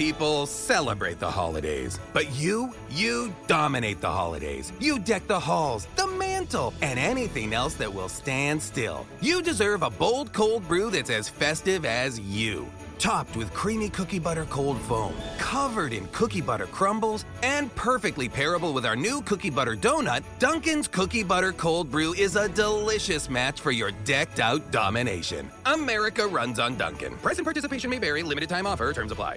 People celebrate the holidays, but you, you dominate the holidays. You deck the halls, the mantle, and anything else that will stand still. You deserve a bold cold brew that's as festive as you. Topped with creamy cookie butter cold foam, covered in cookie butter crumbles, and perfectly pairable with our new cookie butter donut, Dunkin's Cookie Butter Cold Brew is a delicious match for your decked out domination. America runs on Dunkin'. Price and participation may vary, limited time offer, terms apply.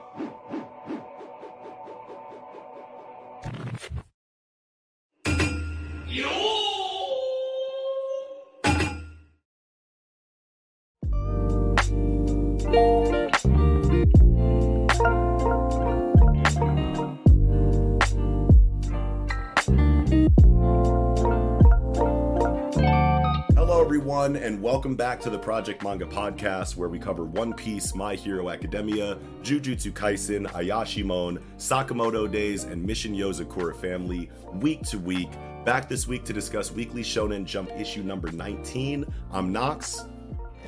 Everyone, and welcome back to the Project Manga Podcast, where we cover One Piece, My Hero Academia, Jujutsu Kaisen, Ayashimon, Sakamoto Days, and Mission Yozakura Family, week to week. Back this week to discuss Weekly Shonen Jump issue number 19. I'm Knox.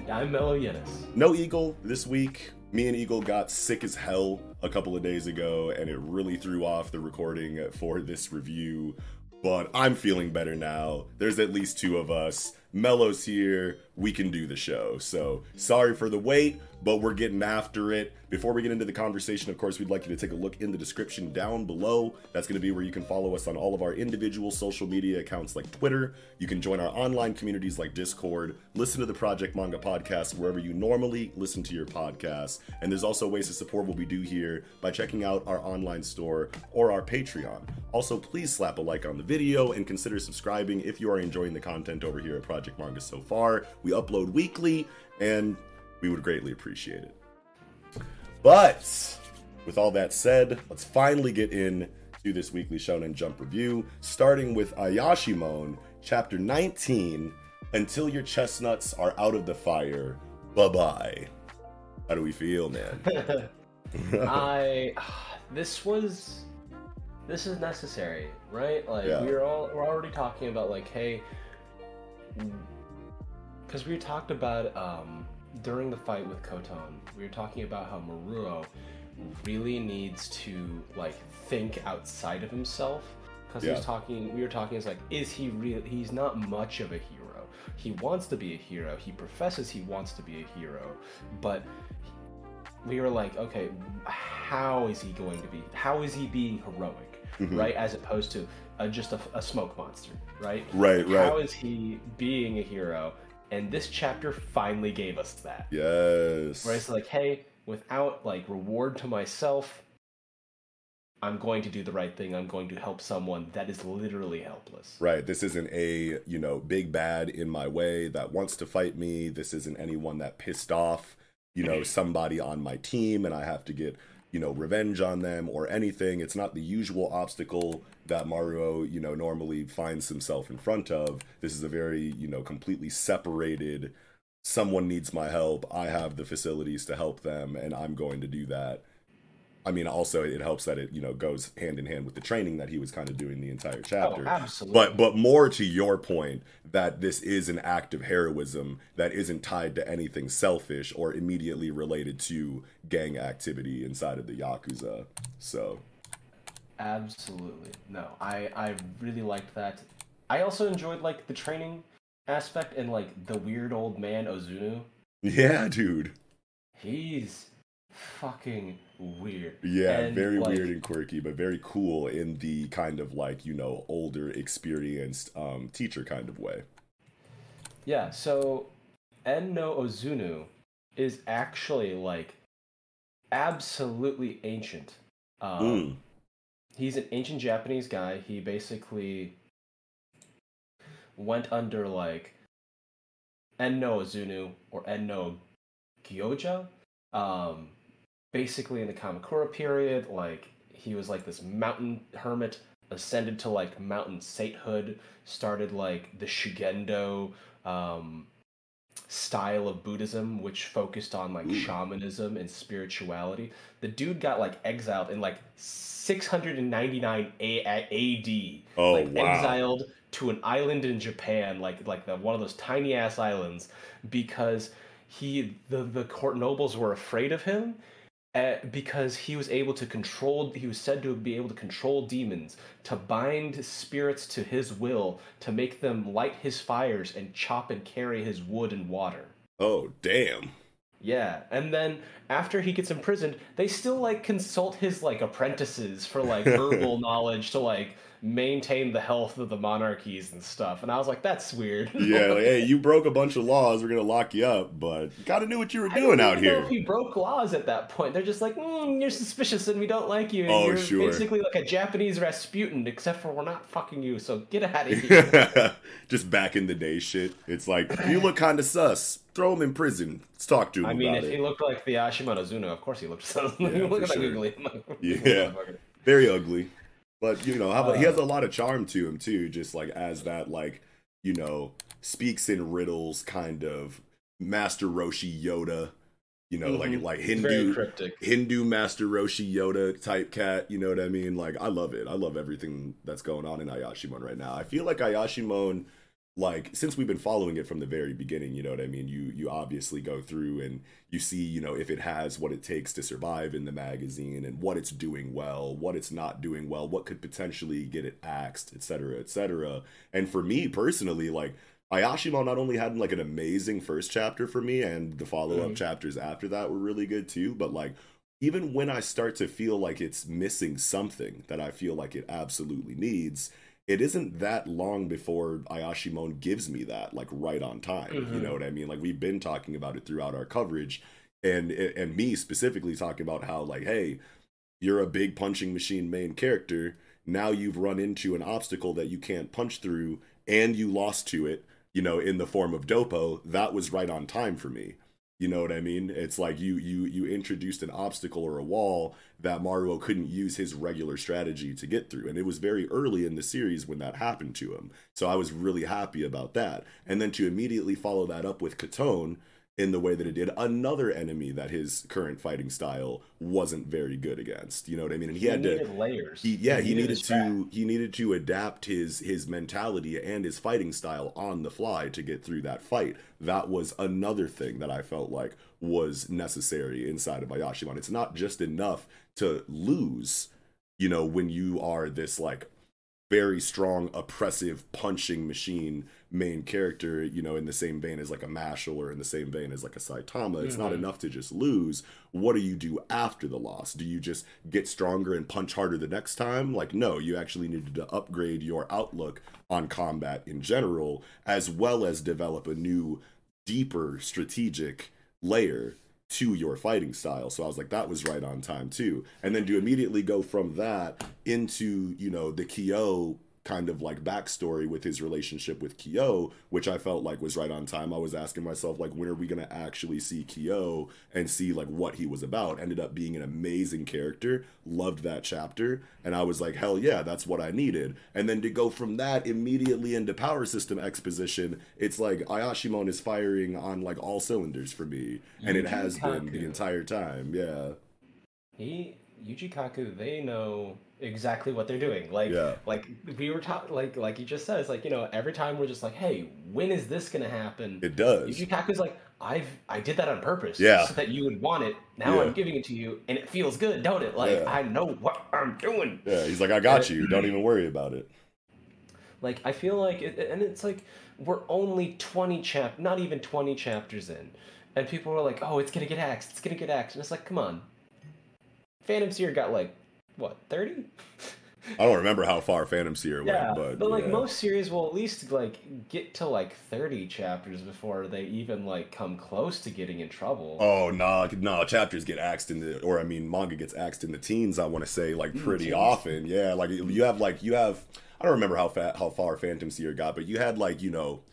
And I'm Mellow Yenis. No Eagle this week. Me and Eagle got sick as hell a couple of days ago, and it really threw off the recording for this review. But I'm feeling better now. There's at least two of us. Mello's here. We can do the show. So sorry for the wait, but we're getting after it. Before we get into the conversation, of course, we'd like you to take a look in the description down below. That's going to be where you can follow us on all of our individual social media accounts like Twitter. You can join our online communities like Discord, listen to the Project Manga podcast wherever you normally listen to your podcasts. And there's also ways to support what we do here by checking out our online store or our Patreon. Also, please slap a like on the video and consider subscribing if you are enjoying the content over here at Project Manga so far. We upload weekly and we would greatly appreciate it. But with all that said, let's finally get in to this weekly Shonen Jump review, starting with Ayashimon, chapter 19. Until your chestnuts are out of the fire, bye bye. How do we feel, man? I this was this is necessary, right? Like Yeah. we're all we're already talking about like, hey, because we talked about um during the fight with Koton, we were talking about how Maruo really needs to like think outside of himself. Because he was talking, we were talking. It's like, is he real? He's not much of a hero. He wants to be a hero. He professes he wants to be a hero, but we were like, okay, how is he going to be? How is he being heroic, Mhm. right? As opposed to uh, just a, a smoke monster, right? Right, right. How is he being a hero? And this chapter finally gave us that. Yes. Where it's like, hey, without like reward to myself, I'm going to do the right thing. I'm going to help someone that is literally helpless. Right. This isn't a, you know, big bad in my way that wants to fight me. This isn't anyone that pissed off, you know, somebody on my team and I have to get, you know, revenge on them or anything. It's not the usual obstacle that Maruo you know, normally finds himself in front of. This is a very, you know, completely separated someone needs my help. I have the facilities to help them and I'm going to do that. I mean, also it helps that it you know goes hand in hand with the training that he was kind of doing the entire oh, chapter. Oh, absolutely. But but more to your point that this is an act of heroism that isn't tied to anything selfish or immediately related to gang activity inside of the yakuza. So Absolutely. No, I I really liked that. I also enjoyed like the training aspect and like the weird old man Ozunu. yeah, dude. He's fucking weird. Yeah, And, very like, weird and quirky, but very cool in the kind of like, you know, older, experienced um, teacher kind of way. Yeah, so En no Ozunu is actually like absolutely ancient. Um, Mm. He's an ancient Japanese guy. He basically went under like En no Ozunu or En no Gyoja. Um, basically in the Kamakura period, like he was like this mountain hermit, ascended to like mountain sainthood, started like the Shugendo um, style of Buddhism, which focused on like shamanism and spirituality. The dude got like exiled in like 699 A- AD. Oh, like wow. exiled to an island in Japan, like like the one of those tiny ass islands, because he the the court nobles were afraid of him. Uh, because he was able to control, he was said to be able to control demons, to bind spirits to his will, to make them light his fires and chop and carry his wood and water. Oh, damn. Yeah, and then after he gets imprisoned, they still like consult his like apprentices for like herbal knowledge to like maintain the health of the monarchies and stuff. And I was like, that's weird. Yeah, like, hey, you broke a bunch of laws. We're gonna lock you up, but gotta knew what you were doing out here. If he broke laws at that point, they're just like, mm, "You're suspicious and we don't like you." Oh, you're sure. basically like a Japanese Rasputin, except for we're not fucking you. So get out of here. Just back in the day shit. It's like you look kind of sus. Throw him in prison. Let's talk to him I mean, if it. he looked like the Ashimano Zuno, of course he looked. So Yeah, look at that googly. Yeah. Very ugly, but you know, about, he Uh. has a lot of charm to him too. Just like as that, like you know, speaks in riddles, kind of Master Roshi Yoda. You know, like Mhm. like very Hindu cryptic. Hindu Master Roshi Yoda type cat. You know what I mean? Like I love it. I love everything that's going on in Ayashimon right now. I feel like Ayashimon, like since we've been following it from the very beginning, you know what I mean. You you obviously go through and you see, you know, if it has what it takes to survive in the magazine and what it's doing well, what it's not doing well, what could potentially get it axed, etc., etc. And for me personally, like. Ayashimo not only had like an amazing first chapter for me, and the follow up Mhm. chapters after that were really good too. But like, even when I start to feel like it's missing something that I feel like it absolutely needs, it isn't that long before Ayashimon gives me that, like right on time. You Mhm. know what I mean? Like we've been talking about it throughout our coverage, and and me specifically talking about how like, hey, you're a big punching machine main character. Now you've run into an obstacle that you can't punch through, and you lost to it. You know, in the form of Dopo, that was right on time for me. You know what I mean? It's like you you you introduced an obstacle or a wall that Maruo couldn't use his regular strategy to get through. And it was very early in the series when that happened to him. So I was really happy about that. And then to immediately follow that up with Katone in the way that it did, another enemy that his current fighting style wasn't very good against. You know what I mean? And he, He had to layers. he, yeah, he, needed his back. to he needed to adapt his his mentality and his fighting style on the fly to get through that fight. That was another thing that I felt like was necessary inside of Ayashimon. It's not just enough to lose, you know, when you are this like very strong, oppressive punching machine main character, you know, in the same vein as like a Mashle or in the same vein as like a Saitama. It's not Mhm. enough to just lose. What do you do after the loss? Do you just get stronger and punch harder the next time? Like, no, you actually needed to upgrade your outlook on combat in general, as well as develop a new, deeper strategic layer to your fighting style. So I was like, that was right on time too. And then to immediately go from that into, you know, the Kyo kind of like backstory with his relationship with Kyo, which I felt like was right on time. I was asking myself, like, when are we gonna actually see Kyo and see like what he was about? Ended up being an amazing character. Loved that chapter. And I was like, hell yeah, that's what I needed. And then to go from that immediately into power system exposition, it's like Ayashimon is firing on like all cylinders for me. And it has been the entire time. Yeah. He Yuji Kaku, they know exactly what they're doing. Like Yeah. like we were talking like like you just said, it's like, you know, every time we're just like, hey, when is this gonna happen? It does. Yuji Kaku's like, I've I did that on purpose. Yeah. So that you would want it. Now Yeah. I'm giving it to you and it feels good, don't it? Like Yeah. I know what I'm doing. Yeah, he's like, I got you. Don't even worry about it. Like I feel like, it, and it's like we're only twenty chap, not even twenty chapters in, and people were like, "Oh, it's gonna get axed. It's gonna get axed," and it's like, come on. Phantom Seer got like what thirty? I don't remember how far Phantom Seer Yeah, went, but but like yeah. most series will at least like get to like thirty chapters before they even like come close to getting in trouble. Oh no, no! Chapters get axed in the, or I mean, manga gets axed in the teens. I want to say like pretty teens. often. Yeah, like you have like you have. I don't remember how fat how far Phantom Seer got, but you had like you know,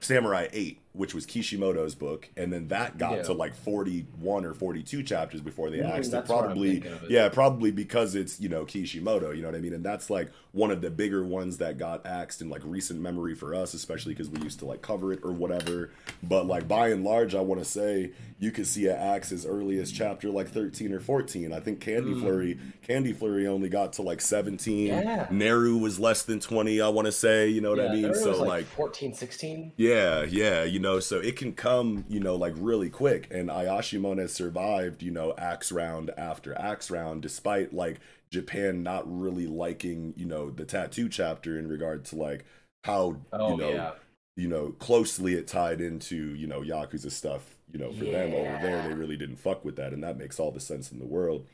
Samurai Eight, which was Kishimoto's book, and then that got Yeah. to like forty one or forty two chapters before they Mm, axed it. Probably, it. yeah, probably because it's you know Kishimoto. You know what I mean? And that's like one of the bigger ones that got axed in like recent memory for us, especially because we used to like cover it or whatever. But like by and large, I want to say you could see an axe as early as chapter like thirteen or fourteen. I think Candy Flurry, Candy Flurry only got to like seventeen. Mm. Yeah. Neru was less than twenty. I want to say, you know what I mean? So like, like 14, 16. yeah, yeah, you know, so it can come, you know, like really quick. And Ayashimon has survived, you know, axe round after axe round, despite like Japan not really liking, you know, the tattoo chapter in regard to like how, Oh you know, yeah. you know, closely it tied into, you know, Yakuza stuff, you know, for them over there. They really didn't fuck with that, and that makes all the sense in the world.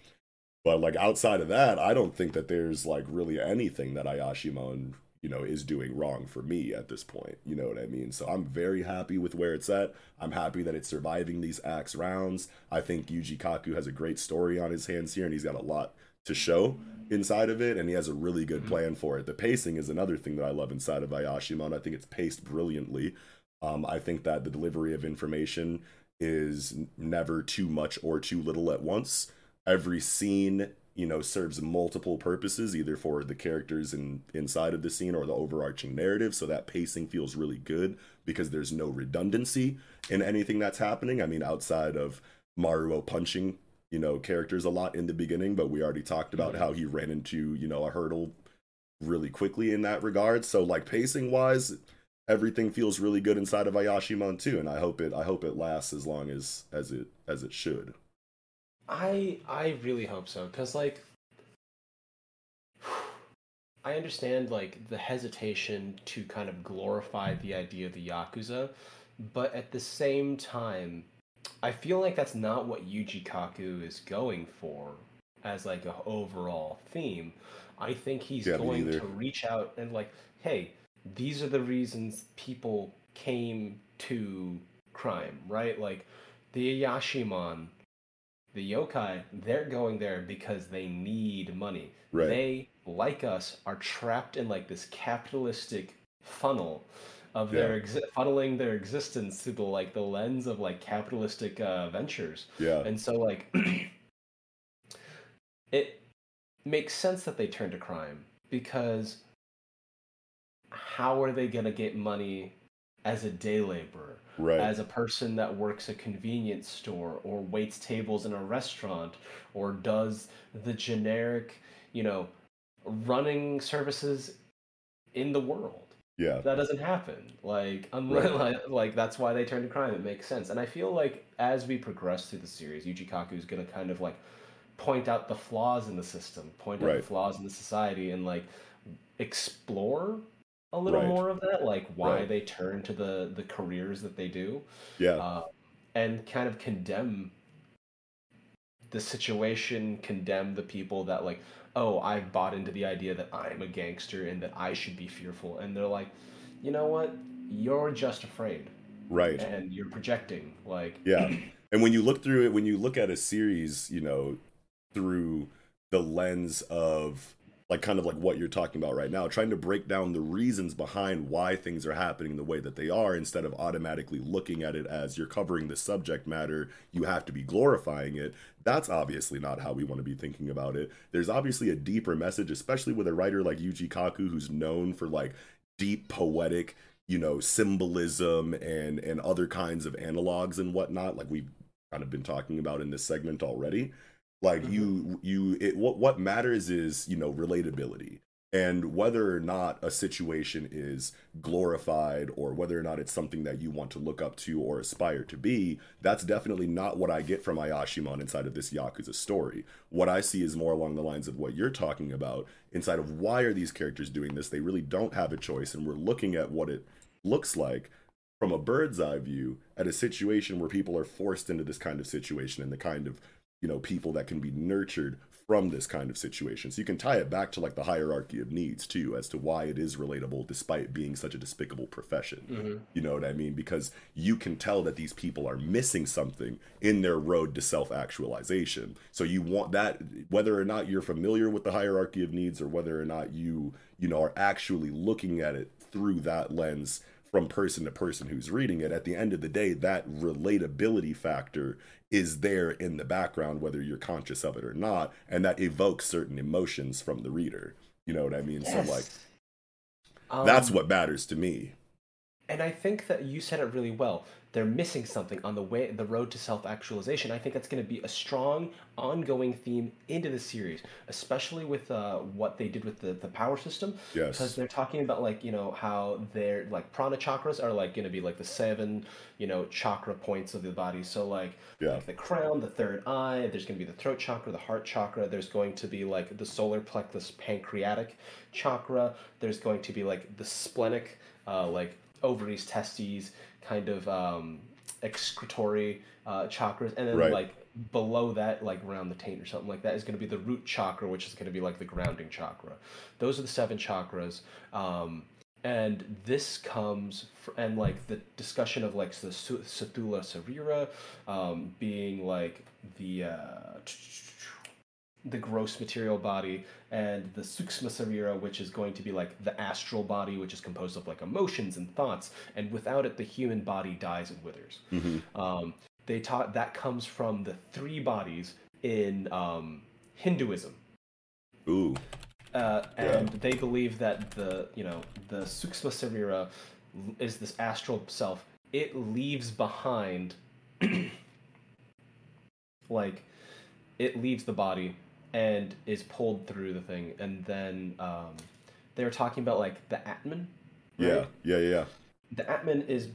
But like outside of that, I don't think that there's like really anything that Ayashimon, you know, is doing wrong for me at this point. You know what I mean? So I'm very happy with where it's at. I'm happy that it's surviving these axe rounds. I think Yuji Kaku has a great story on his hands here, and he's got a lot to show inside of it, and he has a really good plan for it. The pacing is another thing that I love inside of Ayashimon. I think it's paced brilliantly. Um, I think that the delivery of information is never too much or too little at once. Every scene, you know, serves multiple purposes, either for the characters in inside of the scene or the overarching narrative. So that pacing feels really good because there's no redundancy in anything that's happening. I mean, outside of Maruo punching, you know, characters a lot in the beginning, but we already talked about mm-hmm. how he ran into, you know, a hurdle really quickly in that regard. So like pacing wise, everything feels really good inside of Ayashimon too, and I hope it I hope it lasts as long as as it as it should. I I really hope so because like I understand like the hesitation to kind of glorify the idea of the yakuza, but at the same time, I feel like that's not what Yuji Kaku is going for as like a overall theme. I think he's Yeah, going to reach out and like, hey, these are the reasons people came to crime, right? Like the Yashimon, the yokai, they're going there because they need money. Right. They, like us, are trapped in like this capitalistic funnel of their exi- funneling their existence through the like the lens of like capitalistic uh, ventures. Yeah. And so like it makes sense that they turn to crime because how are they going to get money as a day laborer? Right. as a person that works a convenience store or waits tables in a restaurant or does the generic, you know, running services in the world. yeah. That doesn't happen. Like, unless, Right. like, like that's why they turn to crime. It makes sense. And I feel like as we progress through the series, Yuji Kaku is going to kind of like point out the flaws in the system, point out Right. the flaws in the society, and like explore a little Right. more of that, like why Right. they turn to the the careers that they do Yeah. uh, and kind of condemn the situation, condemn the people that like, oh, I've bought into the idea that I'm a gangster and that I should be fearful, and they're like, you know what, you're just afraid right. and you're projecting, like, Yeah. And when you look through it, when you look at a series, you know, through the lens of like kind of like what you're talking about right now, trying to break down the reasons behind why things are happening the way that they are instead of automatically looking at it as you're covering the subject matter, you have to be glorifying it. That's obviously not how we want to be thinking about it. There's obviously a deeper message, especially with a writer like Yuji Kaku who's known for like deep poetic you know symbolism and and other kinds of analogs and whatnot like we've kind of been talking about in this segment already like mm-hmm. you you it what what matters is you know relatability and whether or not a situation is glorified or whether or not it's something that you want to look up to or aspire to be that's definitely not what i get from ayashimon inside of this yakuza story. What i see is more along the lines of what you're talking about inside of why are these characters doing this? They really don't have a choice and we're looking at what it looks like from a bird's eye view at a situation where people are forced into this kind of situation and the kind of you know people that can be nurtured from this kind of situation. So you can tie it back to like the hierarchy of needs too as to why it is relatable despite being such a despicable profession. Mm-hmm. you know what i mean? Because you can tell that these people are missing something in their road to self-actualization. So you want that whether or not you're familiar with the hierarchy of needs or whether or not you you know are actually looking at it through that lens from person to person who's reading it at the end of the day that relatability factor is there in the background whether you're conscious of it or not and that evokes certain emotions from the reader. You know what i mean? So like that's Um, what matters to me And I think that you said it really well. They're missing something on the way, the road to self-actualization. I think that's going to be a strong, ongoing theme into the series, especially with uh, what they did with the, the power system. Yes. Because they're talking about like you know how their like prana chakras are like going to be like the seven you know chakra points of the body. So like Yeah. like the crown, the third eye. There's going to be the throat chakra, the heart chakra. There's going to be like the solar plexus pancreatic chakra. There's going to be like the splenic, uh, like ovaries, testes, kind of um, excretory uh, chakras, and then Right. like below that, like around the taint or something like that, is going to be the root chakra, which is going to be like the grounding chakra. Those are the seven chakras. Um, and this comes fr- and like the discussion of like the Sathula Sarira um, being like the uh, the gross material body and the Suksma Sarira, which is going to be like the astral body, which is composed of like emotions and thoughts, and without it, the human body dies and withers. Um, they taught that comes from the three bodies in um, Hinduism ooh uh, and they believe that the you know the Suksma Sarira is this astral self. It leaves behind, like, it leaves the body and is pulled through the thing, and then um, they were talking about like the Atman. yeah right? yeah yeah The Atman is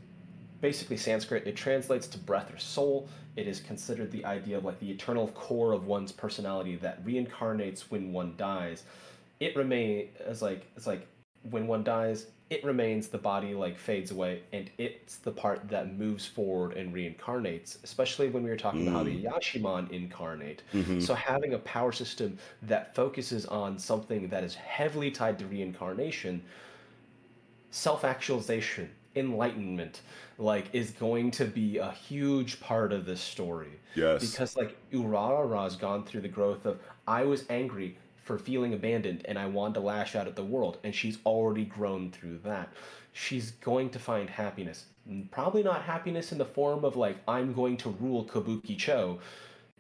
basically Sanskrit. It translates to breath or soul. It is considered the idea of like the eternal core of one's personality that reincarnates when one dies. It remains as like it's like when one dies, it remains. The body like fades away, and it's the part that moves forward and reincarnates. Especially when we were talking about how the mm. Yashiman incarnate. Mm-hmm. So having a power system that focuses on something that is heavily tied to reincarnation self-actualization enlightenment like is going to be a huge part of this story Yes. because like urara's gone through the growth of i was angry for feeling abandoned and i want to lash out at the world. And she's already grown through that. She's going to find happiness. Probably not happiness in the form of like i'm going to rule Kabukicho.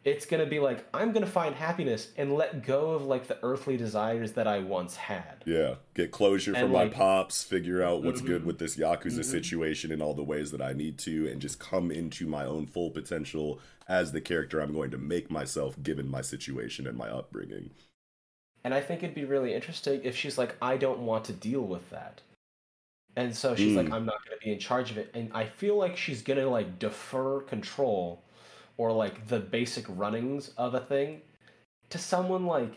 It's going to be like i'm going to find happiness and let go of like the earthly desires that i once had. Yeah, get closure from And, my pops, figure out what's good mm-hmm. with this Yakuza mm-hmm. situation in all the ways that I need to, and just come into my own full potential as the character I'm going to make myself given my situation and my upbringing. And I think it'd be really interesting if she's like, I don't want to deal with that. And so she's like, Mm. I'm not going to be in charge of it. And I feel like she's going to like defer control or like the basic runnings of a thing to someone like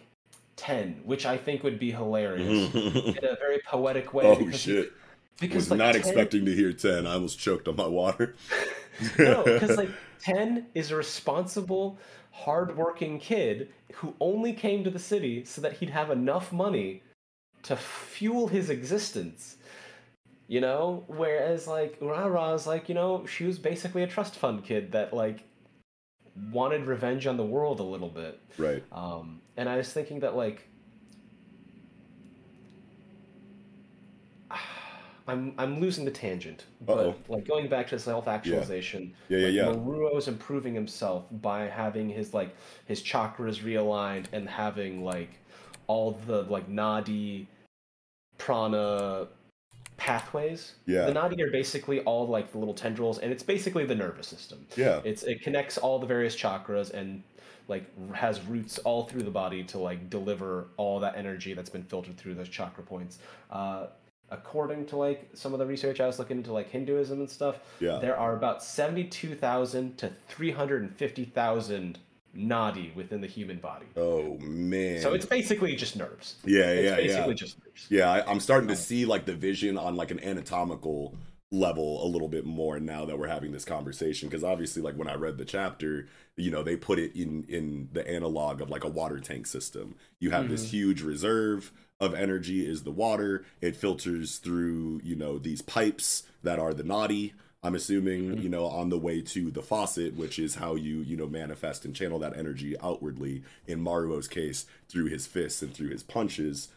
Ten, which I think would be hilarious in a very poetic way. oh because shit! because Was like, not 10 expecting to hear ten. I almost choked on my water. no, because like Ten is responsible, hardworking kid who only came to the city so that he'd have enough money to fuel his existence. You know, whereas like Urara is like, you know, she was basically a trust fund kid that like wanted revenge on the world a little bit. right. Um, and I was thinking that like I'm I'm losing the tangent, but Uh-oh. like going back to self actualization. Yeah, yeah, yeah. Maruo is improving himself by having his like his chakras realigned and having like all the like nadi prana pathways. Yeah. The nadi are basically all like the little tendrils, and it's basically the nervous system. Yeah. It's it connects all the various chakras and like has roots all through the body to like deliver all that energy that's been filtered through those chakra points. Uh, according to like some of the research I was looking into like Hinduism and stuff, Yeah. there are about seventy-two thousand to three hundred and fifty thousand nadi within the human body. Oh man. So it's basically just nerves. yeah, It's yeah, basically yeah. just nerves. Yeah, I, I'm starting to see like the vision on like an anatomical level a little bit more now that we're having this conversation because obviously like when i read the chapter you know they put it in in the analog of like a water tank system you have mm-hmm. this huge reserve of energy is the water it filters through you know these pipes that are the nadi. i'm assuming mm-hmm. you know on the way to the faucet which is how you you know manifest and channel that energy outwardly in maruo's case through his fists and through his punches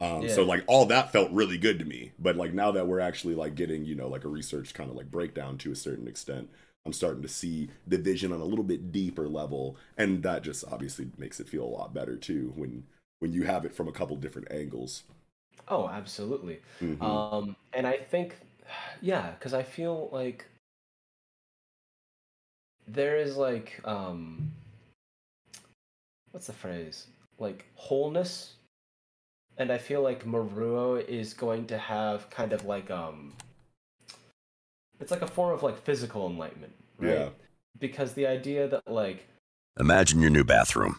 um, yeah. So like all that felt really good to me, but like now that we're actually like getting you know like a research kind of like breakdown to a certain extent, I'm starting to see the vision on a little bit deeper level, and that just obviously makes it feel a lot better too when when you have it from a couple different angles. Oh, absolutely. Mm-hmm. Um, and I think, yeah, because I feel like there is like um, what's the phrase? Like wholeness and I feel like Maruo is going to have kind of like um it's like a form of like physical enlightenment, right? Yeah. Because the idea that like Imagine your new bathroom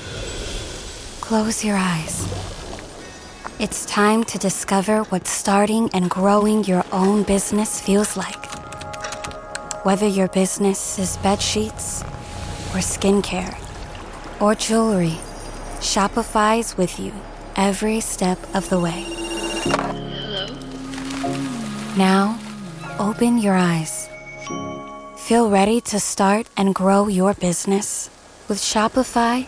Close your eyes. It's time to discover what starting and growing your own business feels like. Whether your business is bed sheets, or skincare, or jewelry, Shopify's with you every step of the way. Hello? Now, open your eyes. Feel ready to start and grow your business? With Shopify,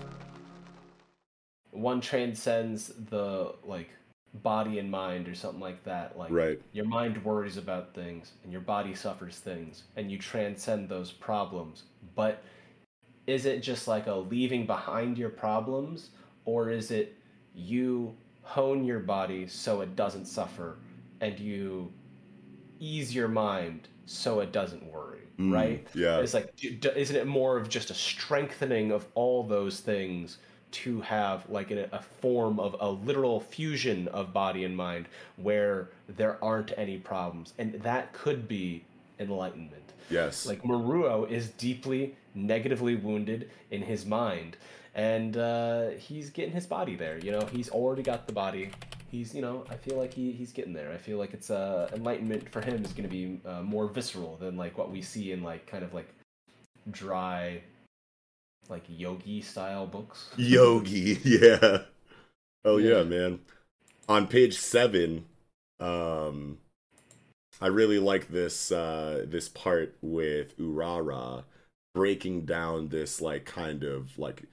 one transcends the like body and mind or something like that like right. your mind worries about things and your body suffers things and you transcend those problems. But is it just like a leaving behind your problems or is it you hone your body so it doesn't suffer and you ease your mind so it doesn't worry mm, right? yeah. It's like isn't it more of just a strengthening of all those things to have like a, a, form of a literal fusion of body and mind where there aren't any problems. And that could be enlightenment. Yes. Like maruo is deeply negatively wounded in his mind. And uh, he's getting his body there you know? He's already got the body. He's you know i feel like he, he's getting there. I feel like it's uh, enlightenment for him is going to be uh, more visceral than like what we see in like kind of like dry like yogi style books. yogi, yeah. Oh yeah. yeah, man. On page seven, um, I really like this uh, this part with Urara breaking down this like kind of like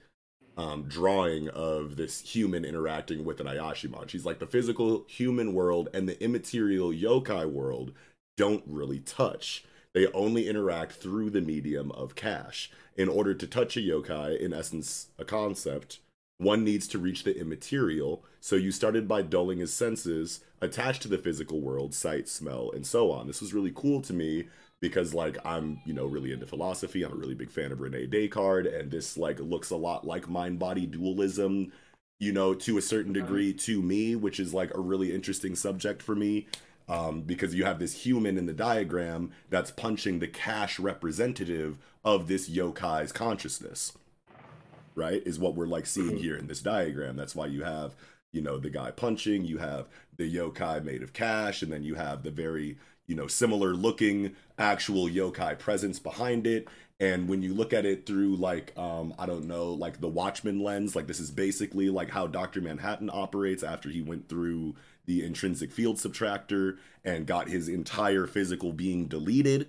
um, drawing of this human interacting with an Ayashimon. She's like the physical human world and the immaterial yokai world don't really touch. They only interact through the medium of cash. In order to touch a yokai, in essence, a concept, one needs to reach the immaterial. So you started by dulling his senses attached to the physical world, sight, smell, and so on. This was really cool to me because like I'm, you know, really into philosophy. I'm a really big fan of Rene Descartes, and this like looks a lot like mind body dualism, you know, to a certain degree to me, which is like a really interesting subject for me um, because you have this human in the diagram that's punching the cash representative of this yokai's consciousness right is what we're like seeing here in this diagram. That's why you have you know the guy punching you have the yokai made of cash and then you have the very you know similar looking actual yokai presence behind it. And when you look at it through like um i don't know like the Watchmen lens like this is basically like how dr manhattan operates after he went through the intrinsic field subtractor and got his entire physical being deleted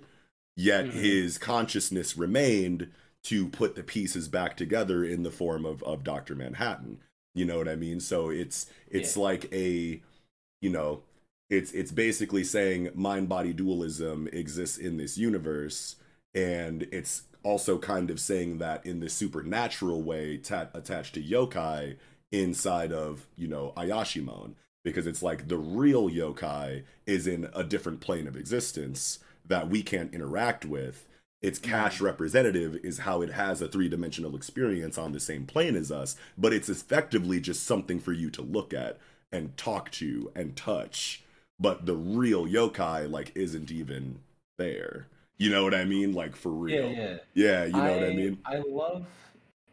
yet mm-hmm. his consciousness remained to put the pieces back together in the form of of Dr. Manhattan. You know what I mean? So it's it's Yeah. like a you know, it's it's basically saying mind body dualism exists in this universe and it's also kind of saying that in this supernatural way ta- attached to yokai inside of you know ayashimon because it's like the real yokai is in a different plane of existence that we can't interact with. Its cash representative is how it has a three-dimensional experience on the same plane as us but it's effectively just something for you to look at and talk to and touch. But the real yokai like isn't even there. You know what i mean? Like for real. Yeah, yeah. yeah you know what i mean? I love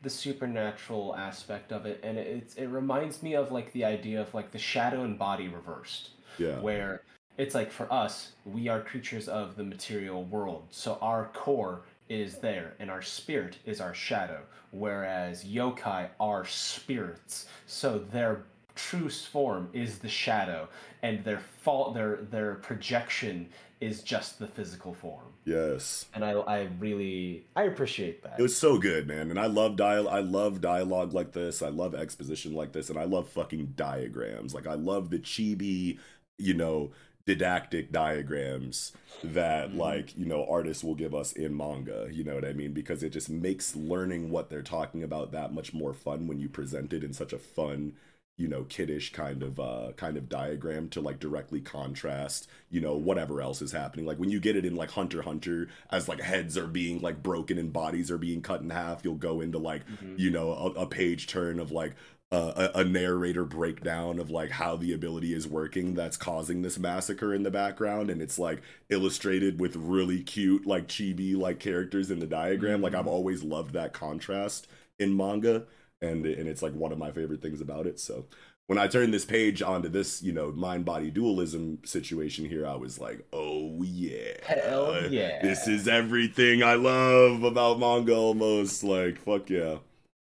the supernatural aspect of it, and it, it's it reminds me of like the idea of like the shadow and body reversed, yeah. Where it's like for us, we are creatures of the material world, so our core is there, and our spirit is our shadow, whereas yokai are spirits, so their true form is the shadow, and their fault, their their projection is just the physical form yes and I I really I appreciate that. It was so good, man, and I love dial. I love dialogue like this. I love exposition like this, and I love fucking diagrams. Like I love the chibi, you know, didactic diagrams that mm-hmm. like you know artists will give us in manga. You know what I mean? Because it just makes learning what they're talking about that much more fun when you present it in such a fun you know kiddish kind of uh kind of diagram to like directly contrast you know whatever else is happening. Like when you get it in like hunter hunter as like heads are being like broken and bodies are being cut in half you'll go into like you know a, a page turn of like uh, a, a narrator breakdown of like how the ability is working that's causing this massacre in the background and it's like illustrated with really cute like chibi like characters in the diagram. Like i've always loved that contrast in manga and and it's like one of my favorite things about it. So when i turned this page onto this you know mind body dualism situation here i was like oh yeah. Hell yeah. this is everything i love about manga almost. Like fuck yeah.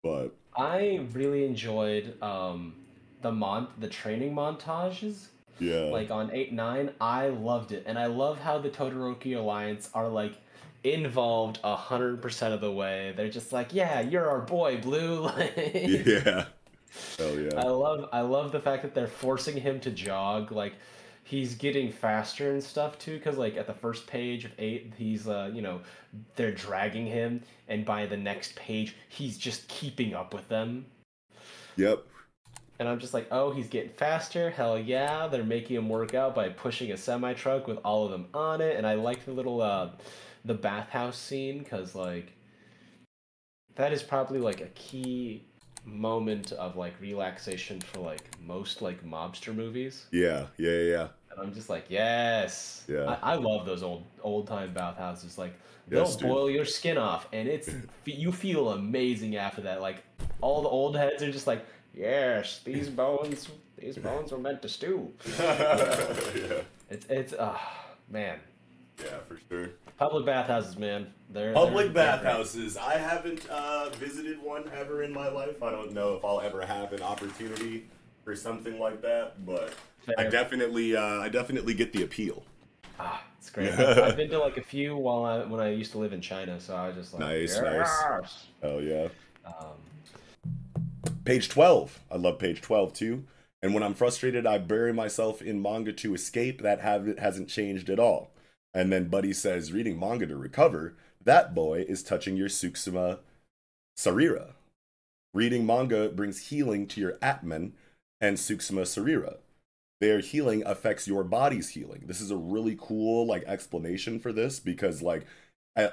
But I really enjoyed um the mon the training montages. Yeah. Like on 8 9 I loved it. And I love how the Todoroki Alliance are like involved a hundred percent of the way. They're just like, yeah, you're our boy, Blue. Like, yeah. Hell yeah. I love I love the fact that they're forcing him to jog. Like he's getting faster and stuff too cuz like at the first page of 8 he's uh you know they're dragging him. And by the next page he's just keeping up with them. Yep. And I'm just like oh he's getting faster. Hell yeah. They're making him work out by pushing a semi truck with all of them on it. And I like the little uh the bathhouse scene cuz like that is probably like a key moment of like relaxation for like most like mobster movies. Yeah yeah yeah, yeah. And i'm just like yes. Yeah. i, I love those old old time bathhouses like they'll Yes, boil your skin off and it's you feel amazing after that like all the old heads are just like yes these bones these bones were meant to stew. Yeah. It's it's uh man. Yeah for sure public bathhouses man they're Public they're- they're great. bathhouses. I haven't uh, visited one ever in my life. I don't know if I'll ever have an opportunity for something like that, but I definitely, uh, I definitely get the appeal. Ah, it's great. I've, been to like a few while I when I used to live in China, so I was just like, Nice, nice. "Yes!" Oh yeah. Um, Page twelve. I love page twelve too. And when I'm frustrated, I bury myself in manga to escape. That habit hasn't changed at all. And then Buddy says, reading manga to recover. That boy is touching your Suksuma Sarira. Reading manga brings healing to your Atman and Suksuma Sarira. Their healing affects your body's healing. This is a really cool like explanation for this because like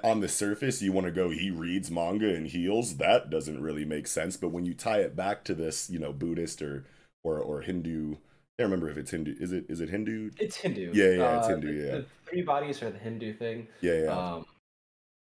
on the surface you want to go he reads manga and heals. That doesn't really make sense, but when you tie it back to this, you know, Buddhist or or or Hindu, can't remember if it's Hindu. Is it is it Hindu? it's Hindu. Yeah, yeah, it's Uh, Hindu, the- yeah. The three bodies are the Hindu thing. Yeah, yeah. Um,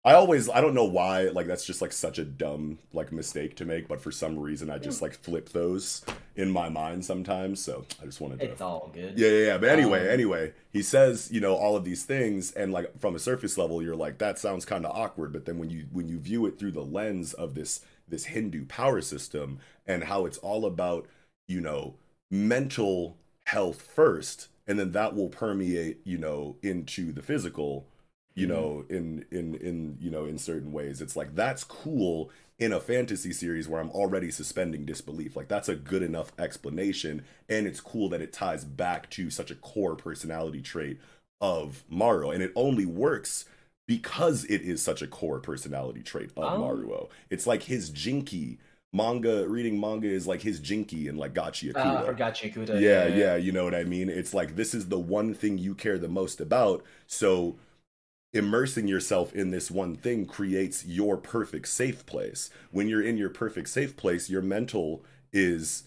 I always I don't know why like that's just like such a dumb like mistake to make, but for some reason I just like flip those in my mind sometimes. So I just wanted to it's all good. Yeah, yeah, yeah. But anyway, Um, anyway, he says, you know, all of these things, and like from a surface level, you're like, that sounds kind of awkward. But then when you when you view it through the lens of this this Hindu power system and how it's all about, you know, mental health first, and then that will permeate, you know, into the physical. you mm-hmm. know in in in you know in certain ways. It's like that's cool in a fantasy series where i'm already suspending disbelief. Like that's a good enough explanation and it's cool that it ties back to such a core personality trait of maruo and it only works because it is such a core personality trait of oh. maruo it's like his jinky manga reading manga is like his Jinki and like gachi Ah, Akuda. for Gachiakuta. yeah, yeah, you know what I mean? It's like this is the one thing you care the most about. So immersing yourself in this one thing creates your perfect safe place. When you're in your perfect safe place, your mental is,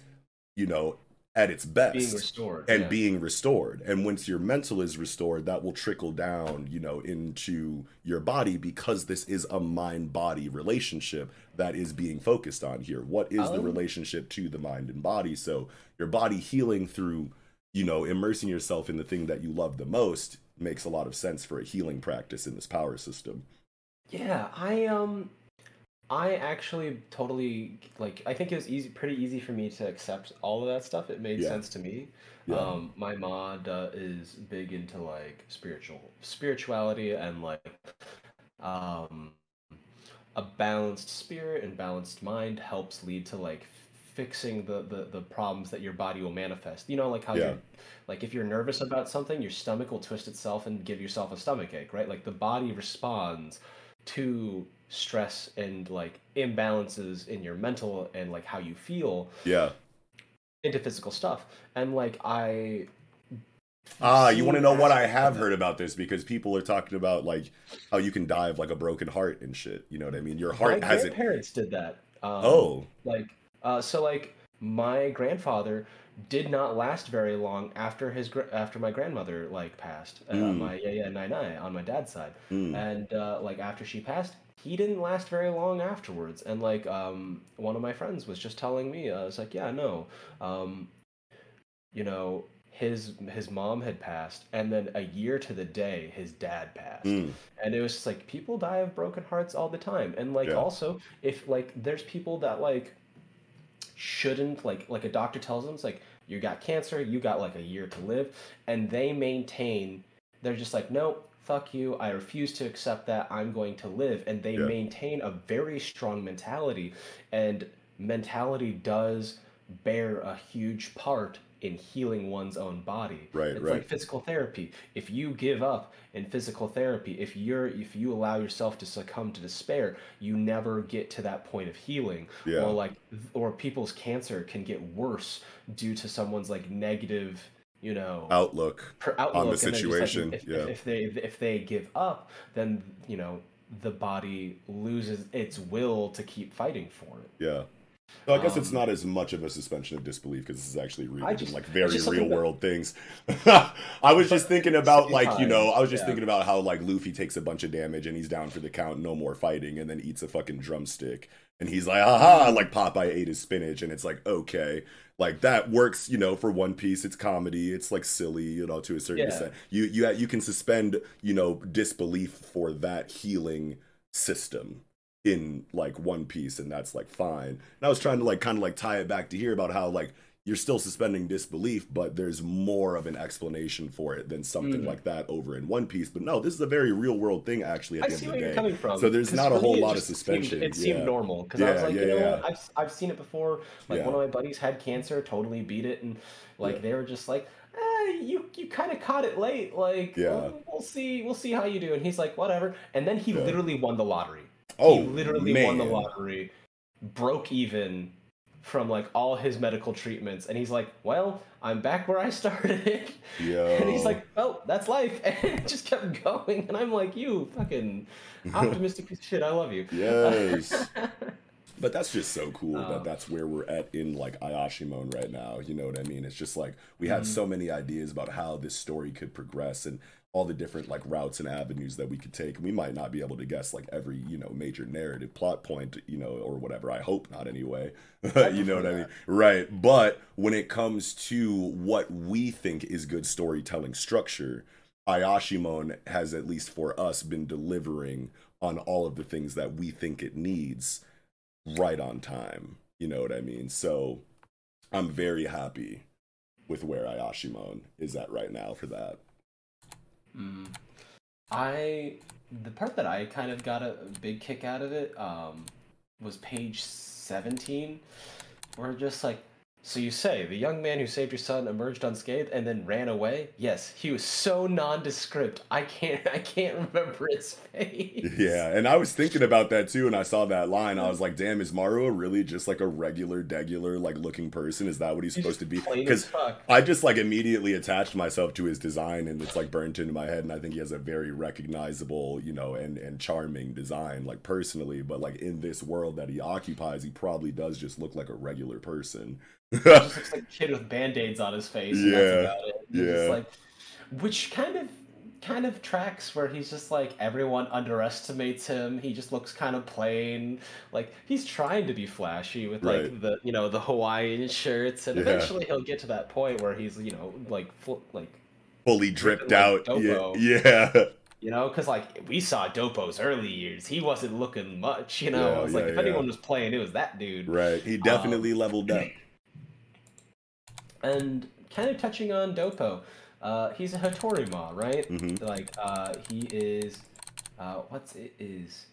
you know, at its best Being restored. and yeah. being restored. And once your mental is restored, that will trickle down, you know, into your body because this is a mind body relationship that is being focused on here. What is the Um, relationship to the mind and body? So your body healing through, you know, immersing yourself in the thing that you love the most makes a lot of sense for a healing practice in this power system. Yeah, I um I actually totally like I think it was easy pretty easy for me to accept all of that stuff. It made Yeah. sense to me. Yeah. Um my mod uh, is big into like spiritual spirituality and like um a balanced spirit and balanced mind helps lead to like fixing the, the the problems that your body will manifest. You know, like how Yeah. you're like if you're nervous about something, your stomach will twist itself and give yourself a stomach ache, right? Like the body responds to stress and like imbalances in your mental and like how you feel Yeah. into physical stuff. And like I Ah, you want to know what I have heard about this because people are talking about like how you can die of like a broken heart and shit. You know what I mean? Your heart my hasn't. grandparents did that. Um, Oh, like uh, so like my grandfather did not last very long after his after my grandmother like passed uh, Mm. my yeah yeah nine nine on my dad's side mm, and uh, like after she passed he didn't last very long afterwards and like um one of my friends was just telling me uh, I was like yeah no um you know his his mom had passed and then a year to the day his dad passed mm. and it was just like people die of broken hearts all the time and like Yeah. also if like there's people that like shouldn't like like a doctor tells them it's like you got cancer you got like a year to live and they maintain they're just like no fuck you i refuse to accept that i'm going to live and they Yeah. maintain a very strong mentality and mentality does bear a huge part in healing one's own body Right, it's right. like physical therapy if you give up in physical therapy if you're if you allow yourself to succumb to despair you never get to that point of healing Yeah. or like or people's cancer can get worse due to someone's like negative you know Outlook. per outlook on the then like, situation, if, yeah. if they if they give up then you know the body loses its will to keep fighting for it Yeah. So I guess it's Um, not as much of a suspension of disbelief because this is actually in just- like very real world things. I was just thinking about like you know I was just yeah. thinking about how like Luffy takes a bunch of damage and he's down for the count, no more fighting, and then eats a fucking drumstick, and he's like, "Aha!" Like Popeye ate his spinach, and it's like okay, like that works, you know, for One Piece. It's comedy, it's like silly, you know, to a certain Yeah. extent. You you you can suspend, you know, disbelief for that healing system in like one piece and that's like fine and i was trying to like kind of like tie it back to here about how like you're still suspending disbelief but there's more of an explanation for it than something Mm. like that over in one piece but no this is a very real world thing actually at I the see end where of the you're day coming from. so there's not a whole lot of suspension Seemed, it seemed normal because I was like, yeah, you know yeah. what? I've I've seen it before. Like Yeah. one of my buddies had cancer, totally beat it, and like Yeah. they were just like, eh, you you kind of caught it late. Like, Yeah. we'll, we'll see, we'll see how you do. And he's like, whatever. And then he Yeah. literally won the lottery. Oh he literally man. won the lottery, broke even from like all his medical treatments, and he's like, well, I'm back where I started. Yo. And he's like, "Well, that's life," and it just kept going. And I'm like, "You fucking optimistic piece of shit. I love you." yes But that's just so cool Um, that that's where we're at in like Ayashimon right now. You know what I mean? It's just like we had Mm-hmm. so many ideas about how this story could progress and all the different like routes and avenues that we could take. We might not be able to guess like every, you know, major narrative plot point, you know, or whatever. I hope not anyway. you know what I mean? Right. But when it comes to what we think is good storytelling structure, Ayashimon has at least for us been delivering on all of the things that we think it needs right on time. You know what I mean? So I'm very happy with where Ayashimon is at right now for that. Mm. I the part that I kind of got a big kick out of it um, was page seventeen, where just like so you say the young man who saved your son emerged unscathed and then ran away? Yes, he was so nondescript. I can't I can't remember his face. Yeah, and I was thinking about that too, and I saw that line. I was like, "Damn, is Maruo really just like a regular, degular, like looking person? Is that what he's, He's supposed to be?" Because. I just like immediately attached myself to his design, and it's like burnt into my head. And I think he has a very recognizable, you know, and and charming design, like personally. But like in this world that he occupies, he probably does just look like a regular person. He just looks like a kid with band-aids on his face. and Yeah, that's about it. He's just yeah. like which kind of kind of tracks where he's just like everyone underestimates him. He just looks kind of plain. Like he's trying to be flashy with like Right. the you know the Hawaiian shirts, and Yeah. eventually he'll get to that point where he's you know like full, like Fully dripped like out. Yeah, Dopo. yeah. you know because like we saw Dopo's early years, he wasn't looking much. You know, Yeah, it's like yeah, if yeah. anyone was playing, it was that dude. Right. He um, definitely leveled up. and kind of touching on Dopo, uh, he's a Hitorima, right? Mhm. Like uh, he is, uh, what's it is?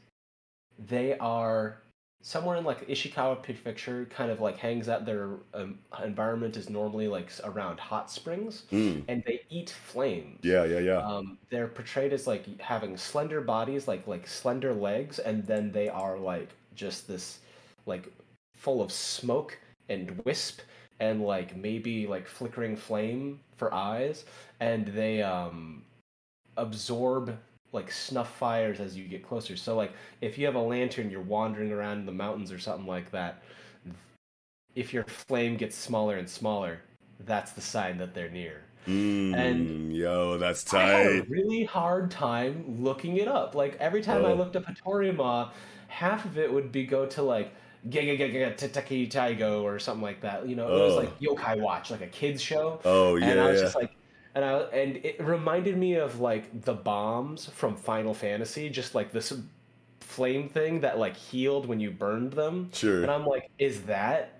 They are somewhere in like Ishikawa Prefecture. Kind of like hangs out. Their um, environment is normally like around hot springs, Mm. and they eat flames. Yeah, yeah, yeah. Um, they're portrayed as like having slender bodies, like like slender legs, and then they are like just this, like full of smoke and wisp and like maybe like flickering flame for eyes, and they um absorb like snuff fires as you get closer. So like if you have a lantern, you're wandering around in the mountains or something like that. If your flame gets smaller and smaller, that's the sign that they're near. Mm, and yo, that's tight. I had a really hard time looking it up. Like every time I Oh. looked up Hitorima, half of it would be go to like Giga Giga Tataki Taigo or something like that. You know, it was Oh. like Yokai Watch, like a kids show. Oh yeah, and I was just like, and I and it reminded me of like the bombs from Final Fantasy, just like this flame thing that like healed when you burned them. Sure. And I'm like, is that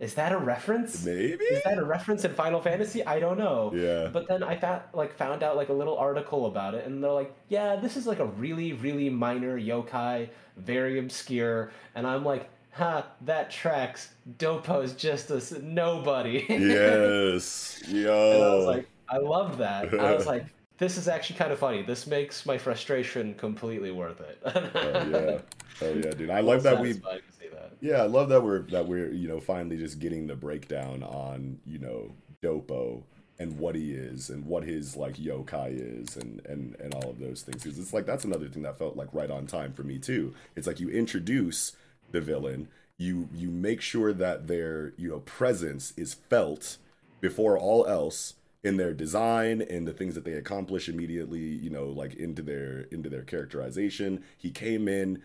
is that a reference? Maybe. Is that a reference in Final Fantasy? I don't know. Yeah. But then I found like found out like a little article about it, and they're like, yeah, this is like a really really minor yokai, very obscure, and I'm like, ha, that tracks. Dopo's just a nobody. yes. Yo. and I was like, I love that. I was like, this is actually kind of funny. This makes my frustration completely worth it. oh yeah. Oh yeah, dude. I love that we Satisfying to see that. Yeah, I love that we're that we're you know finally just getting the breakdown on you know Dopo and what he is and what his like yokai is and and and all of those things because it's like that's another thing that felt like right on time for me too. It's like you introduce the villain, you you make sure that their you know presence is felt before all else in their design and the things that they accomplish immediately you know like into their into their characterization he came in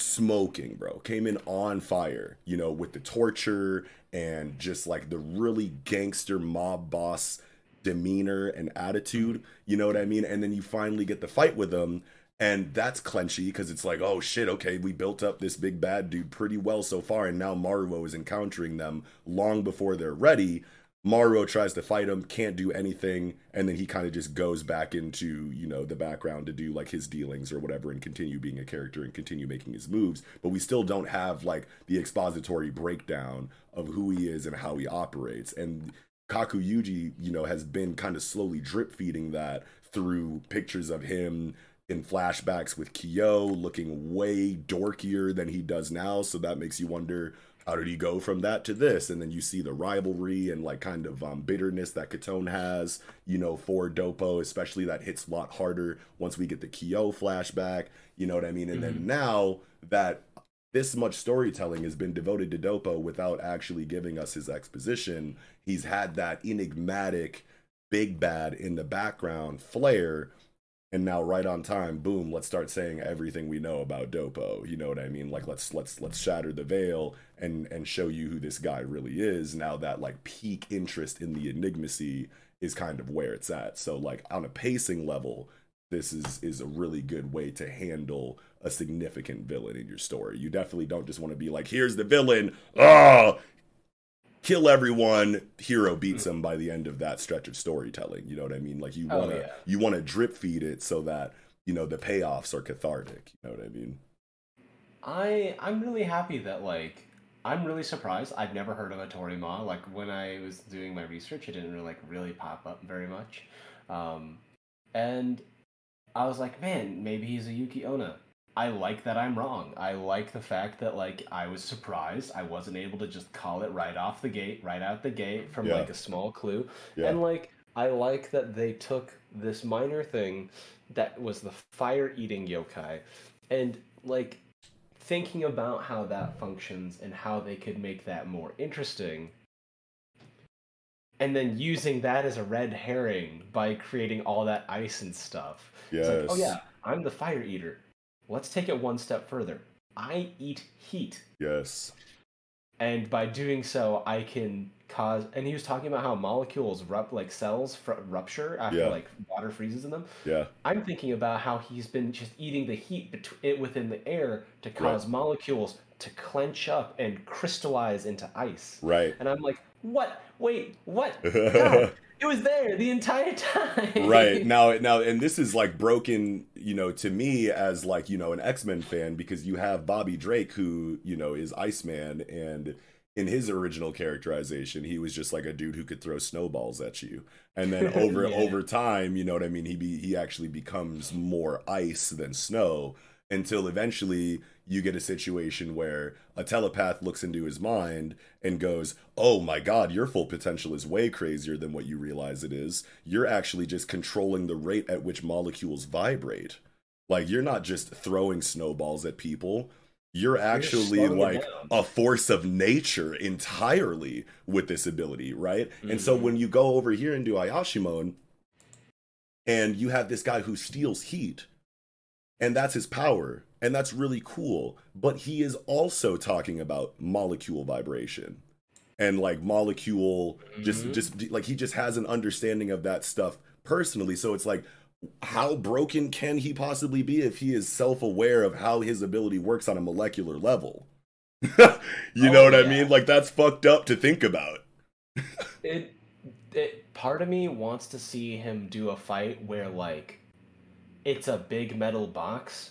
smoking, bro. Came in on fire, you know, with the torture and just like the really gangster mob boss demeanor and attitude, you know what I mean? And then you finally get the fight with them. And that's clenchy because it's like, oh shit, okay, we built up this big bad dude pretty well so far, and now Maruo is encountering them long before they're ready. Maruo tries to fight him, can't do anything, and then he kind of just goes back into, you know, the background to do like his dealings or whatever and continue being a character and continue making his moves. But we still don't have like the expository breakdown of who he is and how he operates. And Kaku Yuji, you know, has been kind of slowly drip feeding that through pictures of him in flashbacks with Kyo looking way dorkier than he does now. So that makes you wonder how did he go from that to this? And then you see the rivalry and like kind of um, bitterness that Katone has, you know, for Dopo, especially that hits a lot harder once we get the Kyo flashback. You know what I mean? And then now that this much storytelling has been devoted to Dopo without actually giving us his exposition, he's had that enigmatic big bad in the background flair and now right on time boom let's start saying everything we know about dopo you know what i mean? Like let's let's let's shatter the veil and and show you who this guy really is now that like peak interest in the enigmacy is kind of where it's at. So like on a pacing level this is is a really good way to handle a significant villain in your story. You definitely don't just want to be like here's the villain. Oh kill everyone hero beats him by the end of that stretch of storytelling you know what i mean like you Oh, want to yeah. you want to drip feed it so that you know the payoffs are cathartic. You know what I mean? I I'm really happy that like I'm really surprised. I've never heard of a Torima. Like when I was doing my research, it didn't really like really pop up very much. Um, and I was like, man, maybe he's a Yuki Onna. I like that I'm wrong. I like the fact that like I was surprised. I wasn't able to just call it right off the gate, right out the gate from Yeah. like a small clue. Yeah. And like I like that they took this minor thing that was the fire eating yokai and like thinking about how that functions and how they could make that more interesting and then using that as a red herring by creating all that ice and stuff. It's like, oh yeah, I'm the fire eater. Let's take it one step further. I eat heat. Yes. And by doing so, I can cause. And he was talking about how molecules rupt like cells fr- rupture after Yeah. like water freezes in them. Yeah. I'm thinking about how he's been just eating the heat bet- it within the air to cause molecules to clench up and crystallize into ice. Right. And I'm like, what? Wait, what? it was there the entire time. right now now and this is like broken you know to me as like you know an x-men fan because you have bobby drake who you know is iceman and in his original characterization he was just like a dude who could throw snowballs at you and then over Yeah. over time you know what i mean he be he actually becomes more ice than snow until eventually you get a situation where a telepath looks into his mind and goes, Oh my god, your full potential is way crazier than what you realize it is. You're actually just controlling the rate at which molecules vibrate. Like, you're not just throwing snowballs at people. You're actually it like a force of nature entirely with this ability, right? And so when you go over here and do Ayashimon, and you have this guy who steals heat, and that's his power and that's really cool. But he is also talking about molecule vibration and like molecule just mm-hmm. just like he just has an understanding of that stuff personally. So it's like how broken can he possibly be if he is self-aware of how his ability works on a molecular level? You oh, know Oh, what i mean? like that's fucked up to think about. It, it. Part of me wants to see him do a fight where like, it's a big metal box,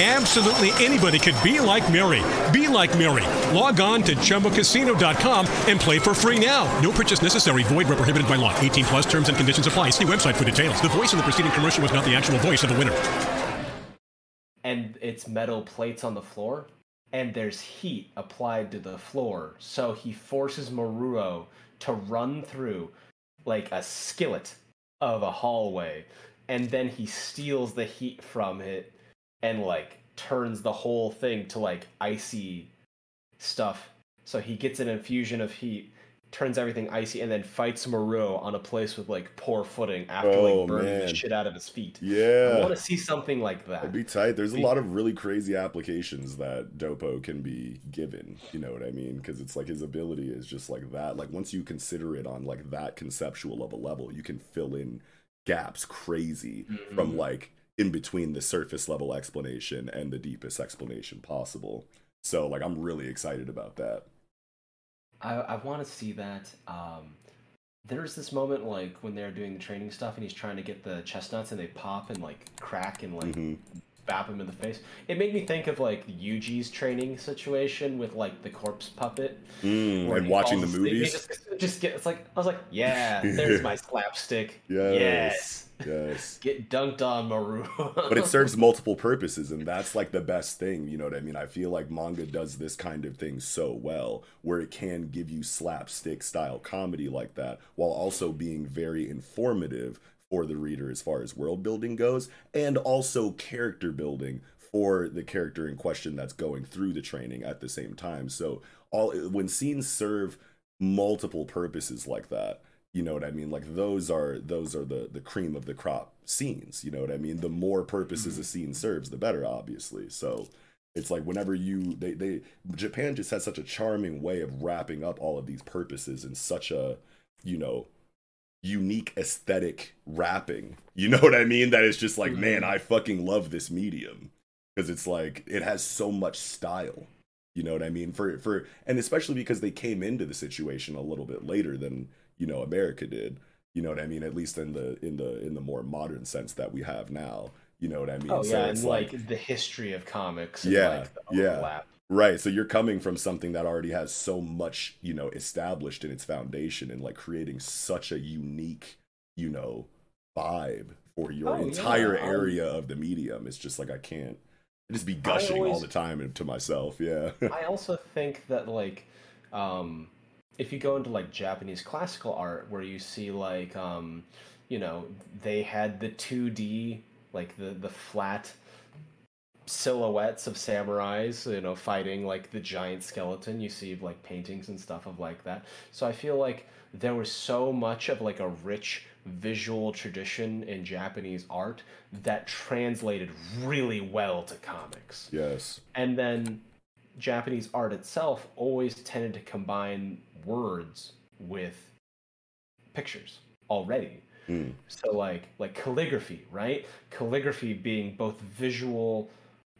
Absolutely anybody could be like Mary. Be like Mary. Log on to ChumbaCasino.com and play for free now. No purchase necessary. Void where prohibited by law. 18 plus terms and conditions apply. See website for details. The voice in the preceding commercial was not the actual voice of the winner. and it's metal plates on the floor, and there's heat applied to the floor. So he forces Maruo to run through like a skillet of a hallway, and then he steals the heat from it and like turns the whole thing to like icy stuff. So he gets an infusion of heat, turns everything icy, and then fights Maruo on a place with like poor footing after Oh, like burning man. the shit out of his feet. Yeah. I want to see something like that. It'd be tight. There's a lot of really crazy applications that Dopo can be given. You know what I mean? Because it's like his ability is just like that. Like once you consider it on like that conceptual of a level, you can fill in gaps crazy from mm-hmm. like in between the surface level explanation and the deepest explanation possible. So like I'm really excited about that. I, I want to see that. Um, there's this moment like when they're doing the training stuff and he's trying to get the chestnuts and they pop and like crack and like Mhm. Bap him in the face. It made me think of like Yuji's training situation with like the corpse puppet. Mm, and watching the asleep. Movies. Just, just get. It's like I was like, yeah, there's my slapstick. Yes. Yes. Yes. Get dunked on, Maru. but it serves multiple purposes and that's like the best thing you know what i mean i feel like manga does this kind of thing so well where it can give you slapstick style comedy like that while also being very informative for the reader as far as world building goes and also character building for the character in question that's going through the training at the same time. So all when scenes serve multiple purposes like that you know what i mean? Like those are those are the the cream of the crop scenes you know what i mean? The more purposes a mm-hmm. scene serves the better obviously. So it's like whenever you they they japan just has such a charming way of wrapping up all of these purposes in such a you know unique aesthetic wrapping. You know what i mean? That it's just like man mm-hmm. i fucking love this medium. Because it's like it has so much style. You know what i mean? For for and especially because they came into the situation a little bit later than you know america did. You know what i mean? At least in the in the in the more modern sense that we have now. You know what i mean? Oh So yeah, it's and like, the history of comics. And, yeah like, the yeah. overlap. Right so you're coming from something that already has so much you know established in its foundation and like creating such a unique you know vibe for your Oh, entire I- area of the medium. It's just like i can't I just be gushing all the time to myself yeah. I also think that like um if you go into like Japanese classical art where you see like um you know they had the 2D like the the flat silhouettes of samurais you know fighting like the giant skeleton you see like paintings and stuff of like that so i feel like there was so much of like a rich visual tradition in japanese art that translated really well to comics yes and then Japanese art itself always tended to combine words with pictures already. Mm. So like like calligraphy, right? Calligraphy being both visual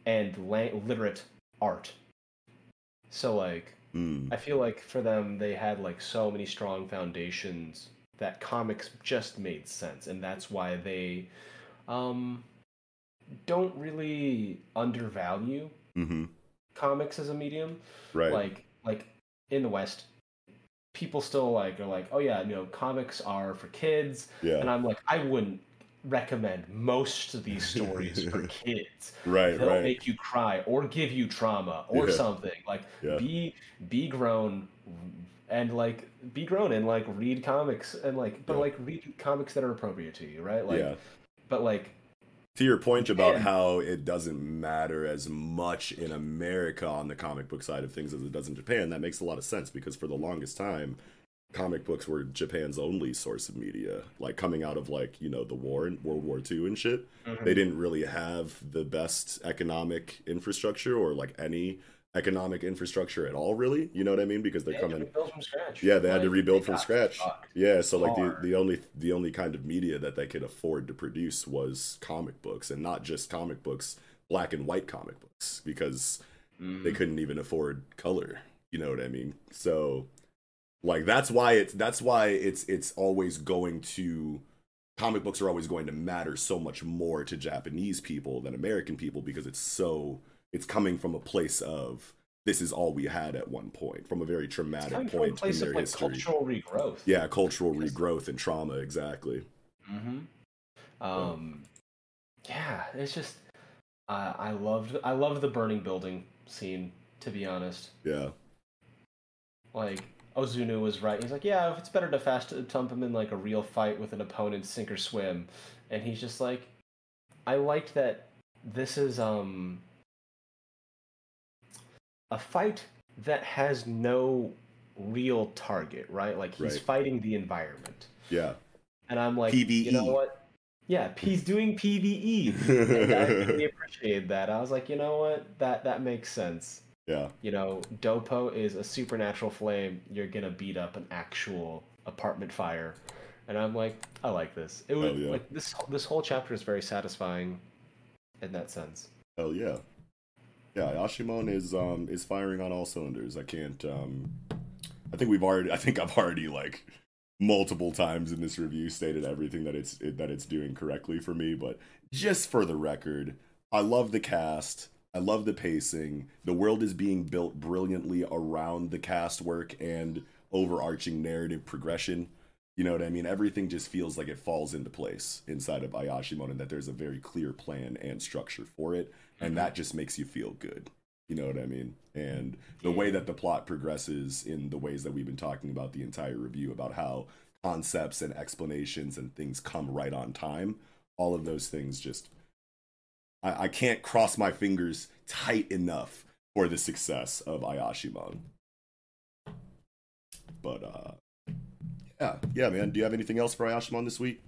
and la- literate art. So like Mm. I feel like for them they had like so many strong foundations that comics just made sense and that's why they um don't really undervalue hmm comics as a medium. right Like like in the West, people still like are like, oh yeah, you know, comics are for kids. Yeah. And I'm like, I wouldn't recommend most of these stories for kids. Right, They'll right. make you cry or give you trauma or Yeah. something. Like Yeah. be be grown and like be grown and like read comics and like but Yeah. like read comics that are appropriate to you, right? Like yeah but like to your point about how it doesn't matter as much in America on the comic book side of things as it does in Japan, that makes a lot of sense because for the longest time, comic books were Japan's only source of media. Like coming out of like, you know, the war and World War II and shit. Mhm. They didn't really have the best economic infrastructure or like any economic infrastructure at all really. You know what I mean? Because they're they coming from scratch. yeah, they had to rebuild from scratch. Yeah, so like the, the only the only kind of media that they could afford to produce was comic books, and not just comic books, black and white comic books, because Mm-hmm. they couldn't even afford color. You know what I mean? So, like that's why it's that's why it's it's always going to comic books are always going to matter so much more to Japanese people than American people because it's so it's coming from a place of this is all we had at one point from a very traumatic coming from a point in place their of like history. cultural regrowth. Yeah, cultural regrowth and trauma, exactly. Mm-hmm. Um, yeah, it's just uh, I loved I loved the burning building scene. To be honest, Yeah. like Ozunu was right. He's like, yeah, if it's better to fast dump him in like a real fight with an opponent, sink or swim, and he's just like, I liked that. This is um a fight that has no real target, right? Like he's Right. fighting the environment. Yeah. And I'm like, you know PvE. what? Yeah, he's doing PVE. I really appreciated that. I was like, you know what? That that makes sense. Yeah. You know, Dopo is a supernatural flame. You're gonna beat up an actual apartment fire, and I'm like, I like this. It was yeah. like this. This whole chapter is very satisfying, in that sense. Hell yeah. Yeah, Ayashimon is um is firing on all cylinders. I can't um I think we've already I think I've already like multiple times in this review stated everything that it's it, that it's doing correctly for me, but just for the record, I love the cast. I love the pacing. The world is being built brilliantly around the cast work and overarching narrative progression. You know what I mean? Everything just feels like it falls into place inside of Ayashimon and that there's a very clear plan and structure for it. And mm-hmm. that just makes you feel good. You know what I mean? And the way that the plot progresses in the ways that we've been talking about the entire review about how concepts and explanations and things come right on time, all of those things just I, I can't cross my fingers tight enough for the success of Ayashimon. But uh yeah, yeah, man. Do you have anything else for Ayashimon this week?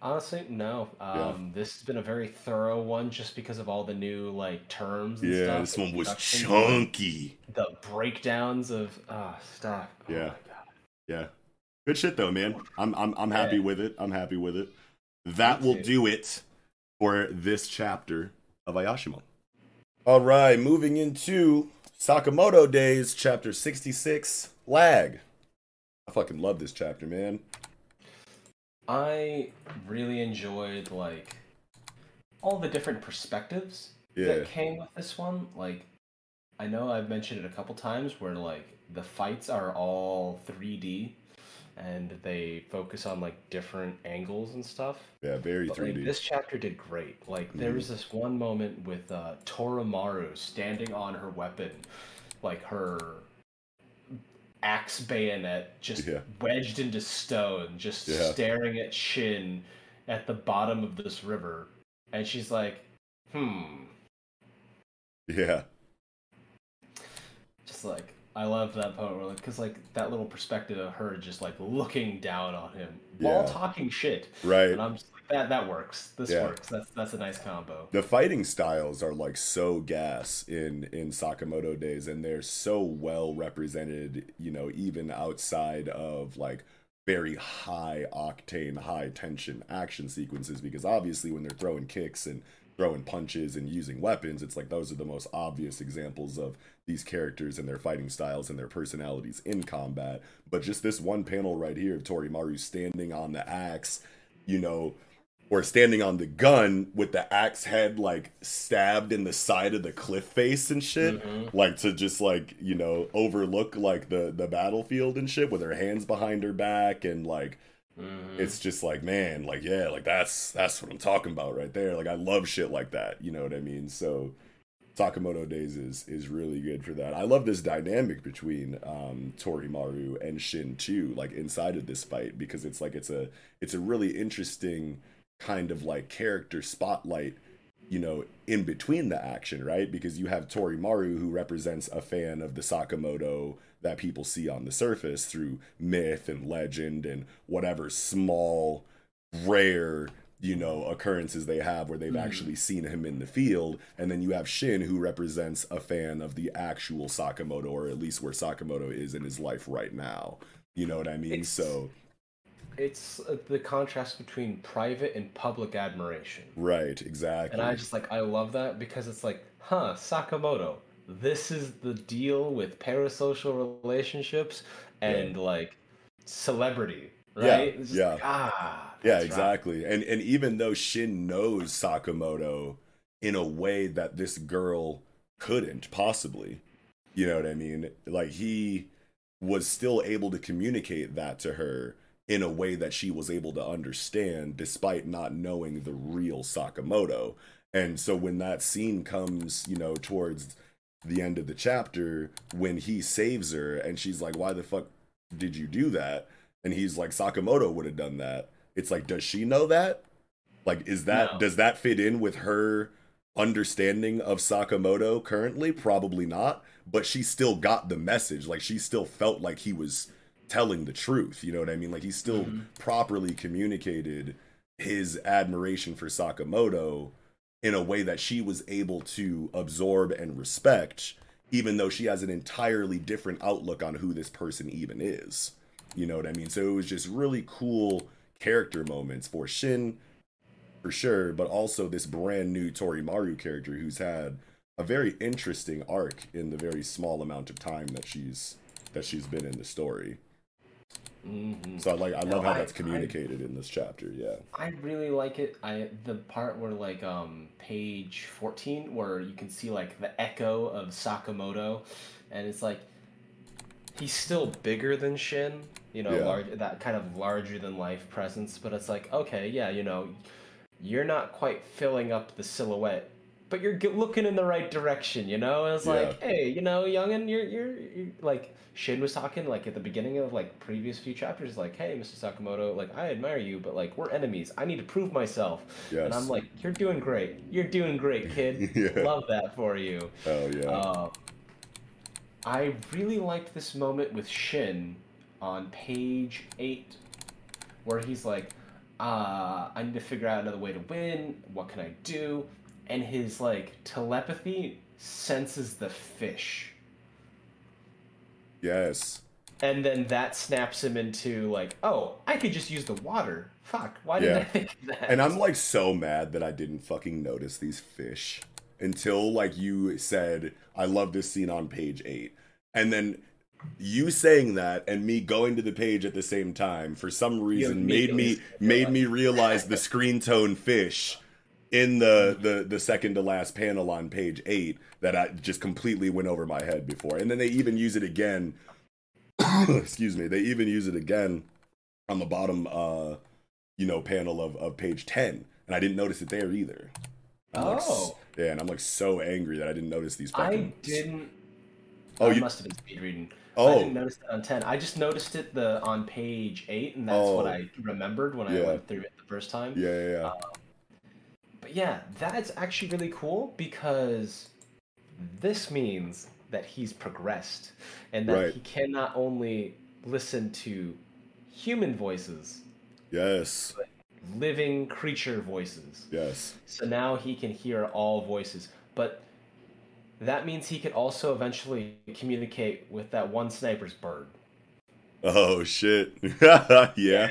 Honestly, no. Um, Yeah. This has been a very thorough one, just because of all the new like terms. And Yeah, stuff, this one was chunky. The breakdowns of ah stuff. Oh Yeah. Yeah. Good shit though, man. I'm I'm I'm happy Yeah. with it. I'm happy with it. That will do it for this chapter of Ayashimon. All right, moving into Sakamoto Days, chapter 66, Lag. I fucking love this chapter, man. I really enjoyed like all the different perspectives Yeah. that came with this one. Like, I know I've mentioned it a couple times where like the fights are all 3D and they focus on like different angles and stuff. Yeah, very 3D. like, this chapter did great. Like there was this one moment with uh, Torimaru standing on her weapon, like her axe bayonet just Yeah. wedged into stone, just Yeah. staring at Shin at the bottom of this river, and she's like, "Hmm." Yeah. Just like I love that part where, like, cause like that little perspective of her just like looking down on him while Yeah. talking shit. Right. And I'm just like, that that works. This Yeah. works. That's that's a nice combo. the fighting styles are like so gas in in Sakamoto days and they're so well represented, you know, even outside of like very high octane, high tension action sequences because obviously when they're throwing kicks and throwing punches and using weapons, it's like those are the most obvious examples of these characters and their fighting styles and their personalities in combat. But just this one panel right here of Torimaru standing on the axe, you know, or standing on the gun with the axe head like stabbed in the side of the cliff face and shit mm-hmm. like to just like you know overlook like the the battlefield and shit with her hands behind her back and like it's just like man like yeah like that's that's what i'm talking about right there like i love shit like that you know what i mean so Sakamoto Days is is really good for that. I love this dynamic between um, Torimaru and Shin too, like inside of this fight because it's like it's a it's a really interesting kind of like character spotlight, you know, in between the action, right? Because you have Torimaru who represents a fan of the Sakamoto that people see on the surface through myth and legend and whatever small rare you know occurrences they have where they've actually seen him in the field. And then you have shin who represents a fan of the actual sakamoto or at least where sakamoto is in his life right now. You know what i mean? It's- so It's uh, the contrast between private and public admiration. right exactly. And I just like I love that because it's like, huh, Sakamoto. This is the deal with parasocial relationships and like celebrity, right? It's just yeah. ah, yeah that's right. exactly and and even though shin knows sakamoto in a way that this girl couldn't possibly you know what i mean like he was still able to communicate that to her in a way that she was able to understand despite not knowing the real sakamoto and so when that scene comes you know towards the end of the chapter when he saves her and she's like why the fuck did you do that? And he's like sakamoto would have done that. It's like does she know that? Like is that No. does that fit in with her understanding of sakamoto currently? Probably not but she still got the message. Like she still felt like he was telling the truth you know what i mean? Like he still mm-hmm. properly communicated his admiration for sakamoto in a way that she was able to absorb and respect even though she has an entirely different outlook on who this person even is. You know what i mean? So it was just really cool character moments for shin for sure but also this brand new torimaru character who's had a very interesting arc in the very small amount of time that she's that she's been in the story Mhm. So I like I No, love how I- that's I- communicated in this chapter. Yeah. I really like it. I the part where like um page 14 where you can see like the echo of Sakamoto and it's like he's still bigger than Shin, you know, Yeah. large that kind of larger than life presence, but it's like okay, yeah, you know, you're not quite filling up the silhouette, but you're g- looking in the right direction, you know? And it's like, hey, you know, youngin, you're, you're you're like Shin was talking like at the beginning of like previous few chapters, like, hey, Mr. Sakamoto, like I admire you, but like we're enemies. I need to prove myself. And I'm like, you're doing great. You're doing great, kid. Yeah. Love that for you. Oh yeah. Uh, I really liked this moment with Shin on page eight, where he's like, uh, I need to figure out another way to win. What can I do? And his like telepathy senses the fish. yes. And then that snaps him into like, oh, I could just use the water. Fuck, why didn't Yeah. I think of that? And I'm like so mad that I didn't fucking notice these fish until like you said, I love this scene on page eight. And then you saying that and me going to the page at the same time for some reason made me made me realize the screen tone fish in the, the the second to last panel on page eight that I just completely went over my head before. And then they even use it again. excuse me. They even use it again on the bottom uh you know panel of, of page 10 and i didn't notice it there either I'm like, Oh. yeah and i'm like so angry that i didn't notice these I didn't. Oh, I you- must have been speed reading. Oh, I didn't notice it on ten. I just noticed it the on page eight, and that's what Oh. I remembered when I went through it the first time. yeah yeah, yeah. But yeah, that's actually really cool because this means that he's progressed and that Right. he can not only listen to human voices, yes living creature voices. yes So now he can hear all voices. But that means he could also eventually communicate with that one sniper's bird. oh shit yeah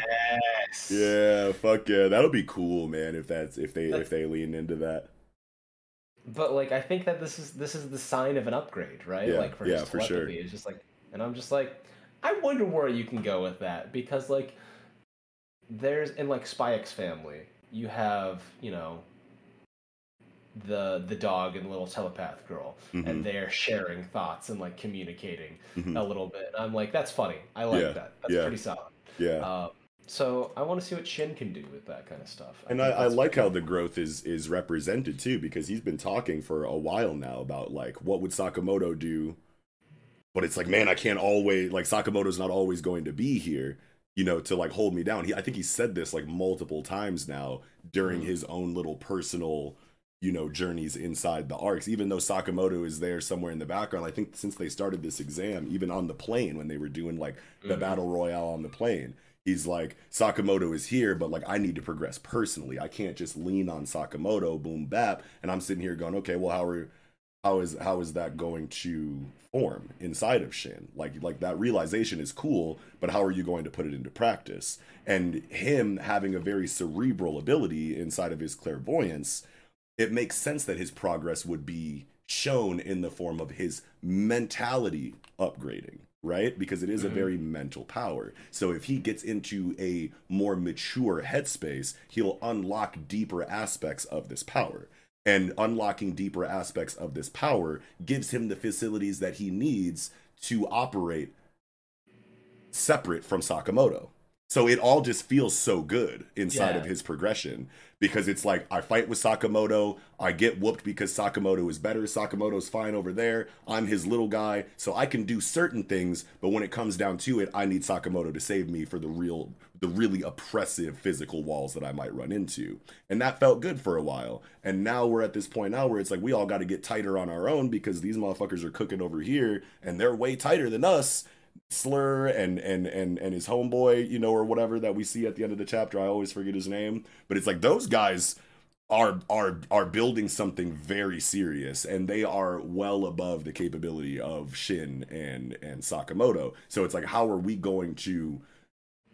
Yes. yeah fuck yeah that'll be cool man if that's if they if they lean into that But like I think that this is this is the sign of an upgrade, right? Yeah, like for yeah, his for sure. It's just like and I'm just like I wonder where you can go with that because like there's in like X family, you have, you know, the the dog and the little telepath girl Mhm. and they're sharing thoughts and like communicating Mhm. a little bit. I'm like that's funny. I like Yeah, that. That's yeah. pretty solid. yeah Uh, so I want to see what Shin can do with that kind of stuff. and I, I like how the growth is is represented too because he's been talking for a while now about like what would Sakamoto do but it's like man I can't always like Sakamoto's not always going to be here you know to like hold me down he I think he said this like multiple times now during his own little personal you know journeys inside the arcs even though Sakamoto is there somewhere in the background I think since they started this exam even on the plane when they were doing like the Mhm. battle royale on the plane he's like Sakamoto is here but like I need to progress personally I can't just lean on Sakamoto boom bap and I'm sitting here going okay well how are how is how is that going to form inside of Shin? Like like that realization is cool, but how are you going to put it into practice? And him having a very cerebral ability inside of his clairvoyance, it makes sense that his progress would be shown in the form of his mentality upgrading, right? Because it is a mm-hmm. very mental power. So if he gets into a more mature headspace, he'll unlock deeper aspects of this power and unlocking deeper aspects of this power gives him the facilities that he needs to operate separate from Sakamoto. So it all just feels so good inside Yeah. of his progression because it's like I fight with Sakamoto, I get whooped because Sakamoto is better, Sakamoto's fine over there, I'm his little guy, so I can do certain things, but when it comes down to it, I need Sakamoto to save me for the real the really oppressive physical walls that I might run into. And that felt good for a while. And now we're at this point now where it's like we all got to get tighter on our own because these motherfuckers are cooking over here and they're way tighter than us. Slur and and and and his homeboy, you know, or whatever that we see at the end of the chapter. I always forget his name, but it's like those guys are are are building something very serious, and they are well above the capability of Shin and and Sakamoto. So it's like, how are we going to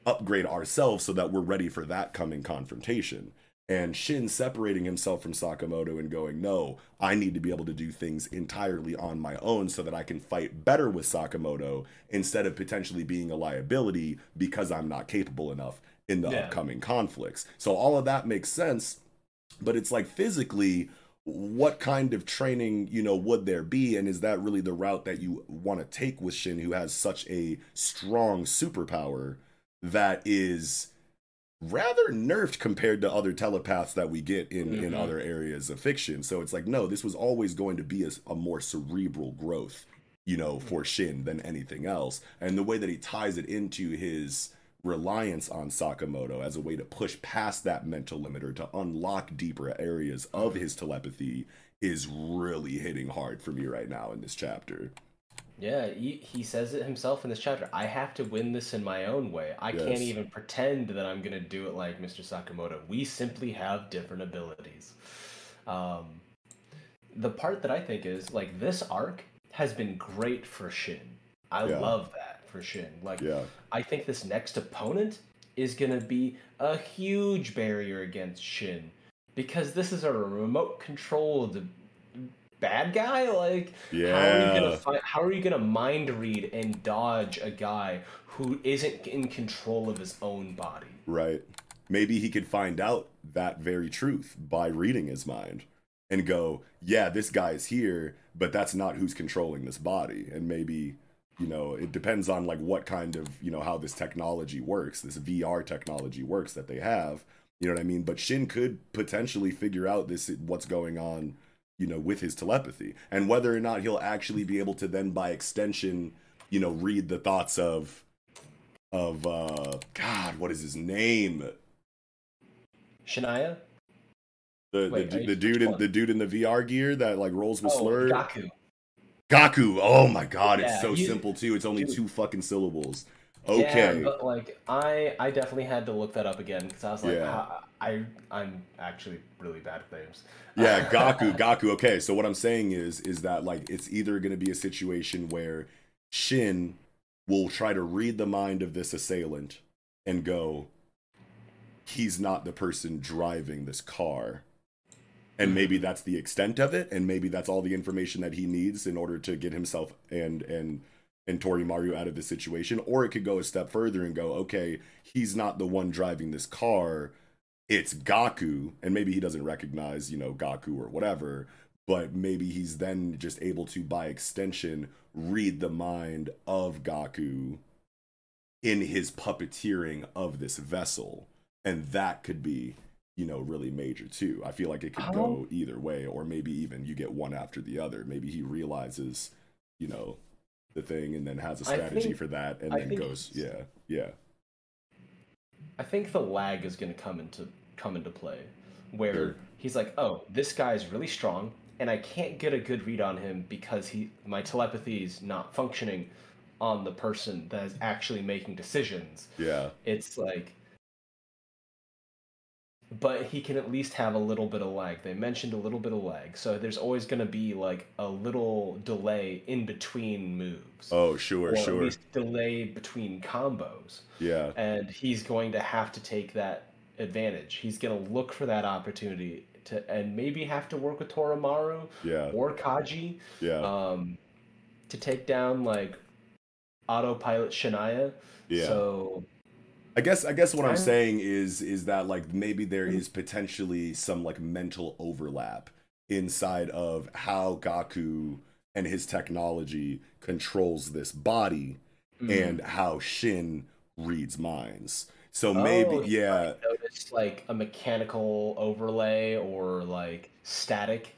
upgrade ourselves so that we're ready for that coming confrontation? And Shin separating himself from Sakamoto and going, No, I need to be able to do things entirely on my own so that I can fight better with Sakamoto instead of potentially being a liability because I'm not capable enough in the Yeah. upcoming conflicts. So all of that makes sense, but it's like physically, what kind of training, you know, would there be? And is that really the route that you want to take with Shin, who has such a strong superpower that is rather nerfed compared to other telepaths that we get in in Mhm. other areas of fiction. So it's like no this was always going to be a, a more cerebral growth you know for shin than anything else. And the way that he ties it into his reliance on sakamoto as a way to push past that mental limiter to unlock deeper areas of his telepathy is really hitting hard for me right now in this chapter Yeah, he, he says it himself in this chapter. I have to win this in my own way. I Yes. can't even pretend that I'm going to do it like Mr. Sakamoto. We simply have different abilities. Um, the part that I think is like this arc has been great for Shin. I Yeah. love that for Shin. Like, Yeah. I think this next opponent is going to be a huge barrier against Shin because this is a remote controlled bad guy. Like, how are you Yeah. gonna find, how are you gonna mind read and dodge a guy who isn't in control of his own body? Right. Maybe he could find out that very truth by reading his mind and go, yeah, this guy's here, but that's not who's controlling this body. And maybe, you know, it depends on like what kind of, you know, how this technology works, this VR technology works that they have. You know what I mean? But Shin could potentially figure out this what's going on, you know, with his telepathy. And whether or not he'll actually be able to then by extension, you know, read the thoughts of of uh God, what is his name? Shania? The Wait, the, the dude in the dude in the VR gear that like rolls with Oh, slur. Gaku. Gaku. Oh my god, it's so you- simple too. It's only dude. two fucking syllables. Yeah, Okay. but like I, I definitely had to look that up again because I was like, Yeah. "How- I, I'm actually really bad at names. yeah, Gaku, Gaku. Okay, so what I'm saying is is that like it's either going to be a situation where Shin will try to read the mind of this assailant and go he's not the person driving this car. And mm-hmm. maybe that's the extent of it and maybe that's all the information that he needs in order to get himself and and and Toramaru out of this situation or it could go a step further and go okay, he's not the one driving this car it's Gaku, and maybe he doesn't recognize, you know, Gaku or whatever, but maybe he's then just able to, by extension, read the mind of Gaku in his puppeteering of this vessel. And that could be, you know, really major too. I feel like it could go oh. either way, or maybe even you get one after the other. Maybe he realizes, you know, the thing and then has a strategy think- for that and I then think goes, yeah, yeah. I think the lag is going to come into come into play, where Sure. he's like, "Oh, this guy's really strong, and I can't get a good read on him because he my telepathy is not functioning on the person that is actually making decisions." Yeah. It's like, but he can at least have a little bit of lag. They mentioned a little bit of lag, so there's always going to be like a little delay in between moves. Oh, sure, or sure. At least delay between combos Yeah. and he's going to have to take that advantage. He's going to look for that opportunity to, and maybe have to work with Toramaru. Yeah. or Kaji, Yeah. um, to take down like autopilot Shania. Yeah. So I guess I guess what I'm saying is is that like maybe there is potentially some like mental overlap inside of how Gaku and his technology controls this body Mhm. and how Shin reads minds. So maybe Oh, you yeah, might notice like a mechanical overlay or like static.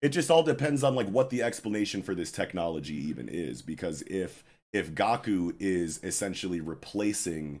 it just all depends on like what the explanation for this technology even is because if if Gaku is essentially replacing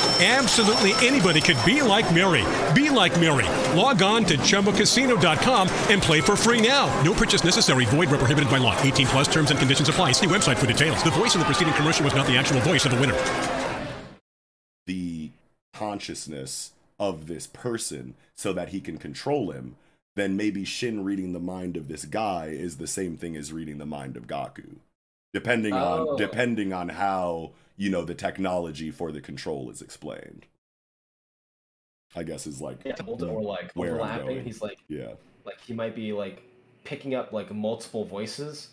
Absolutely anybody could be like Mary. Be like Mary. Log on to ChumbaCasino.com and play for free now. No purchase necessary. Void where prohibited by law. 18 plus terms and conditions apply. See website for details. The voice in the preceding commercial was not the actual voice of the winner. The consciousness of this person so that he can control him, then maybe Shin reading the mind of this guy is the same thing as reading the mind of Gaku. Depending Oh. on depending on how, you know, the technology for the control is explained. I guess is like Yeah, or like where overlapping. He's like Yeah. like he might be like picking up like multiple voices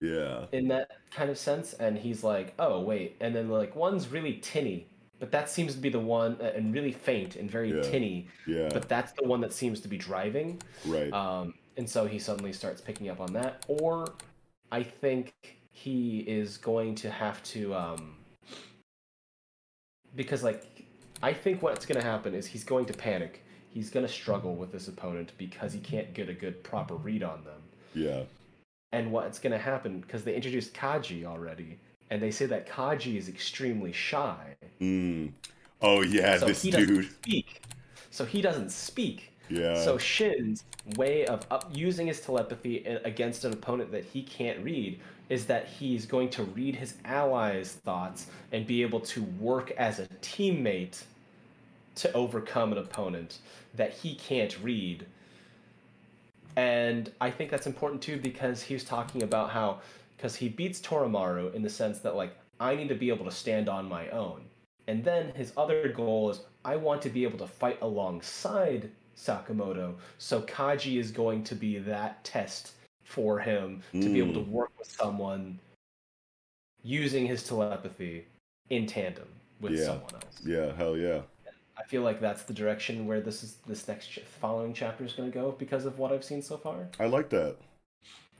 Yeah. in that kind of sense and he's like oh wait and then like one's really tinny but that seems to be the one uh, and really faint and very Yeah. tinny Yeah. but that's the one that seems to be driving Right. um and so he suddenly starts picking up on that or i think he is going to have to um because like i think what's going to happen is he's going to panic he's going to struggle with this opponent because he can't get a good proper read on them Yeah. and what's going to happen because they introduced Kaji already, and they say that Kaji is extremely shy. Mm. Oh yeah, so this he doesn't dude. speak. So he doesn't speak. Yeah. So Shin's way of up using his telepathy against an opponent that he can't read is that he's going to read his allies' thoughts and be able to work as a teammate to overcome an opponent that he can't read. And I think that's important too because he was talking about how because he beats Toramaru in the sense that like I need to be able to stand on my own. And then his other goal is I want to be able to fight alongside Sakamoto. So Kaji is going to be that test for him to be able to Mm. work with someone using his telepathy in tandem with yeah. someone else. Yeah, hell yeah. I feel like that's the direction where this is this next ch- following chapter is going to go because of what I've seen so far. I like that.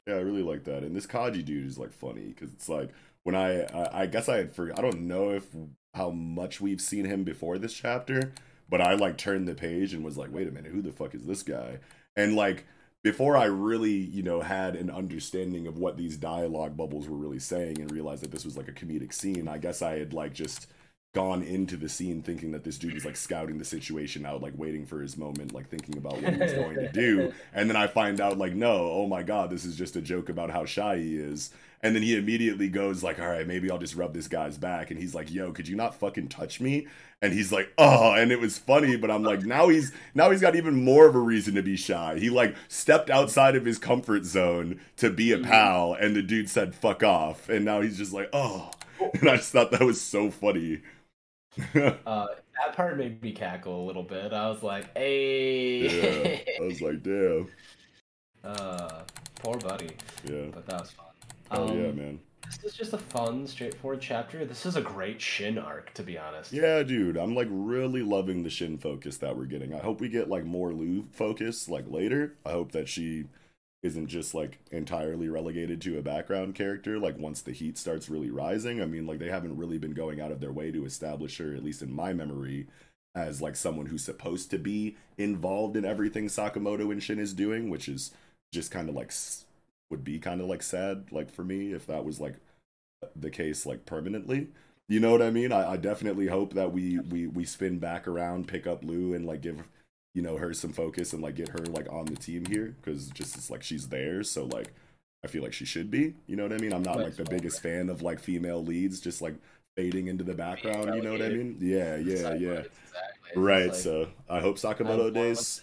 Yeah, I really like that. And this Kaji dude is like funny because it's like when I, I I guess I had forgot. I don't know if how much we've seen him before this chapter, but I like turned the page and was like, wait a minute, who the fuck is this guy? And like before I really you know had an understanding of what these dialogue bubbles were really saying and realized that this was like a comedic scene, I guess I had like just gone into the scene thinking that this dude was like scouting the situation out, like waiting for his moment, like thinking about what he was going to do. And then I find out, like, no, oh my god, this is just a joke about how shy he is. And then he immediately goes, like, all right, maybe I'll just rub this guy's back. And he's like, yo, could you not fucking touch me? And he's like, oh, and it was funny, but I'm like, now he's now he's got even more of a reason to be shy. He like stepped outside of his comfort zone to be a pal, and the dude said fuck off. And now he's just like, oh. And I just thought that was so funny. Uh, that part made me cackle a little bit. I was like, "Hey!" yeah. I was like, damn. uh, poor buddy. Yeah. But that was fun. Oh yeah, Um, man. This is just a fun, straightforward chapter. This is a great Shin arc, to be honest. Yeah, dude. I'm like really loving the Shin focus that we're getting. I hope we get like more Lu focus like later. I hope that she isn't just like entirely relegated to a background character like once the heat starts really rising. I mean, like they haven't really been going out of their way to establish her at least in my memory as like someone who's supposed to be involved in everything Sakamoto and Shin is doing, which is just kind of like would be kind of like sad like for me if that was like the case like permanently. You know what I mean? I, I definitely hope that we we we spin back around, pick up Lu, and like give you know her some focus and like get her like on the team here because just it's like she's there, so like I feel like she should be. You know what I mean? I'm not like the biggest fan of like female leads just like fading into the background. You know what I mean? Yeah, yeah, yeah. Right. So I hope Sakamoto Days.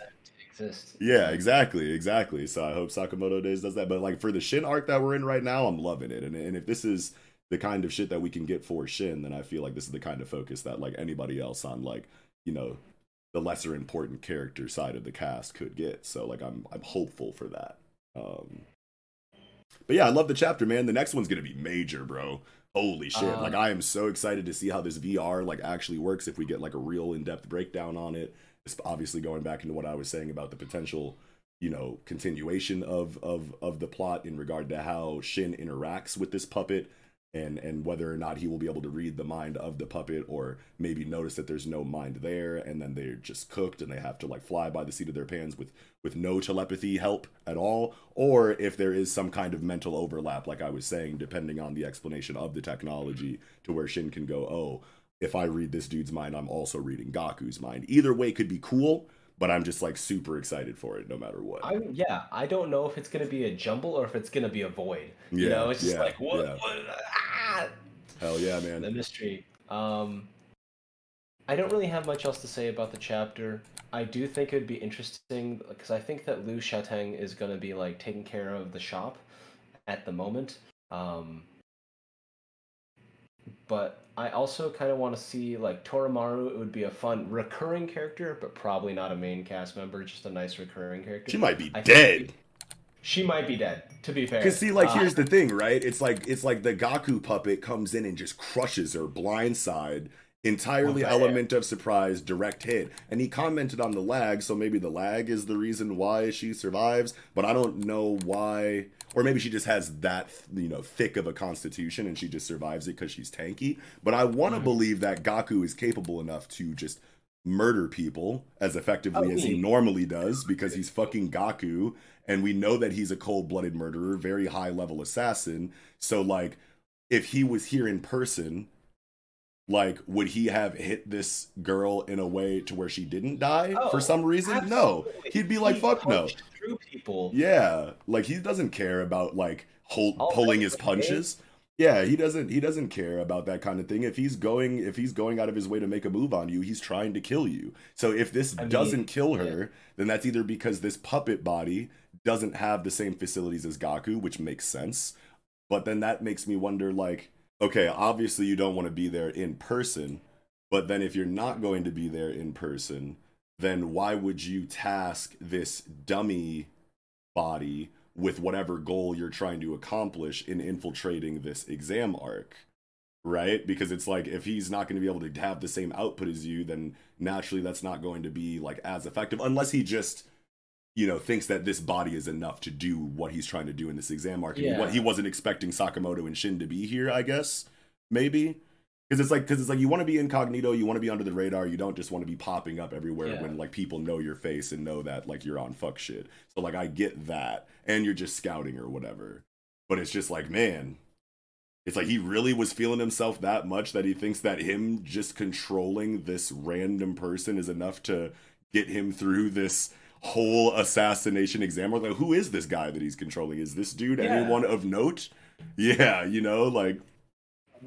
Exist. Yeah, exactly, exactly. So I hope Sakamoto Days does that. But like for the Shin arc that we're in right now, I'm loving it. And and if this is the kind of shit that we can get for Shin, then I feel like this is the kind of focus that like anybody else on like you know the lesser important character side of the cast could get. So like I'm I'm hopeful for that. Um, but yeah, I love the chapter, man. The next one's gonna be major, bro. Holy shit! Um, like I am so excited to see how this VR like actually works. If we get like a real in depth breakdown on it, obviously going back into what I was saying about the potential, you know, continuation of of of the plot in regard to how Shin interacts with this puppet and and whether or not he will be able to read the mind of the puppet or maybe notice that there's no mind there and then they're just cooked and they have to like fly by the seat of their pants with with no telepathy help at all. Or if there is some kind of mental overlap like i was saying depending on the explanation of the technology to where shin can go oh if i read this dude's mind i'm also reading gaku's mind either way could be cool but i'm just like super excited for it no matter what I yeah, I don't know if it's gonna be a jumble or if it's gonna be a void. you know, it's just yeah, like what, yeah. what ah, hell yeah man. the mystery. Um, I don't really have much else to say about the chapter. I do think it would be interesting because I think that Lu Shaotang is gonna be like taking care of the shop at the moment. Um, but I also kind of want to see like Toramaru. It would be a fun recurring character, but probably not a main cast member. Just a nice recurring character. she might be I dead She might be dead. To be fair, Because see, like, Uh, here's the thing, right? It's like it's like the Gaku puppet comes in and just crushes her blindside. Entirely element of surprise, direct hit. And he commented on the lag, so maybe the lag is the reason why she survives. But I don't know why, or maybe she just has that you know thick of a constitution and she just survives it because she's tanky. But I want to mm-hmm. believe that Gaku is capable enough to just murder people as effectively Oh, as he he- normally does because he's fucking Gaku and we know that he's a cold-blooded murderer, very high-level assassin. So like if he was here in person, like would he have hit this girl in a way to where she didn't die Oh, for some reason? No. He'd be like He fuck no. Through people. Yeah, like he doesn't care about like hold, pulling his punches. Yeah, he doesn't he doesn't care about that kind of thing. If he's going if he's going out of his way to make a move on you, he's trying to kill you. So if this I doesn't kill yeah. her, then that's either because this puppet body doesn't have the same facilities as Gaku, which makes sense. But then that makes me wonder like, okay, obviously you don't want to be there in person, but then if you're not going to be there in person, then why would you task this dummy body with whatever goal you're trying to accomplish in infiltrating this exam arc? Right? Because it's like if he's not going to be able to have the same output as you, then naturally that's not going to be like as effective unless he just you know thinks that this body is enough to do what he's trying to do in this exam arc. Yeah. What he wasn't expecting Sakamoto and Shin to be here, I guess. Maybe because it's like because it's like you want to be incognito, you want to be under the radar, you don't just want to be popping up everywhere Yeah. when like people know your face and know that like you're on fuck shit. So like I get that, and you're just scouting or whatever. But it's just like man, it's like he really was feeling himself that much that he thinks that him just controlling this random person is enough to get him through this whole assassination exam. Or like, who is this guy that he's controlling? Is this dude Yeah. anyone of note? Yeah, you know, like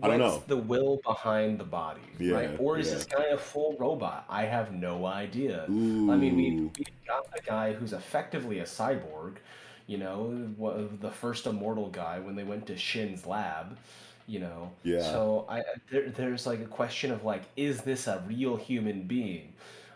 I don't know. the will behind the body, Yeah, right? Or is yeah. this guy a full robot? I have no idea. I mean, we, Ooh. we've got a guy who's effectively a cyborg, you know, the first immortal guy when they went to Shin's lab, you know. Yeah. So I there, there's like a question of like, is this a real human being?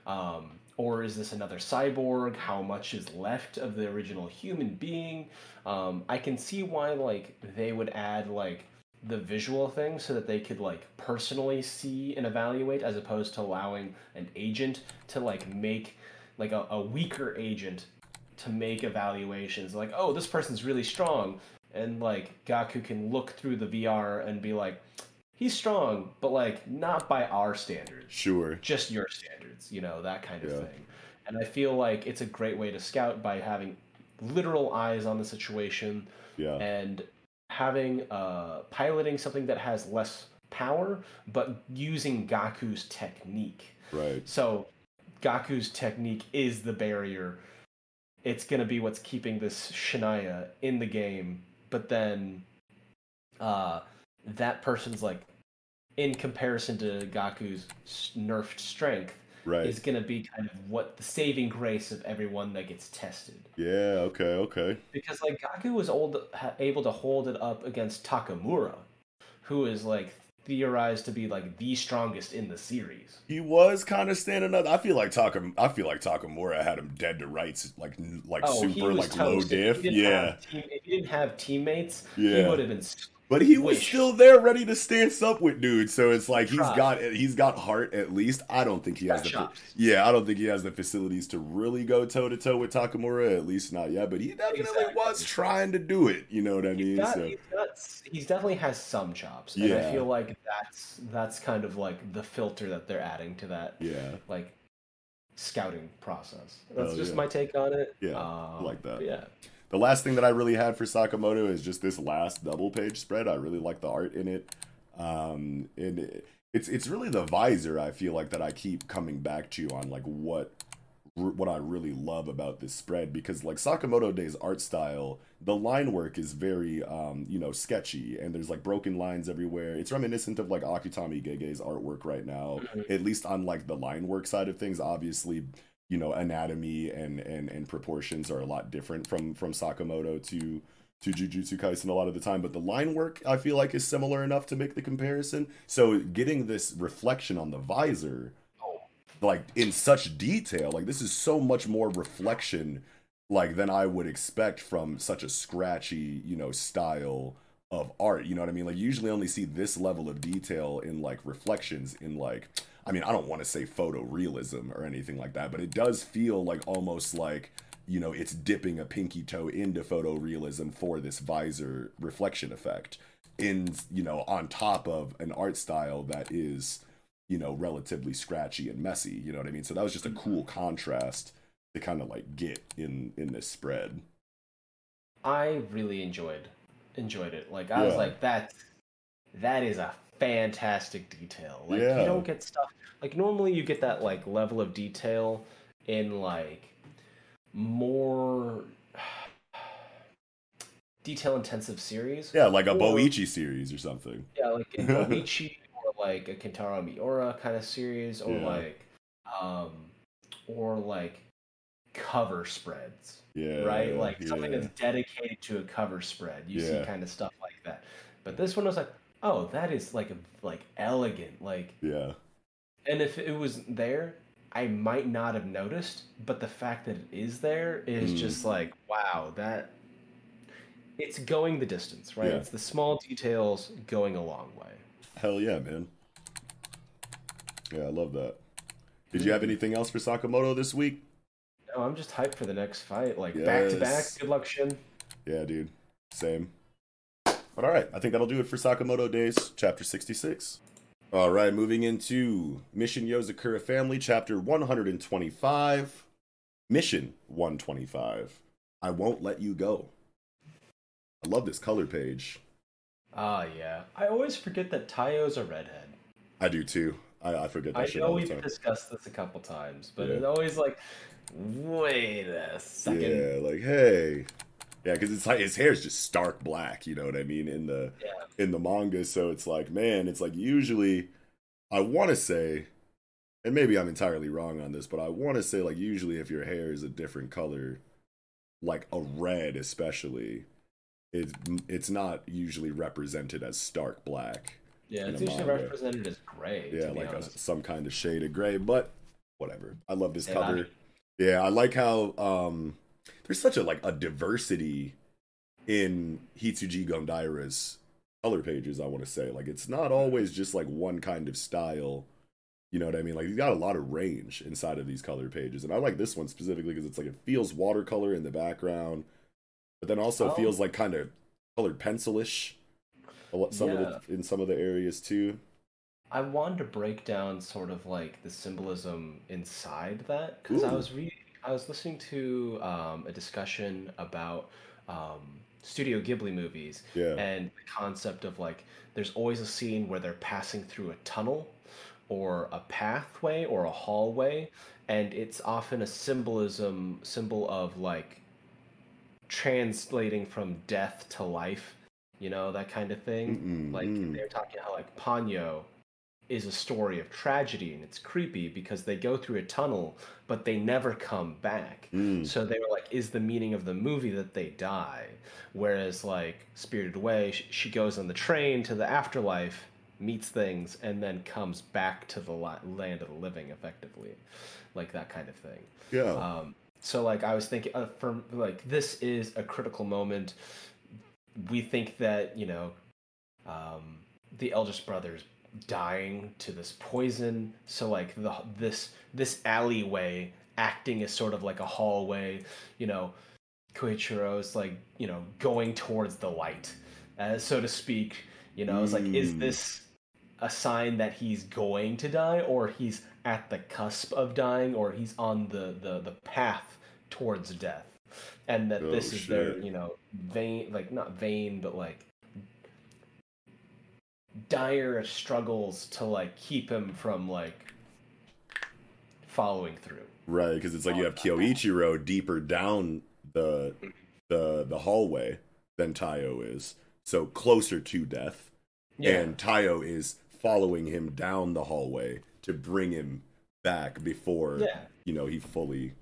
Um, or is this another cyborg? How much is left of the original human being? Um, I can see why like they would add like the visual thing so that they could like personally see and evaluate as opposed to allowing an agent to like make like a, a weaker agent to make evaluations like oh this person's really strong and like gaku can look through the vr and be like he's strong but like not by our standards Sure. just your standards, you know, that kind of Yeah. thing. And I feel like it's a great way to scout by having literal eyes on the situation Yeah. and having uh piloting something that has less power but using Gaku's technique. Right. So Gaku's technique is the barrier. It's going to be what's keeping this Shania in the game, but then uh that person's like in comparison to Gaku's nerfed strength Right. is going to be kind of what the saving grace of everyone that gets tested. Yeah. Okay. Okay. Because like Gaku was old, able to hold it up against Takamura, who is like theorized to be like the strongest in the series. He was kind of standing up. I feel like Takam. I feel like Takamura had him dead to rights, like like Oh, super, like low toast. If diff. he Yeah. team- if he didn't have teammates, Yeah. he would have been But he was Wish. still there, ready to stance up with dudes. So it's like he's Try. got he's got heart at least. I don't think he has Got the chops. yeah. I don't think he has the facilities to really go toe to toe with Takamura. At least not yet. But he definitely Exactly. was trying to do it. You know what I mean? He's got, So he's got, he's definitely has some chops, and I feel like that's that's kind of like the filter that they're adding to that yeah, like scouting process. That's Oh, just yeah. my take on it. Yeah, I Um, like that. but Yeah, The last thing that I really had for Sakamoto is just this last double page spread. I really like the art in it. Um, and it, it's it's really the visor I feel like that I keep coming back to on like what what I really love about this spread because like Sakamoto Day's art style, the line work is very um, you know, sketchy and there's like broken lines everywhere. It's reminiscent of like Akutami Gege's artwork right now, at least on like the line work side of things. Obviously, you know, anatomy and and and proportions are a lot different from from Sakamoto to to Jujutsu Kaisen a lot of the time, but the line work I feel like is similar enough to make the comparison. So getting this reflection on the visor like in such detail like this is so much more reflection like than i would expect from such a scratchy you know style of art you know what i mean like you usually only see this level of detail in like reflections in like i mean i don't want to say photorealism or anything like that but it does feel like almost like you know it's dipping a pinky toe into photorealism for this visor reflection effect in you know on top of an art style that is you know, relatively scratchy and messy. You know what I mean? So that was just a mm-hmm. cool contrast to kind of like get in in this spread. I really enjoyed enjoyed it. Like I was like that that is a fantastic detail. Like Yeah. you don't get stuff like normally you get that like level of detail in like more detail intensive series. Yeah, like a Or- Boichi series or something. Yeah, like in Boichi or like a Kentaro Miura kind of series, or Yeah. like, um, or like cover spreads, Yeah, right? Like something that's dedicated to a cover spread. You Yeah. see kind of stuff like that. But this one was like, oh, that is like a like elegant, like, Yeah. and if it was there. I might not have noticed, but the fact that it is there is Mm. just like, wow, that it's going the distance, right? Yeah. It's the small details going a long way. Hell yeah, man. Yeah, I love that. Did you have anything else for Sakamoto this week? No, I'm just hyped for the next fight. Like back to back. Good luck, Shin. Yeah, dude. Same. But all right, I think that'll do it for Sakamoto Days, chapter 66. All right, moving into Mission Yozakura Family, chapter 125. Mission 125. I won't let you go. I love this color page. Ah, yeah. I always forget that Taiyo's a redhead. I do too. I, I forget that I shit know all the we've discussed this a couple times, but Yeah. it's always like, wait a second. Yeah, like hey, yeah, because it's like his hair is just stark black. You know what I mean in the Yeah. in the manga. So it's like, man, it's like usually, I want to say, and maybe I'm entirely wrong on this, but I want to say like usually if your hair is a different color, like a red especially, it's it's not usually represented as stark black. Yeah, it's usually manga. represented as gray. Yeah, like a, some kind of shade of gray, but whatever. I love this Yeah, cover. I- Yeah, I like how um there's such a like a diversity in Hitsuji Gondaira's color pages, I want to say. Like it's not always just like one kind of style. You know what I mean? Like he's got a lot of range inside of these color pages. And I like this one specifically because it's like it feels watercolor in the background, but then also Oh. feels like kind of colored pencilish. A lot, some of Yeah. the in some of the areas too. I wanted to break down sort of like the symbolism inside that because I was reading, I was listening to um, a discussion about um, Studio Ghibli movies Yeah. and the concept of like there's always a scene where they're passing through a tunnel or a pathway or a hallway and it's often a symbolism symbol of like translating from death to life you know that kind of thing Mm-mm, like mm. they're talking how like Ponyo is a story of tragedy and it's creepy because they go through a tunnel but they never come back Mm. so they were like is the meaning of the movie that they die whereas like spirited away she goes on the train to the afterlife meets things and then comes back to the land of the living effectively like that kind of thing Yeah. um, so like I was thinking, uh, for like this is a critical moment. We think that you know um, the eldest brother's dying to this poison. So like the this this alleyway acting as sort of like a hallway, you know, Kyoichiro's like, you know, going towards the light, uh, so to speak. You know, it's like, is this a sign that he's going to die, or he's at the cusp of dying, or he's on the the, the path towards death, and that this Oh, is their, you know, vain, like not vain, but like dire struggles to like keep him from like following through. Right, because it's like you have Kyoichiro deeper down the the the hallway than Taiyo is, so closer to death, Yeah. and Taiyo is following him down the hallway to bring him back before Yeah. you know he fully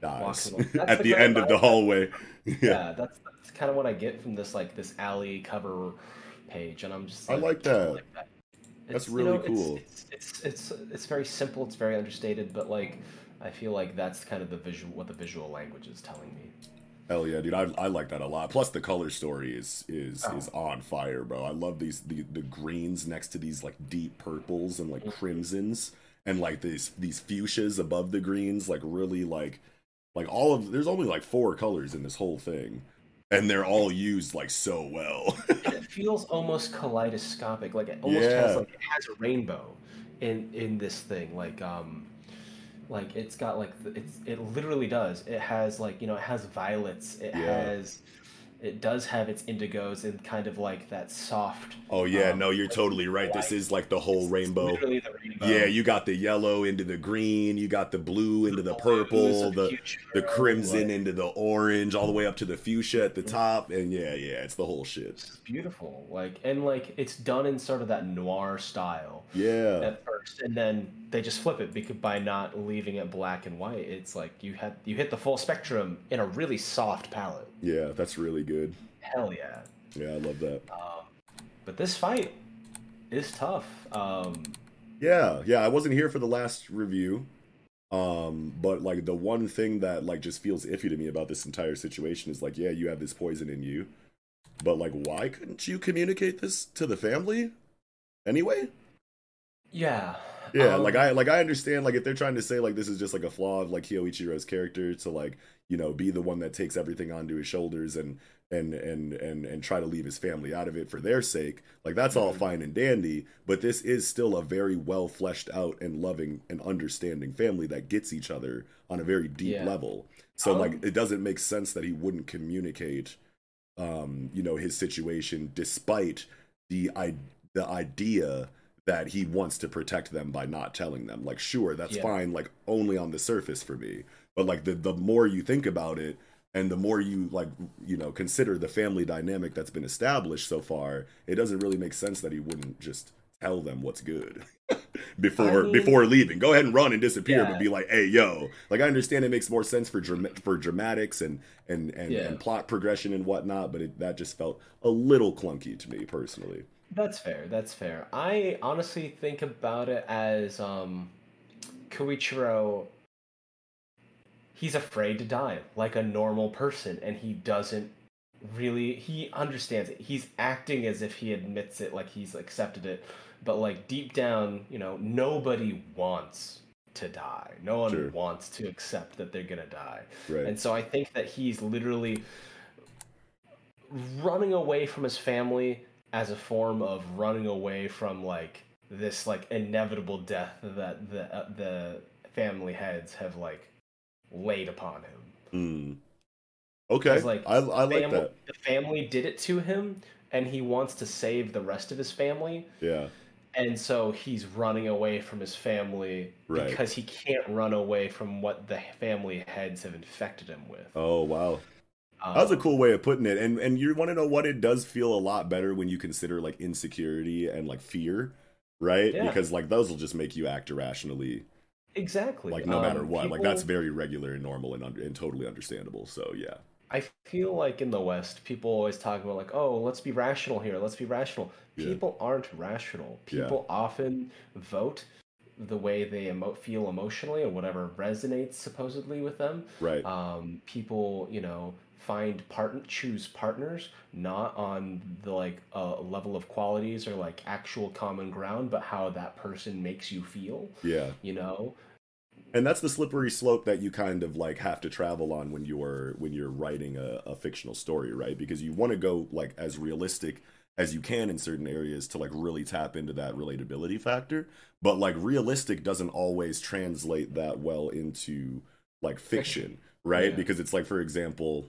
dies Walks along. That's at the the end of the hallway. yeah, yeah, that's that's kind of what I get from this like this alley cover page, and I'm just I like that. that. That's It's, you really know, cool. It's, it's it's it's very simple. It's very understated, but like I feel like that's kind of the visual what the visual language is telling me. Hell yeah, dude! I, I like that a lot. Plus, the color story is is Oh. is on fire, bro. I love these the, the greens next to these like deep purples and Mm-hmm. like crimsons, and like these these fuchsias above the greens, like really like like all of. There's only like four colors in this whole thing, and they're all used like so well. It feels almost kaleidoscopic. Like it almost Yeah. has like it has a rainbow in in this thing. Like um, like it's got like it's it literally does. It has like you know it has violets. It Yeah. has it does have its indigos and kind of like that soft. oh yeah, um, no, you're totally right. This is like the whole rainbow. Literally the rainbow. Yeah, you got the yellow into the green, you got the blue into the purple, the future, the crimson like- into the orange, all the way up to the fuchsia at the top, and yeah, yeah, it's the whole shit. It's beautiful. Like and like it's done in sort of that noir style. Yeah, at first, and then they just flip it because by not leaving it black and white, it's like you had you hit the full spectrum in a really soft palette. yeah, that's really good. Hell yeah! Yeah, I love that. But this fight is tough. Um, Yeah, yeah, I wasn't here for the last review. Um, but like the one thing that like just feels iffy to me about this entire situation is like, yeah, you have this poison in you, but like, why couldn't you communicate this to the family anyway? yeah, Yeah, um, like I like I understand like if they're trying to say like this is just like a flaw of like Kyoichiro's character to like you know be the one that takes everything onto his shoulders and and and and and try to leave his family out of it for their sake like that's all fine and dandy but this is still a very well fleshed out and loving and understanding family that gets each other on a very deep Yeah. level so Um, like it doesn't make sense that he wouldn't communicate um you know his situation despite the i the idea that he wants to protect them by not telling them like sure that's Yeah. fine like only on the surface for me but like the the more you think about it and the more you like you know consider the family dynamic that's been established so far it doesn't really make sense that he wouldn't just tell them what's good before I mean- before leaving go ahead and run and disappear Yeah. but be like hey yo like i understand it makes more sense for dram- for dramatics and and and, Yeah. and plot progression and whatnot but it, that just felt a little clunky to me personally that's fair. That's fair. I honestly think about it as um, Kyoichiro. He's afraid to die like a normal person, and he doesn't really. He understands it. He's acting as if he admits it, like he's accepted it, but like deep down, you know, nobody wants to die. No one Sure. wants to accept that they're gonna die. Right. And so I think that he's literally running away from his family as a form of running away from like this like inevitable death that the uh, the family heads have like laid upon him. Mm. Okay, like I, I like that. The family did it to him, and he wants to save the rest of his family. Yeah, And so he's running away from his family Right. because he can't run away from what the family heads have infected him with. Oh wow, Um, that was a cool way of putting it. And and you want to know what? It does feel a lot better when you consider like insecurity and like fear, right? Yeah. Because like those will just make you act irrationally, Exactly. like no matter Um, what. Like that's very regular and normal and under, and totally understandable. So yeah, I feel like in the West, people always talk about like, oh, let's be rational here. Let's be rational. Yeah. People aren't rational. Yeah. People often vote the way they emo- feel emotionally or whatever resonates supposedly with them. right. Um, people, you know, find part choose partners not on the like uh, level of qualities or like actual common ground but how that person makes you feel Yeah. you know and that's the slippery slope that you kind of like have to travel on when you're when you're writing a, a fictional story right because you want to go like as realistic as you can in certain areas to like really tap into that relatability factor but like realistic doesn't always translate that well into like fiction right Yeah. because it's like for example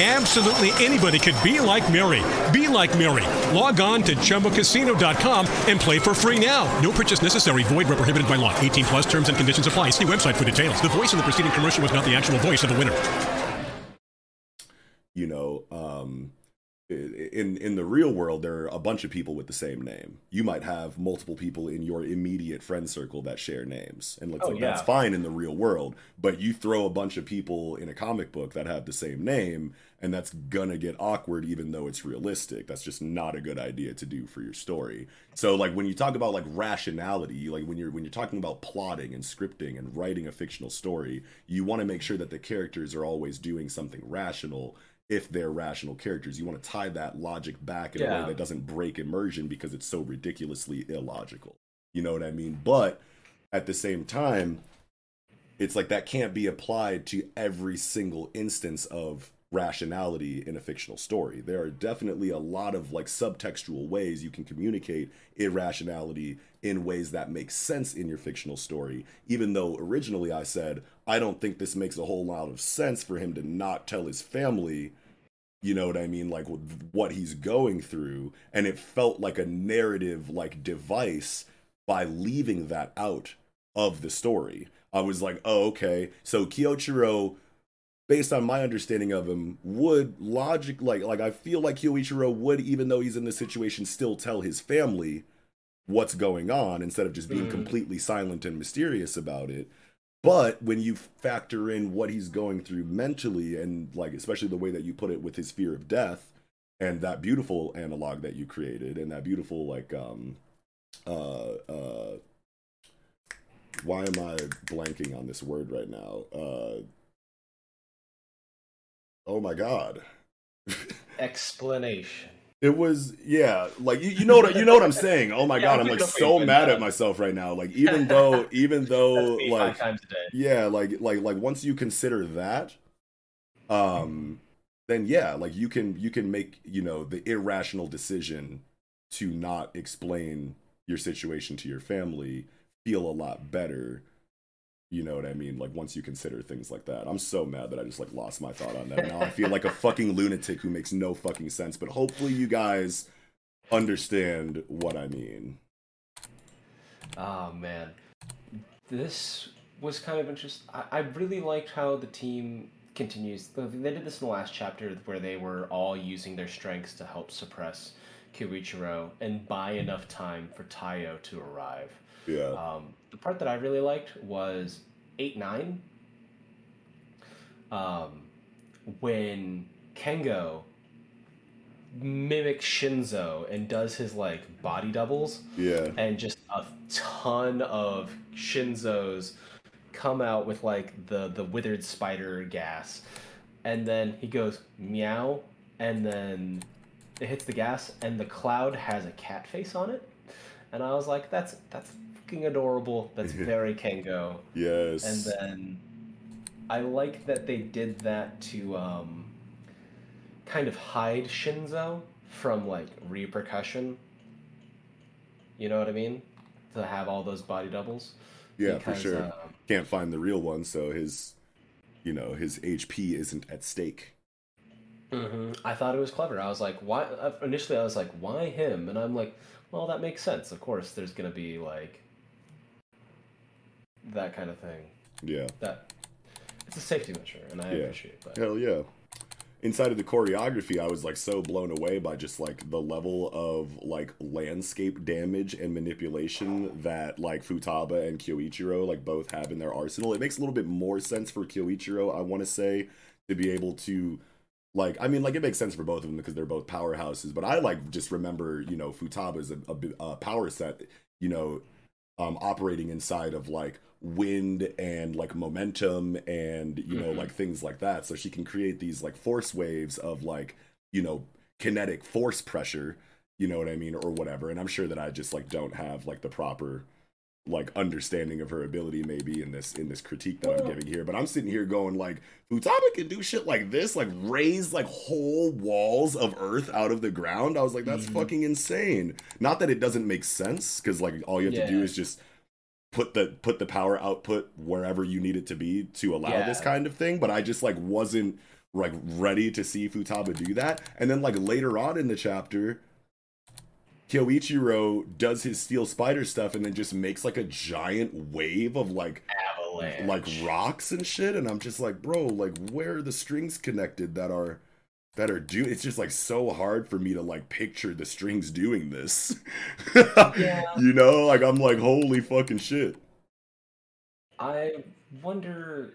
Absolutely anybody could be like Mary. Be like Mary. Log on to ChumbaCasino.com and play for free now. No purchase necessary. Void where prohibited by law. 18 plus terms and conditions apply. See website for details. The voice in the preceding commercial was not the actual voice of the winner. you know um in in the real world there are a bunch of people with the same name you might have multiple people in your immediate friend circle that share names and it's Oh, like that's fine in the real world but you throw a bunch of people in a comic book that have the same name and that's gonna get awkward even though it's realistic that's just not a good idea to do for your story so like when you talk about like rationality like when you're when you're talking about plotting and scripting and writing a fictional story you want to make sure that the characters are always doing something rational if they're rational characters. You want to tie that logic back in a way that doesn't break immersion because it's so ridiculously illogical. You know what I mean? But at the same time, it's like that can't be applied to every single instance of rationality in a fictional story. There are definitely a lot of like subtextual ways you can communicate irrationality in ways that make sense in your fictional story. Even though originally I said, I don't think this makes a whole lot of sense for him to not tell his family you know what I mean, like what he's going through, and it felt like a narrative like device by leaving that out of the story. I was like, oh, okay. So Kyoichiro, based on my understanding of him, would logic like like I feel like Kyoichiro would, even though he's in this situation, still tell his family what's going on instead of just being Mhm. completely silent and mysterious about it. But when you factor in what he's going through mentally, and like especially the way that you put it with his fear of death, and that beautiful analog that you created, and that beautiful like um uh uh why am I blanking on this word right now? Uh oh my god. explanation It was yeah, like you, you know what you know what I'm saying. Oh my Yeah, god, I'm like so mad at myself right now. Like even though even though like five times a day yeah, like like like once you consider that, um, then yeah, like you can you can make you know the irrational decision to not explain your situation to your family feel a lot better. You know what I mean? Like once you consider things like that. I'm so mad that I just like lost my thought on that. Now I feel like a fucking lunatic who makes no fucking sense. But hopefully you guys understand what I mean. Oh man, this was kind of interesting. I, I really liked how the team continues. They did this in the last chapter where they were all using their strengths to help suppress Kyoichiro and buy enough time for Taiyo to arrive. Yeah. Um, the part that I really liked was eight nine. Um, when Kengo mimics Shinzo and does his like body doubles Yeah. and just a ton of Shinzo's come out with like the the withered spider gas, and then he goes meow, and then it hits the gas, and the cloud has a cat face on it, and I was like, that's that's fucking adorable. That's very Kengo. Yes. And then I like that they did that to um, kind of hide Shinzo from like repercussion. You know what I mean? To have all those body doubles. Yeah, Because, for sure. um, Can't find the real one, so his you know his HP isn't at stake. hmm I thought it was clever. I was like, why? uh, Initially, I was like, why him? And I'm like, well, that makes sense. Of course, there's gonna be like that kind of thing. Yeah. That it's a safety measure, and I Yeah. appreciate that. Hell yeah. Inside of the choreography, I was like so blown away by just like the level of like landscape damage and manipulation that like Futaba and Kyoichiro like both have in their arsenal. It makes a little bit more sense for Kyoichiro, I want to say, to be able to like I mean like it makes sense for both of them because they're both powerhouses, but I like just remember, you know, Futaba's a, a, a power set, you know, um, operating inside of like wind and like momentum and you know Mhm. like things like that. So she can create these like force waves of like you know kinetic force pressure you know what i mean or whatever. And i'm sure that i just like don't have like the proper like understanding of her ability maybe in this in this critique that i'm giving here. But i'm sitting here going like futaba can do shit like this? Like raise like whole walls of earth out of the ground? I was like that's Mhm. fucking insane. Not that it doesn't make sense because like all you have to do is just put the put the power output wherever you need it to be to allow this kind of thing but i just like wasn't like ready to see futaba do that. And then like later on in the chapter Kyoichiro does his steel spider stuff and then just makes like a giant wave of like Avalanche. like rocks and shit. And i'm just like bro like where are the strings connected that are that are do it's just like so hard for me to like picture the strings doing this Yeah. you know like i'm like holy fucking shit I wonder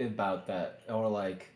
about that, or like,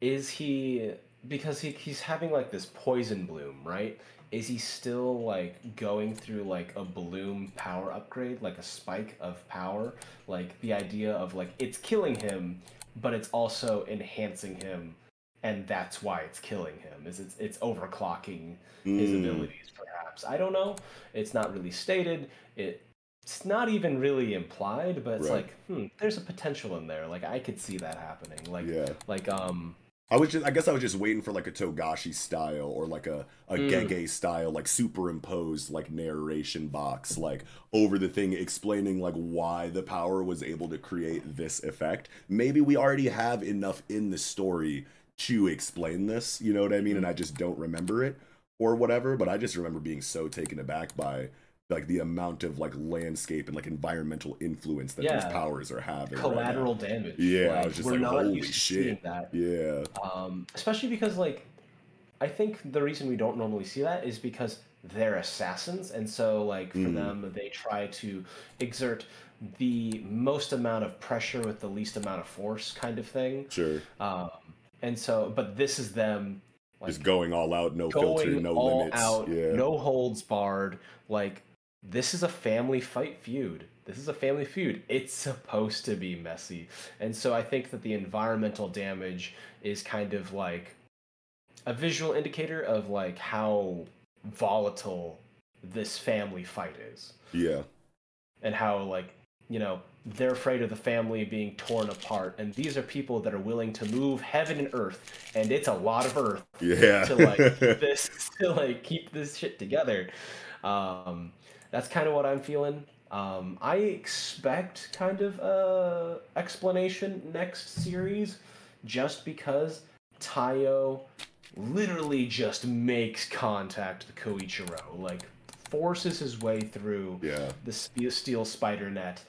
is he because he he's having like this poison bloom, right? Is he still like going through like a bloom power upgrade, like a spike of power? Like the idea of like it's killing him, but it's also enhancing him, and that's why it's killing him. Is it's it's overclocking his Mm. abilities, perhaps? I don't know. It's not really stated. It it's not even really implied, but it's Right. like, hmm, there's a potential in there. Like I could see that happening. Like Yeah. like um I was just I guess I was just waiting for like a Togashi style or like a, a Mm. Gege style, like superimposed like narration box, like over the thing explaining like why the power was able to create this effect. Maybe we already have enough in the story to explain this, you know what I mean? And I just don't remember it or whatever, but I just remember being so taken aback by like the amount of like landscape and like environmental influence that Yeah. these powers are having. right collateral now. damage. Yeah, I was just we're like, not holy used to seeing shit. that. Yeah. Um, especially because like I think the reason we don't normally see that is because they're assassins, and so like for Mhm. them, they try to exert the most amount of pressure with the least amount of force, kind of thing. Sure. Um, and so, but this is them like just going all out, no filter, no all limits. out, yeah. no holds barred. Like this is a family fight feud. This is a family feud. It's supposed to be messy, and so I think that the environmental damage is kind of like a visual indicator of like how volatile this family fight is, Yeah. and how like you know they're afraid of the family being torn apart, and these are people that are willing to move heaven and earth, and it's a lot of earth Yeah. to like keep this to like keep this shit together. Um, that's kind of what I'm feeling. Um, I expect kind of a explanation next series, just because Taiyo literally just makes contact with Kyoichiro, like forces his way through Yeah. the steel spider net,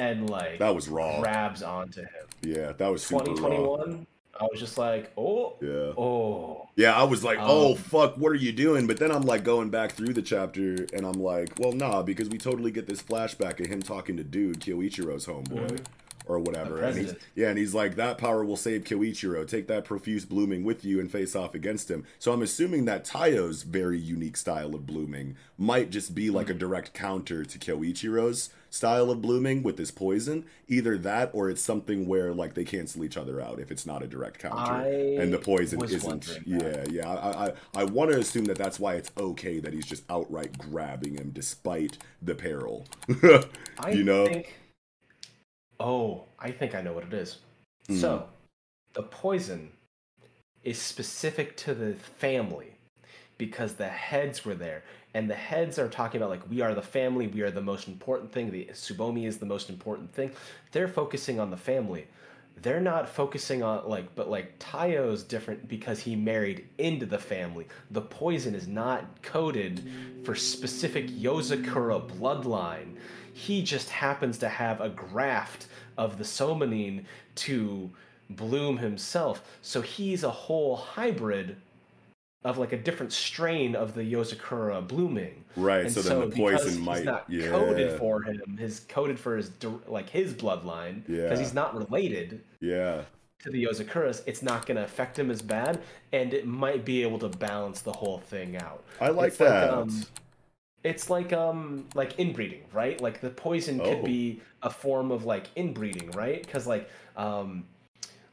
and like That was raw. grabs onto him. Yeah, that was super raw. 2021. I was just like, oh, Yeah. oh. Yeah, I was like, oh Um, fuck, what are you doing? But then I'm like going back through the chapter and I'm like, well, nah, because we totally get this flashback of him talking to dude, Kyoichiro's homeboy. Mhm. Or whatever. And he's, yeah, and he's like, that power will save Kyoichiro. Take that profuse blooming with you and face off against him. So I'm assuming that Taiyo's very unique style of blooming might just be like a Mm-hmm. direct counter to Kyoichiro's style of blooming with this poison. Either that or it's something where like they cancel each other out if it's not a direct counter. I and the poison isn't. Yeah, yeah. I, I, I want to assume that that's why it's okay that he's just outright grabbing him despite the peril. I you know? think. Oh, I think I know what it is. Hmm. So, the poison is specific to the family because the heads were there, and the heads are talking about like we are the family, we are the most important thing. The Subomi is the most important thing. They're focusing on the family. they're not focusing on like but like Taiyo's different because he married into the family. The poison is not coded for specific Yozakura bloodline. He just happens to have a graft of the Somanine to bloom himself. So he's a whole hybrid of like a different strain of the Yozakura blooming. Right, And so then the because poison he's might- not yeah. coded for him. His coded for his like his bloodline because Yeah. he's not related Yeah. to the Yozakuras. It's not going to affect him as bad, and it might be able to balance the whole thing out. I like It's that. um, it's like um like inbreeding, right? Like the poison could Oh. be a form of like inbreeding, right? Because like um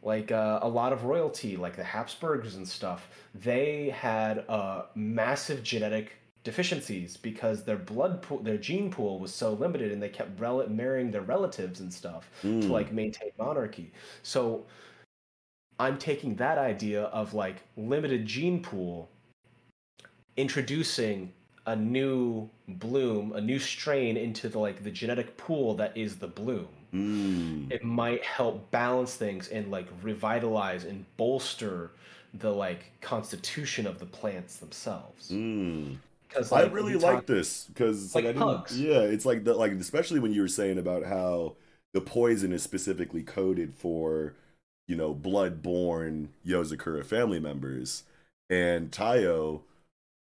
like uh, a lot of royalty, like the Habsburgs and stuff, they had uh, massive genetic deficiencies because their blood pool, their gene pool was so limited, and they kept rel- marrying their relatives and stuff to Mm. like maintain monarchy. So I'm taking that idea of like limited gene pool, introducing a new bloom, a new strain into the like the genetic pool that is the bloom. Mm. It might help balance things and like revitalize and bolster the like constitution of the plants themselves. Mm. Because I really we like this because Like I didn't- pugs. Yeah, it's like the like especially when you were saying about how the poison is specifically coded for, you know, blood-born Yozakura family members, and Taiyo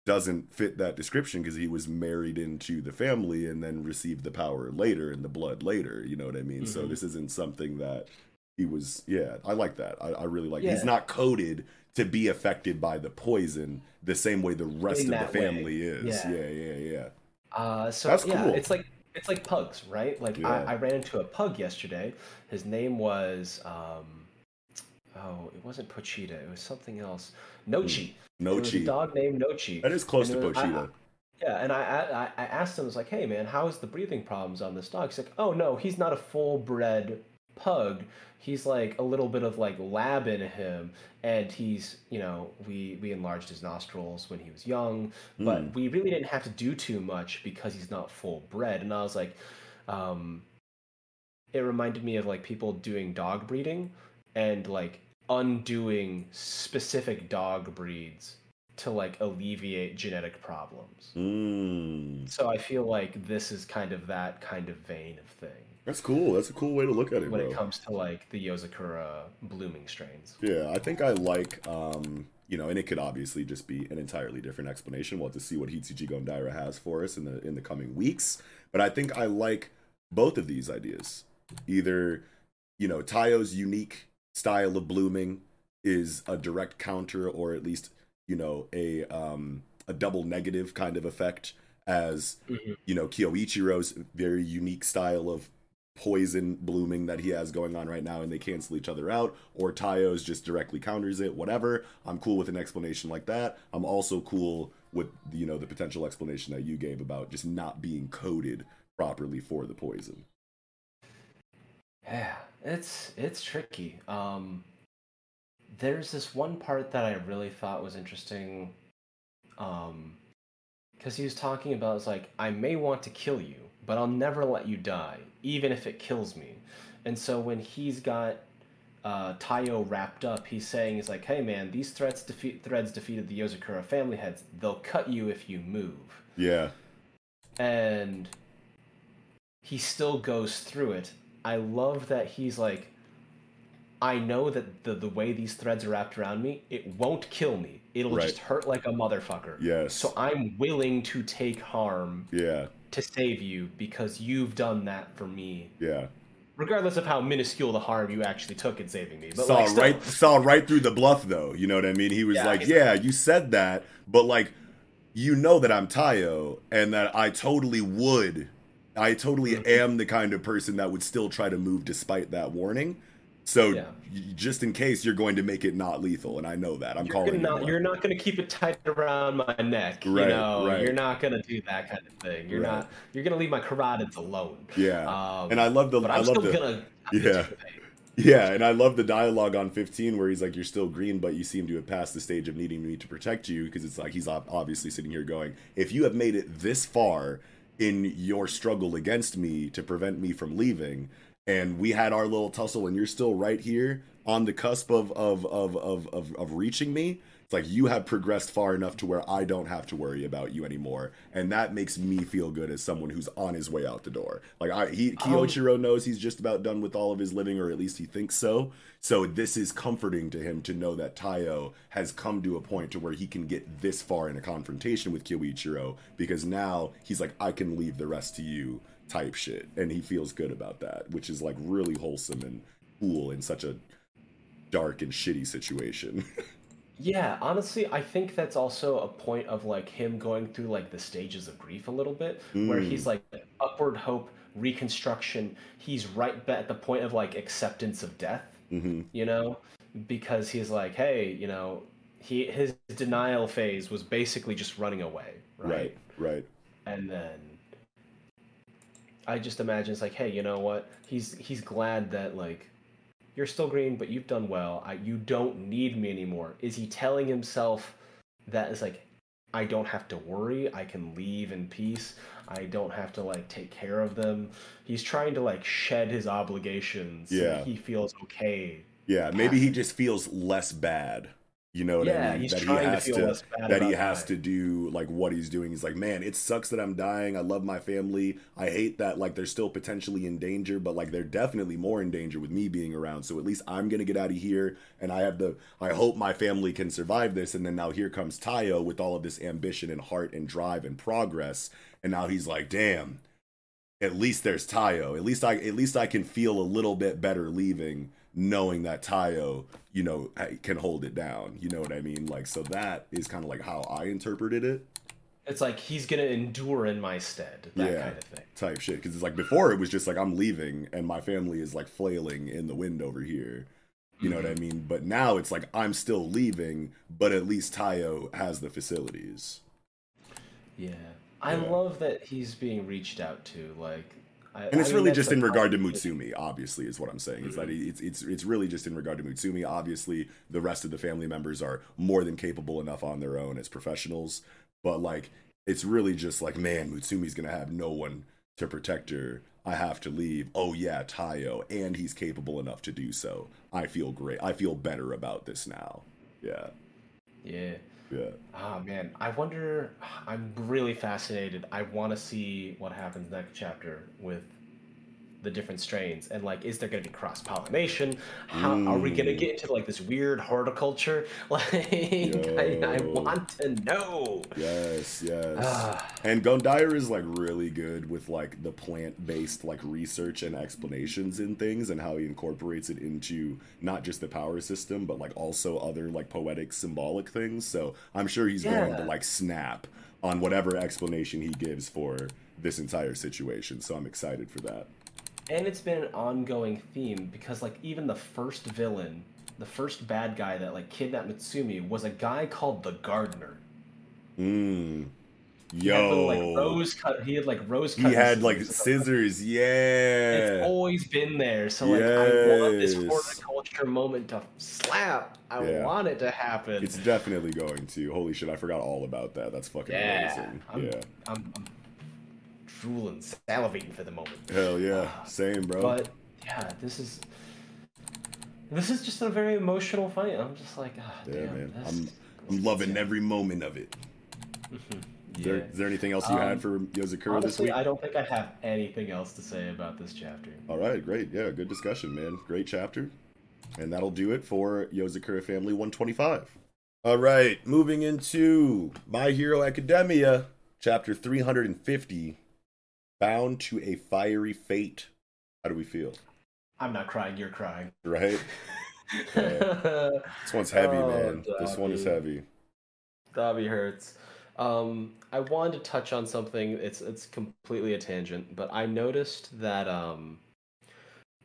doesn't fit that description because he was married into the family and then received the power later and the blood later. You know what I mean? So Mhm. this isn't something that he was. Yeah, I like that. I, I really like. Yeah. He's not coded to be affected by the poison the same way the rest In of the that way. family is. Yeah. Yeah, yeah, yeah. Uh, so That's yeah, cool. it's like it's like pugs, right? Like Yeah. I, I ran into a pug yesterday. His name was um, oh, it wasn't Pochita. It was something else. Nochi. It was a Nochi. dog named Nochi. That is close And to it was- I- Pochita. yeah, and I, I I asked him, I was like, hey man, how is the breathing problems on this dog? He's like, oh no, he's not a full bred pug. He's like a little bit of like lab in him, and he's you know we we enlarged his nostrils when he was young, but Mm. we really didn't have to do too much because he's not full bred. And I was like, um, it reminded me of like people doing dog breeding and like undoing specific dog breeds to like alleviate genetic problems. Mm. So I feel like this is kind of that kind of vein of thing That's cool. That's a cool way to look at it, when bro. it comes to like the Yozakura blooming strains. Yeah, I think I like, um, you know, and it could obviously just be an entirely different explanation. We'll have to see what Hitsuji Gondaira has for us in the in the coming weeks. But I think I like both of these ideas. Either, you know, Taiyo's unique style of blooming is a direct counter, or at least, you know, a um, a double negative kind of effect as Mhm. you know Kyoichiro's very unique style of poison blooming that he has going on right now and they cancel each other out or Taiyo's just directly counters it whatever. I'm cool with an explanation like that. I'm also cool with you know the potential explanation that you gave about just not being coded properly for the poison Yeah, it's it's tricky. Um, there's this one part that I really thought was interesting, um, because he was talking about it's like I may want to kill you, but I'll never let you die, even if it kills me. And so when he's got uh, Taiyo wrapped up, he's saying he's like, "Hey man, these threats defeat threads defeated the Yozakura family heads. They'll cut you if you move." yeah and he still goes through it. I love that he's like, I know that the the way these threads are wrapped around me, it won't kill me. It'll Right. just hurt like a motherfucker. Yes. So I'm willing to take harm yeah to save you because you've done that for me. yeah Regardless of how minuscule the harm you actually took in saving me. But saw like, still- right saw right through the bluff though you know what i mean he was Yeah, like yeah you said that but like you know that i'm taiyo and that i totally would i totally Mm-hmm. am the kind of person that would still try to move despite that warning so Yeah. just in case you're going to make it not lethal and i know that i'm you're, calling it not, you're not going to keep it tight around my neck. Right, you know, right. you're not going to do that kind of thing. You're Right. not. You're going to leave my carotids alone. yeah Um, and i love the but i I'm love still the gonna. yeah Yeah, and I love the dialogue on 15 where he's like, "You're still green, but you seem to have passed the stage of needing me to protect you." Because it's like he's obviously sitting here going, "If you have made it this far in your struggle against me to prevent me from leaving, and we had our little tussle, and you're still right here on the cusp of of of of of, of reaching me. It's like you have progressed far enough to where I don't have to worry about you anymore, and that makes me feel good as someone who's on his way out the door. Like I, he Kyoichiro um, knows he's just about done with all of his living, or at least he thinks so. So this is comforting to him to know that Taiyo has come to a point to where he can get this far in a confrontation with Kyoichiro because now he's like, I can leave the rest to you type shit, and he feels good about that, which is like really wholesome and cool in such a dark and shitty situation. Yeah, honestly, I think that's also a point of like him going through like the stages of grief a little bit, where Mm. he's like upward hope, reconstruction. He's right ba- at the point of like acceptance of death, hmm you know, because he's like, hey, you know, he his denial phase was basically just running away, right? Right, right. And then I just imagine it's like, hey, you know what? He's he's glad that like you're still green, but you've done well. I, you don't need me anymore. Is he telling himself that it's like I don't have to worry. I can leave in peace. I don't have to like take care of them. He's trying to like shed his obligations. so Yeah. he feels okay. Yeah, maybe he just feels less bad. You know what Yeah, I mean? he's that he to has feel to, less bad that he has to do like what he's doing. He's like, man, it sucks that I'm dying. I love my family. I hate that like they're still potentially in danger, but like they're definitely more in danger with me being around. So at least I'm gonna get out of here, and I have the. I hope my family can survive this. And then now here comes Taiyo with all of this ambition and heart and drive and progress, and now he's like, damn. At least there's Taiyo. At least I at least I can feel a little bit better leaving knowing that Taiyo, you know, can hold it down. You know what I mean? Like so that is kind of like how I interpreted it. It's like he's gonna endure in my stead. That yeah, kind of thing. type shit. Because it's like before it was just like I'm leaving and my family is like flailing in the wind over here. You know what Mm-hmm. I mean? But now it's like I'm still leaving, but at least Taiyo has the facilities. Yeah. I Yeah. love that he's being reached out to. Like, I, And it's I mean, really just in regard to. Mutsumi, obviously, is what I'm saying. Is that Mm-hmm. it's it's it's really just in regard to Mutsumi. Obviously, the rest of the family members are more than capable enough on their own as professionals. But like, it's really just like, man, Mutsumi's gonna have no one to protect her. I have to leave. Oh yeah, Taiyo, and he's capable enough to do so. I feel great. I feel better about this now. Yeah, Yeah. Yeah. Ah man, I wonder. I'm really fascinated. I want to see what happens next chapter with the different strains and like, is there going to be cross pollination? How are we going to Mm. get into like this weird horticulture? Like, I, I want to know. Yes, yes. Ah. and Gondaira is like really good with like the plant-based like research and explanations in things and how he incorporates it into not just the power system but like also other like poetic symbolic things. So I'm sure he's going to like snap on whatever explanation he gives for this entire situation. So I'm excited for that. And it's been an ongoing theme because like even the first villain, the first bad guy that like kidnapped Mutsumi was a guy called the Gardener. Mm. He had Yo. like rose cut. He had like rose. he had like scissors. Yeah. It's always been there. So like I want this horticulture moment to slap. I Yeah. want it to happen. It's definitely going to. Holy shit, I forgot all about that. That's fucking yeah. amazing. I'm, yeah. I'm, I'm drooling, salivating for the moment. Hell yeah. Same, bro. But yeah, this is this is just a very emotional fight. I'm just like, ah, yeah, damn, man. I'm I'm loving every moment of it. Is, there, Yeah. is there anything else you Um, had for Yozakura this week? I don't think I have anything else to say about this chapter. All right, great. Yeah, good discussion, man. Great chapter. And that'll do it for Yozakura Family 125. All right, moving into My Hero Academia, chapter 350 Bound to a Fiery Fate. How do we feel? I'm not crying. You're crying. Right? This one's heavy, Oh, man. This one is Dabi. heavy. Dabi hurts. Um, I wanted to touch on something. It's it's completely a tangent, but I noticed that um,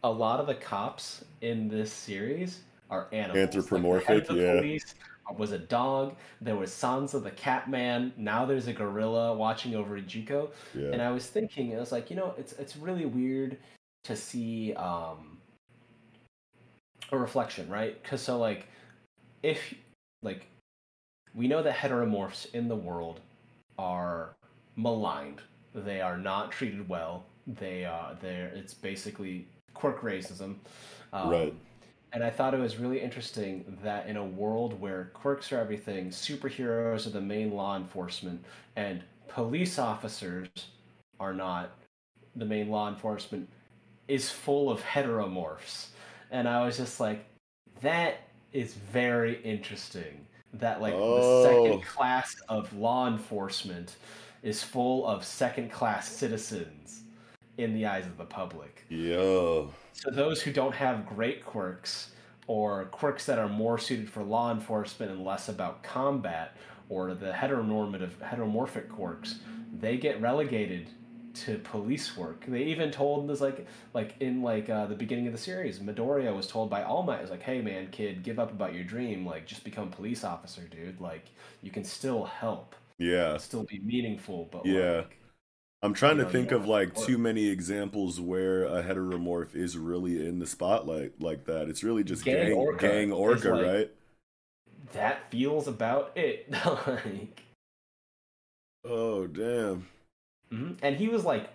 a lot of the cops in this series are animals. Like, the Anthropomorphic, the yeah. Police was a dog. There was Sansa the cat man. Now there's a gorilla watching over Ujiko. Yeah. And I was thinking, I was like, you know, it's it's really weird to see um, a reflection, right? Because so like, if like we know that heteromorphs in the world are maligned. They are not treated well. They are they're it's basically quirk racism. Um, Right. And I thought it was really interesting that in a world where quirks are everything, superheroes are the main law enforcement, and police officers are not the main law enforcement, is full of heteromorphs. And I was just like, that is very interesting. That like the Oh. second class of law enforcement is full of second class citizens in the eyes of the public. Yo. So those who don't have great quirks or quirks that are more suited for law enforcement and less about combat or the heteronormative heteromorphic quirks, they get relegated to police work. They even told this like like in like uh, the beginning of the series, Midoriya was told by All Might, was like, "Hey man, kid, give up about your dream. Like, just become a police officer, dude. Like, you can still help, Yeah. still be meaningful, but Yeah. like, I'm trying you to think of like too many examples where a heteromorph is really in the spotlight like that. It's really just Gang gang Orca gang orca, like- right? that feels about it. like, Oh damn. Mhm. and he was like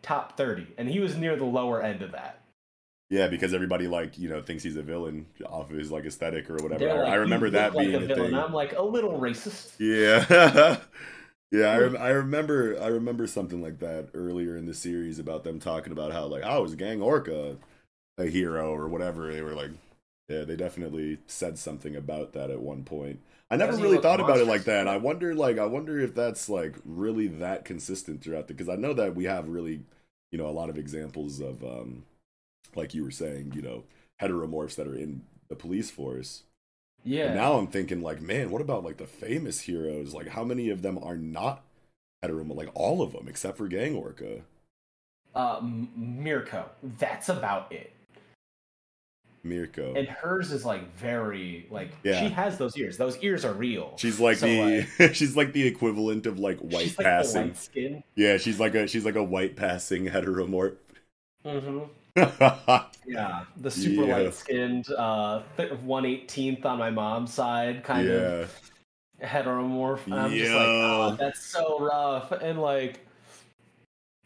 top thirty, and he was near the lower end of that. Yeah, because everybody like you know thinks he's a villain off of his like aesthetic or whatever. I, like, I remember "You that being like a a villain. thing. I'm like a little racist. Yeah. yeah, I, rem- I remember I remember something like that earlier in the series about them talking about how like oh, is Gang Orca a hero or whatever. They were like yeah, they definitely said something about that at one point. I never really thought about it like that. I wonder like I wonder if that's like really that consistent throughout the because I know that we have really, you know, a lot of examples of um like you were saying, you know, heteromorphs that are in the police force. Yeah. But now I'm thinking like, man, what about like the famous heroes? Like how many of them are not heteromorph? Like all of them except for Gang Orca. uh, M- Mirko. That's about it. Mirko. And hers is like very like Yeah. she has those ears. Those ears are real. She's like So, the she's like the equivalent of like white she's like passing. white skin. Yeah, she's like a she's like a white passing heteromorph. hmm yeah, Yeah, the super Yeah. light skinned, uh, one eighteenth on my mom's side kind of heteromorph. And I'm just like, oh, that's so rough. And like,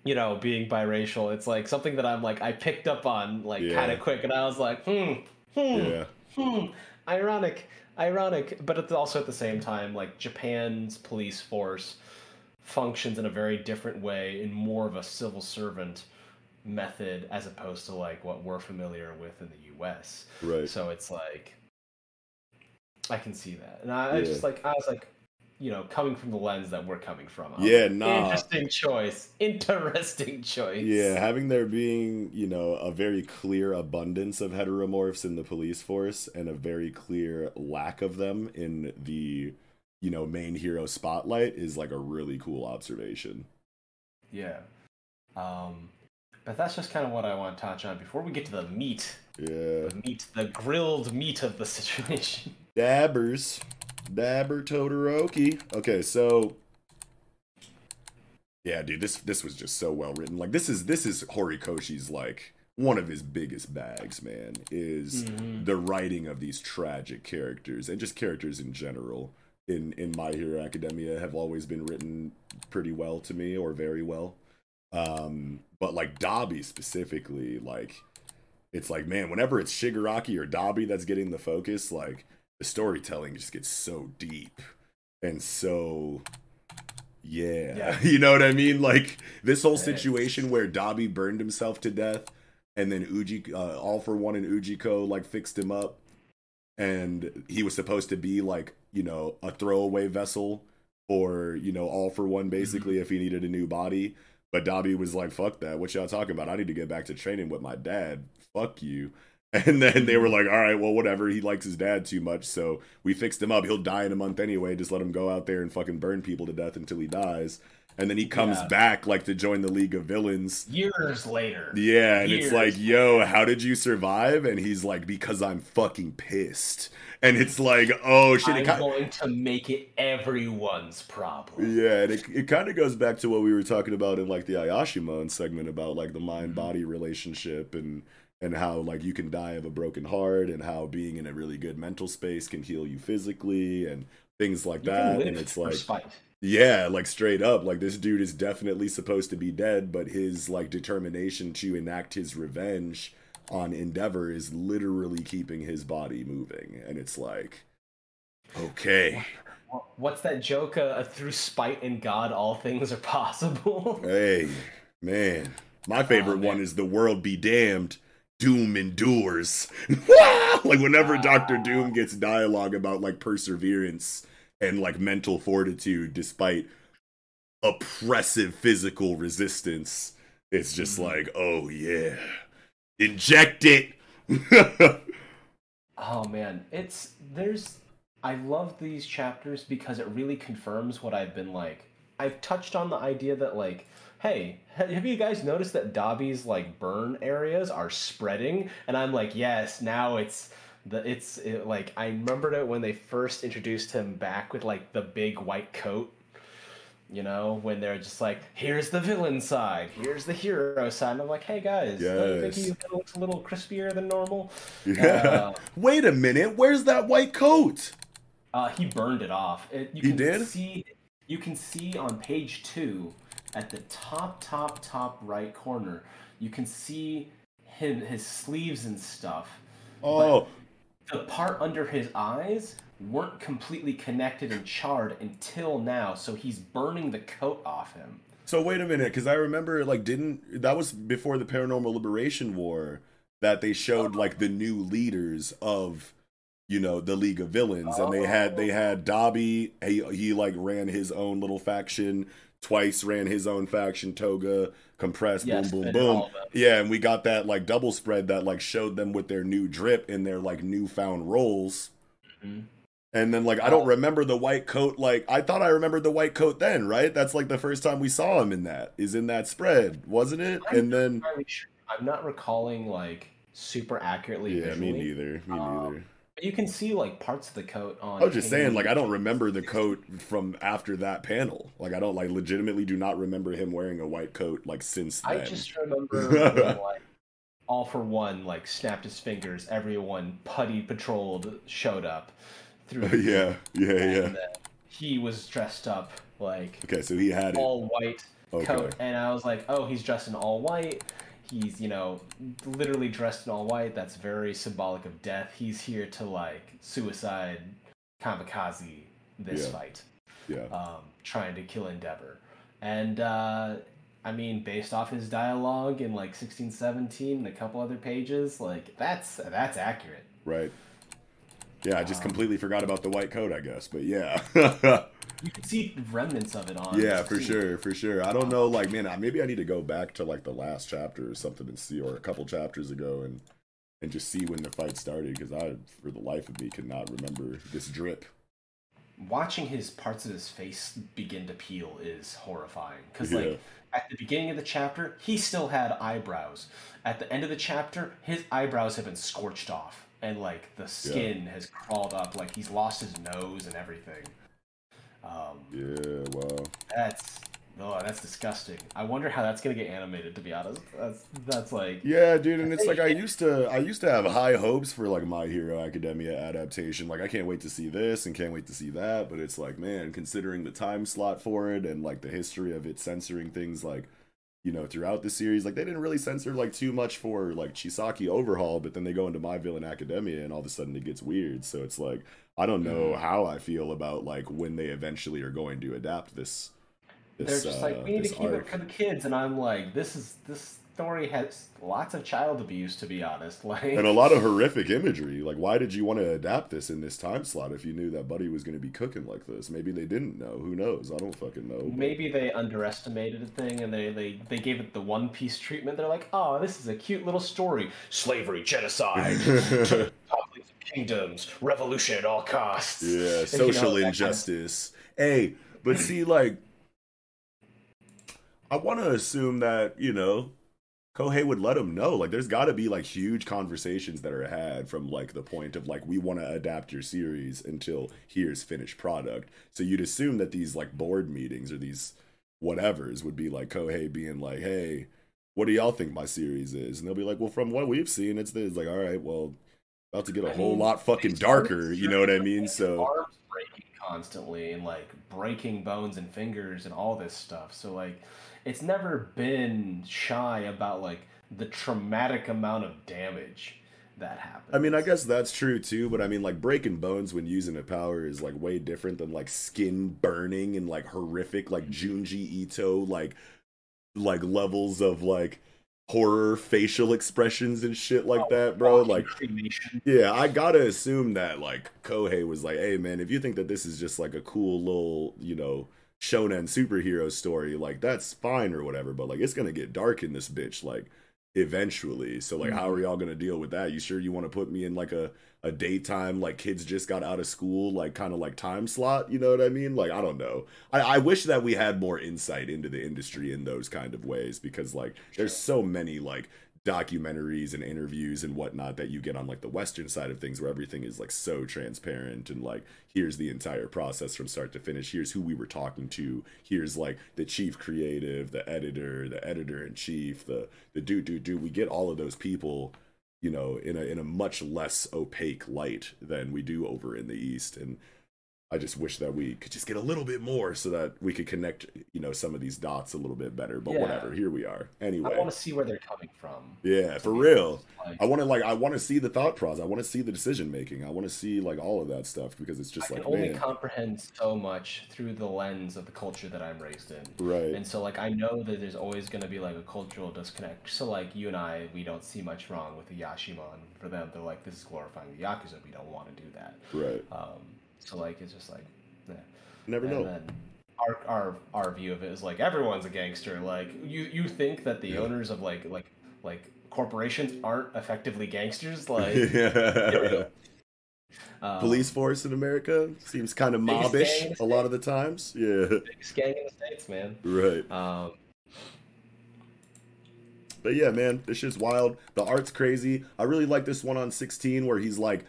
you know, being biracial, it's like something that I'm like, I picked up on like Yeah. kind of quick, and I was like, hmm, hmm, Yeah. hmm, ironic, ironic. But it's also at the same time, like Japan's police force functions in a very different way, in more of a civil servant method as opposed to like what we're familiar with in the U.S. Right. So it's like I can see that, and I, I just like I was like, you know, coming from the lens that we're coming from. I was Yeah, like, nah. Interesting choice. Interesting choice. Yeah, having there being, you know, a very clear abundance of heteromorphs in the police force and a very clear lack of them in the, you know, main hero spotlight is like a really cool observation. Yeah. Um, but that's just kind of what I want to touch on before we get to the meat, Yeah. the meat, the grilled meat of the situation. Dabbers. Dabber Todoroki. Okay, so Yeah, dude, this this was just so well written. Like this is this is Horikoshi's like one of his biggest bags, man, is Mhm. the writing of these tragic characters and just characters in general in in My Hero Academia have always been written pretty well to me or very well. Um but like Dabi specifically, like it's like man, whenever it's Shigaraki or Dabi that's getting the focus, like the storytelling just gets so deep and so yeah. Yeah. you know what I mean? Like this whole situation where Dabi burned himself to death and then Uji uh, all for one and Ujiko like fixed him up and he was supposed to be like, you know, a throwaway vessel or, you know, all for one basically if he needed a new body. But Dabi was like, fuck that. What y'all talking about? I need to get back to training with my dad. Fuck you. And then they were mm-hmm. like, all right, well, whatever. He likes his dad too much. So we fixed him up. He'll die in a month anyway. Just let him go out there and fucking burn people to death until he dies. And then he comes Yeah. back like to join the League of Villains. Years later. Yeah, and Years it's like, yo, how did you survive? And he's like, because I'm fucking pissed. And it's like, oh shit. I'm It going to make it everyone's problem. yeah, and it, it kind of goes back to what we were talking about in like the Ayashimon segment about like the mind body Mm-hmm. relationship and and how like you can die of a broken heart and how being in a really good mental space can heal you physically and things like You that. And it's like spite. Yeah, like straight up, like this dude is definitely supposed to be dead, but his like determination to enact his revenge on Endeavor is literally keeping his body moving, and it's like, okay, What's that joke? Uh, through spite and God, all things are possible. hey, man, my favorite one is the world be damned. Doom endures. like whenever Doctor Doom gets dialogue about like perseverance and like mental fortitude despite oppressive physical resistance, it's just mm-hmm. like, oh yeah, inject it. Oh man, it's there's I love these chapters because it really confirms what I've been like. I've touched on the idea that like, hey, have you guys noticed that Dabi's like burn areas are spreading? And I'm like, yes, now it's the it's it, like I remembered it when they first introduced him back with like the big white coat. You know, when they're just like, here's the villain side, here's the hero side. And I'm like, hey guys, don't you think he looks a little crispier than normal? Yeah. Wait a minute, where's that white coat? Uh, he burned it off. It, you He can did? See, you can see on page two, at the top, top, top right corner, you can see him his sleeves and stuff. Oh, The part under his eyes weren't completely connected and charred until now, so he's burning the coat off him. So wait a minute, because I remember like didn't that was before the Paranormal Liberation War that they showed oh. like the new leaders of you know the League of Villains, and they had they oh. had Dabi. He he like ran his own little faction. Twice ran his own faction. Toga compressed. Yes, boom boom boom. all of them. Yeah, and we got that like double spread that like showed them with their new drip and their like newfound roles. Mhm. And then like I don't remember the white coat. Like I thought I remembered the white coat then, right? That's like the first time we saw him in that is in that spread, wasn't it? And then sure. I'm not recalling like super accurately. yeah, me neither. Me Um, neither. You can see like parts of the coat on. I was just saying, like I don't remember the coat from after that panel. Like I don't like legitimately do not remember him wearing a white coat like since I just remember when, like all for one like snapped his fingers. Everyone putty patrolled showed up through. yeah, yeah, yeah. he was dressed up like Okay, so he had it. all white Okay. coat, and I was like, oh, he's dressed in all white. He's you know literally dressed in all white. That's very symbolic of death. He's here to like suicide, kamikaze this Yeah. fight Yeah. um, trying to kill Endeavor. And uh, I mean, based off his dialogue in like 1617 and a couple other pages, like that's that's accurate. Right. Yeah, I just completely forgot about the white coat, I guess. But yeah. You can see remnants of it on. yeah, for sure, for sure. I don't know, like, man, I- maybe I need to go back to like the last chapter or something and see, or a couple chapters ago, and and just see when the fight started because I, for the life of me, cannot remember this drip. Watching his parts of his face begin to peel is horrifying because Yeah. like at the beginning of the chapter, he still had eyebrows. At the end of the chapter, his eyebrows have been scorched off, and like the skin has crawled up, like he's lost his nose and everything. Um, Yeah, wow. That's oh, that's disgusting. I wonder how that's gonna get animated. To be honest, that's that's like Yeah, dude, and it's like I used to I used to have high hopes for like My Hero Academia adaptation. Like I can't wait to see this and can't wait to see that, but it's like, man, considering the time slot for it and like the history of it censoring things like you know, throughout the series, like they didn't really censor like too much for like Chisaki Overhaul, but then they go into My Villain Academia and all of a sudden it gets weird. So it's like I don't know Mm-hmm. how I feel about like when they eventually are going to adapt this. they're just uh, like we need to keep arc. it for the kids, and I'm like, this is this story has lots of child abuse. To be honest, like and a lot of horrific imagery. Like, why did you want to adapt this in this time slot if you knew that Buddy was going to be cooking like this? Maybe they didn't know. Who knows? I don't fucking know. but- Maybe they underestimated a thing and they, they, they gave it the One Piece treatment. They're like, oh, this is a cute little story. Slavery, genocide, kingdoms, revolution at all costs. Yeah, And, you know, social kind of- injustice. Hey, but see, like, I want to assume that you know, Kohei would let him know. Like, there's got to be like huge conversations that are had from like the point of like we want to adapt your series until here's finished product. So you'd assume that these like board meetings or these whatevers would be like Kohei being like, hey. What do y'all think my series is? And they'll be like, "Well, from what we've seen, it's this." Like, all right, well, about to get a I whole mean, lot fucking darker. You know what I mean? So arms breaking constantly and like breaking bones and fingers and all this stuff. So like it's never been shy about like the traumatic amount of damage that happens. I mean, I guess that's true too, but I mean, like breaking bones when using a power is like way different than like skin burning and like horrific, like Junji Ito, like like levels of like horror facial expressions and shit like oh, that, bro. Like, yeah, I gotta assume that like Kohei was like, hey man, if you think that this is just like a cool little, you know, shonen superhero story, like that's fine or whatever, but like it's gonna get dark in this bitch, like eventually. So like, how are mm-hmm. y'all gonna deal with that? You sure you want to put me in like a a daytime like kids just got out of school like kind of like time slot? You know what I mean? Like I don't know. I I wish that we had more insight into the industry in those kind of ways because like there's so many like documentaries and interviews and whatnot that you get on like the western side of things where everything is like so transparent and like here's the entire process from start to finish here's who we were talking to here's like the chief creative the editor the editor in chief the the do do do we get all of those people you know in a in a much less opaque light than we do over in the east. And I just wish that we could just get a little bit more so that we could connect, you know, some of these dots a little bit better. But Yeah. whatever, here we are. Anyway, I want to see where they're coming from. yeah, for real. I want to like, I want to see the thought process. I want to see the decision making. I want to see like all of that stuff because it's just I like, can only man, comprehend so much through the lens of the culture that I'm raised in. Right. And so like I know that there's always gonna be like a cultural disconnect. So like you and I, we don't see much wrong with the Ayashimon. For them, they're like, this is glorifying the Yakuza. We don't want to do that. right? Um, so like it's just like, eh. Never and know. Our, our our view of it is like everyone's a gangster. Like you you think that the owners of like like like corporations aren't effectively gangsters? Like yeah. um, Police force in America seems kind of mobbish a lot of the times. Yeah, biggest gang in the states, man. right. Um, But yeah, man, this shit's wild. The art's crazy. I really like this one on 16 where he's like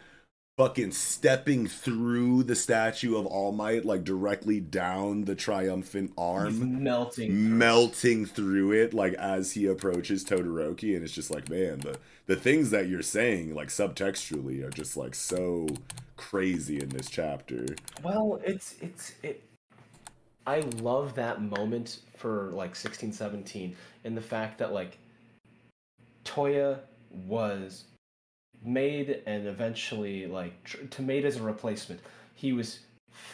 fucking stepping through the statue of All Might, like directly down the triumphant he's arm, melting. through melting through it, like as he approaches Todoroki. And it's just like, man, the the things that you're saying, like subtextually, are just like so crazy in this chapter. Well, it's it's it. I love that moment for like 16, 17, and the fact that like Toya was made and eventually like tr- to made as a replacement. He was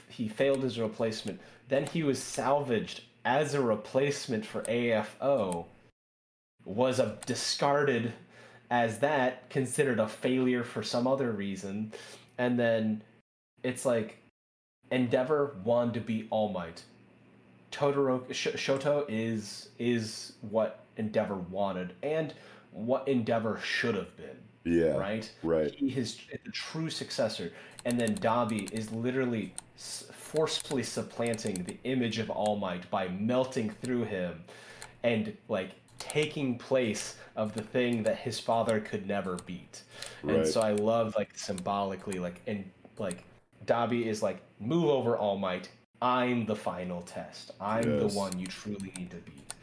he failed as a replacement. Then he was salvaged as a replacement for AFO. Was a discarded as that considered a failure for some other reason, and then it's like Endeavor wanted to be All Might. Totoro Sh- Shoto is is what Endeavor wanted and what Endeavor should have been. Yeah. Right. Right. He is the true successor, and then Dabi is literally forcefully supplanting the image of All Might by melting through him, and like taking place of the thing that his father could never beat. Right. And so I love like symbolically like and like Dabi is like move over All Might. I'm the final test. I'm Yes. the one you truly need to beat.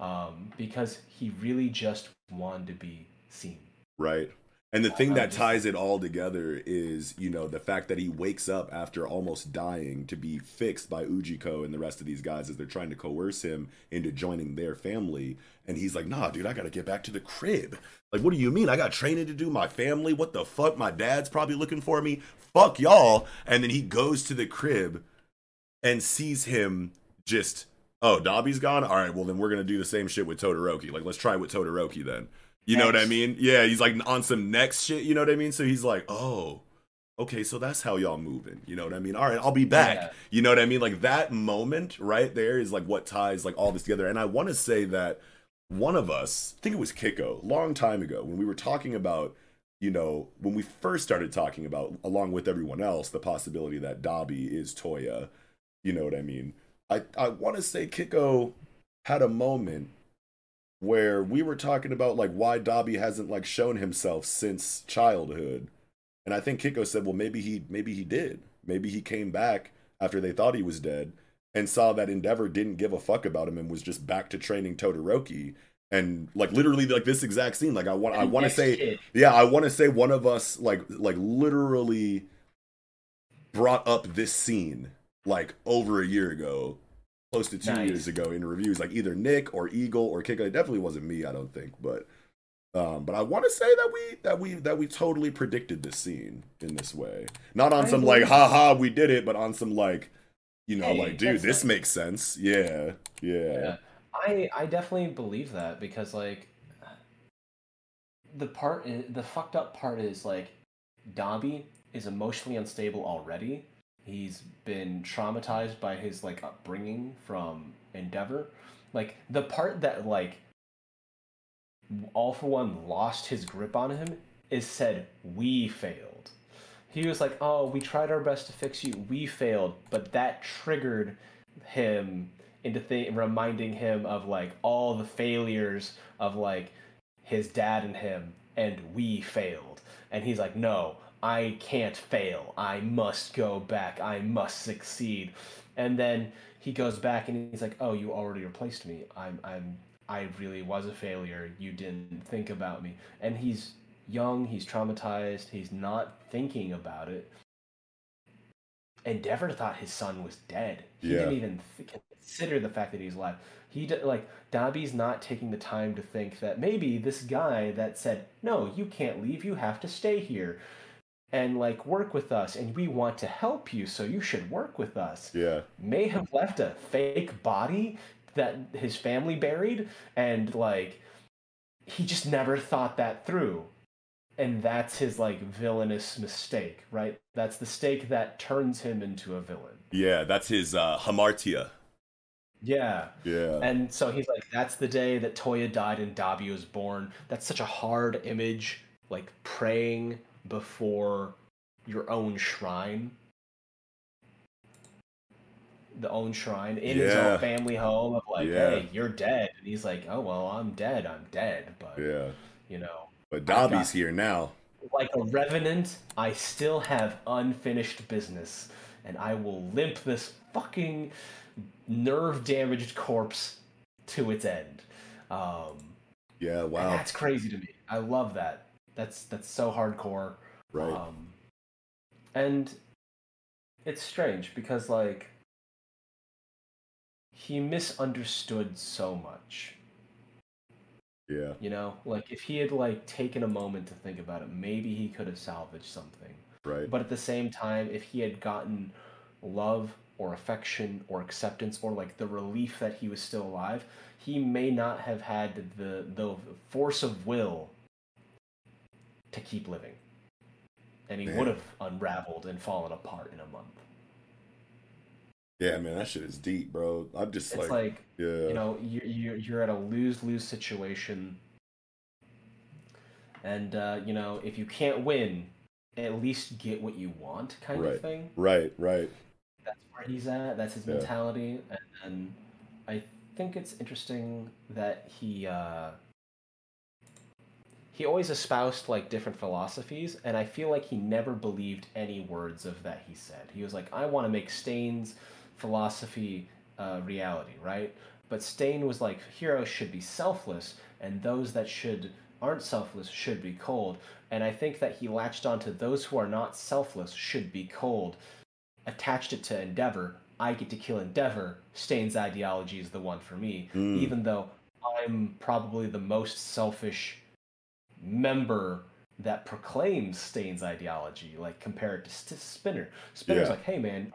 Um, because he really just wanted to be seen. Right. And the thing uh, that ties it all together is, you know, the fact that he wakes up after almost dying to be fixed by Ujiko and the rest of these guys as they're trying to coerce him into joining their family. And he's like, nah, dude, I gotta get back to the crib. Like, what do you mean? I got training to do, my family. What the fuck? My dad's probably looking for me. Fuck y'all. And then he goes to the crib and sees him just, oh, Dabi's gone? All right, well, then we're gonna do the same shit with Todoroki. Like, let's try with Todoroki then. You know what I mean? Yeah, he's like on some next shit. You know what I mean? So he's like, oh, okay, so that's how y'all moving. You know what I mean? All right, I'll be back. Yeah. You know what I mean? Like that moment right there is like what ties like all this together. And I want to say that one of us, I think it was Kiko, long time ago when we were talking about, you know, when we first started talking about, along with everyone else, the possibility that Dabi is Toya. You know what I mean? I I want to say Kiko had a moment where we were talking about like why Dabi hasn't like shown himself since childhood. And I think Kiko said, well, maybe he maybe he did. Maybe he came back after they thought he was dead and saw that Endeavor didn't give a fuck about him and was just back to training Todoroki. And like literally like this exact scene. Like I want I want to say kid. yeah, I want to say one of us like like literally brought up this scene like over a year ago, close to two Nice. years ago in reviews, like either Nick or Eagle or Kiko. It definitely wasn't me, I don't think, but um, but I want to say that we that we that we totally predicted this scene in this way, not on I some like ha ha we did it, but on some like you know Hey, like dude this makes sense, yeah, yeah, Yeah. I I definitely believe that because like the part the fucked up part is like Dabi is emotionally unstable already. He's been traumatized by his like upbringing from Endeavor. Like the part that like all for one lost his grip on him is said we failed. He was like, "Oh, we tried our best to fix you. We failed." But that triggered him into th- reminding him of like all the failures of like his dad and him and we failed. And he's like, "No, I can't fail. I must go back. I must succeed." And then he goes back and he's like, "Oh, you already replaced me. I'm I'm I really was a failure. You didn't think about me." And he's young, he's traumatized, he's not thinking about it. Endeavor thought his son was dead. He Yeah. didn't even th- consider the fact that he's alive. He d- like Dabi's not taking the time to think that maybe this guy that said, "No, you can't leave. You have to stay here." And like work with us, and we want to help you, so you should work with us. Yeah, may have left a fake body that his family buried and like he just never thought that through. And that's his like villainous mistake right? That's the stake that turns him into a villain. Yeah. That's his uh, hamartia. yeah. Yeah, and so he's like that's the day that toya died and Dabi was born. That's such a hard image like praying before your own shrine. The own shrine in his own family home of like Yeah. hey you're dead. And he's like oh well i'm dead i'm dead. But yeah. you know But Dabi's here now. like a revenant i still have unfinished business. And i will limp this fucking nerve damaged corpse to its end. Um Yeah, wow, that's crazy to me. I love that that's that's so hardcore right. um, and it's strange because like he misunderstood so much. yeah, You know, like if he had like taken a moment to think about it, maybe he could have salvaged something. right. But at the same time, if he had gotten love or affection or acceptance or like the relief that he was still alive, he may not have had the the force of will to keep living. And he Man. would have unraveled and fallen apart in a month. Yeah, man, that shit is deep, bro. I'm just It's like, like, yeah, you know, you're, you're, you're at a lose lose situation. And, uh, you know, if you can't win, at least get what you want, kind right, of thing. right, right. that's where he's at. That's his Yeah. mentality, and, and I think it's interesting that he uh, he always espoused like different philosophies, and I feel like he never believed any words of that he said. He was like, "I want to make Stain's philosophy uh, reality, right?" But Stain was like, "Heroes should be selfless, and those that should." aren't selfless should be cold and i think that he latched onto those who are not selfless should be cold attached it to Endeavor. I get to kill Endeavor. Stain's ideology is the one for me, Mm. even though I'm probably the most selfish member that proclaims Stain's ideology, like compared to St- Spinner. Spinner's Yeah. like, hey man,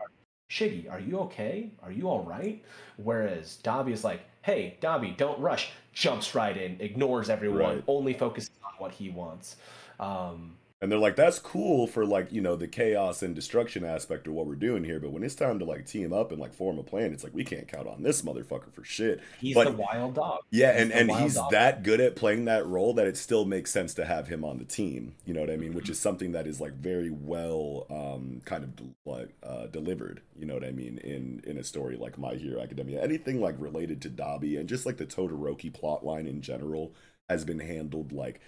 Shiggy, are you okay? Are you all right? Whereas Dabi is like, hey, Dabi, don't rush. Jumps right in, ignores everyone, Right. only focuses on what he wants. Um, And they're like, that's cool for like, you know, the chaos and destruction aspect of what we're doing here. But when it's time to like team up and like form a plan, it's like we can't count on this motherfucker for shit. he's But- the wild dog. Yeah, He's and, and he's dog. that good at playing that role that it still makes sense to have him on the team. You know what I mean? Which is something that is like very well um, kind of de- like uh, delivered. You know what I mean in in a story like My Hero Academia. Anything like related to Dabi and just like the Todoroki plot line in general has been handled like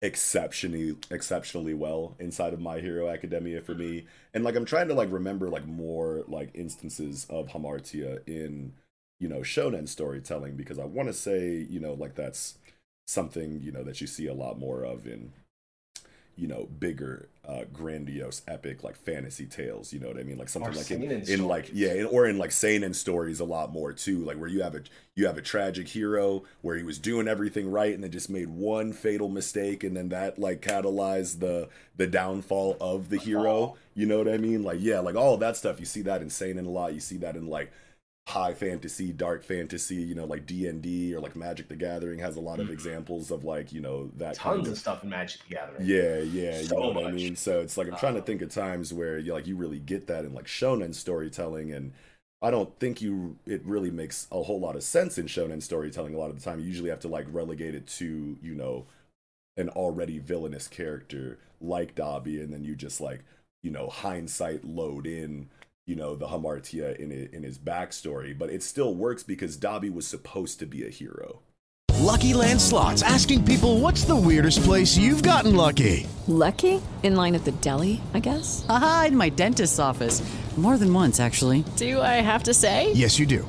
exceptionally exceptionally well inside of My Hero Academia for me. Mm-hmm. And like I'm trying to like remember like more like instances of Hamartia in you know shonen storytelling because I want to say you know like that's something you know that you see a lot more of in you know bigger uh grandiose epic like fantasy tales you know what i mean? Like something like in, in like yeah in- or in like seinen stories a lot more too. Like where you have a you have a tragic hero where he was doing everything right and then just made one fatal mistake and then that like catalyzed the the downfall of the hero. you know what i mean? Like yeah like all of that stuff you see that in seinen a lot. You see that in like high fantasy, dark fantasy, you know, like D and D or like Magic the Gathering has a lot of mm. examples of like you know that. Tons kind of of stuff in Magic the Gathering. yeah, yeah, So you know what I mean. So it's like I'm trying to uh. think of times where you like you really get that in like shonen storytelling, and I don't think you it really makes a whole lot of sense in shonen storytelling. A lot of the time, you usually have to like relegate it to you know an already villainous character like Dabi, and then you just like you know hindsight load in you know the hamartia in it, in his backstory, but it still works because Dabi was supposed to be a hero. Lucky Land Slots asking people what's the weirdest place you've gotten lucky? Lucky? In line at the deli, I guess? Aha, in my dentist's office. More than once, actually. Do I have to say? Yes, you do.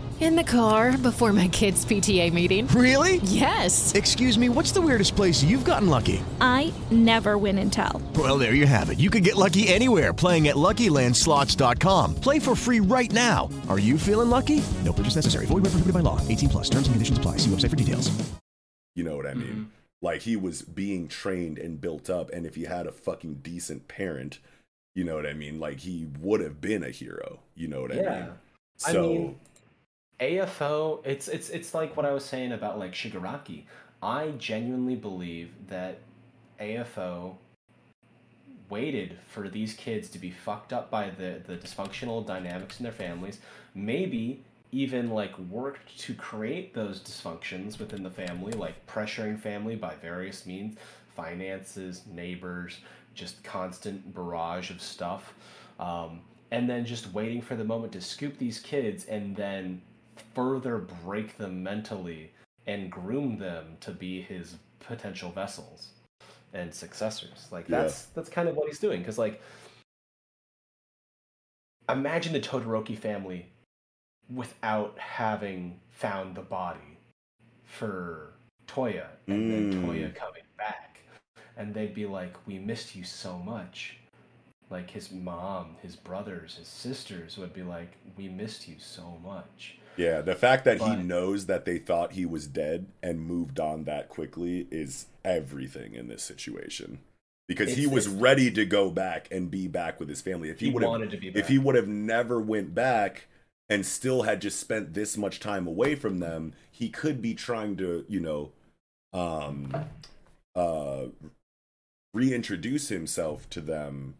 In the car before my kids' PTA meeting. Really? Yes. Excuse me, what's the weirdest place you've gotten lucky? I never win and tell. Well, there you have it. You can get lucky anywhere playing at LuckyLandSlots.com. Play for free right now. Are you feeling lucky? No purchase necessary. Void where prohibited by law. 18 plus. Terms and conditions apply. See website for details. You know what I mean? Like he was being trained and built up, and if he had a fucking decent parent, you know what I mean? Like he would have been a hero. You know what I Yeah. mean? I So mean, AFO, it's it's it's like what I was saying about like Shigaraki. I genuinely believe that AFO waited for these kids to be fucked up by the the dysfunctional dynamics in their families, maybe even like worked to create those dysfunctions within the family, like pressuring family by various means, finances, neighbors, just constant barrage of stuff. Um, and then just waiting for the moment to scoop these kids and then further break them mentally and groom them to be his potential vessels and successors. Like Yeah. that's that's kind of what he's doing cuz like imagine the Todoroki family without having found the body for Toya and then Mm. Toya coming back and they'd be like we missed you so much like his mom, his brothers, his sisters would be like, "We missed you so much." Yeah, the fact that he knows that they thought he was dead and moved on that quickly is everything in this situation. Because he was ready to go back and be back with his family. If he, He would have, wanted to be if he would have never went back and still had just spent this much time away from them, he could be trying to, you know, um, uh, reintroduce himself to them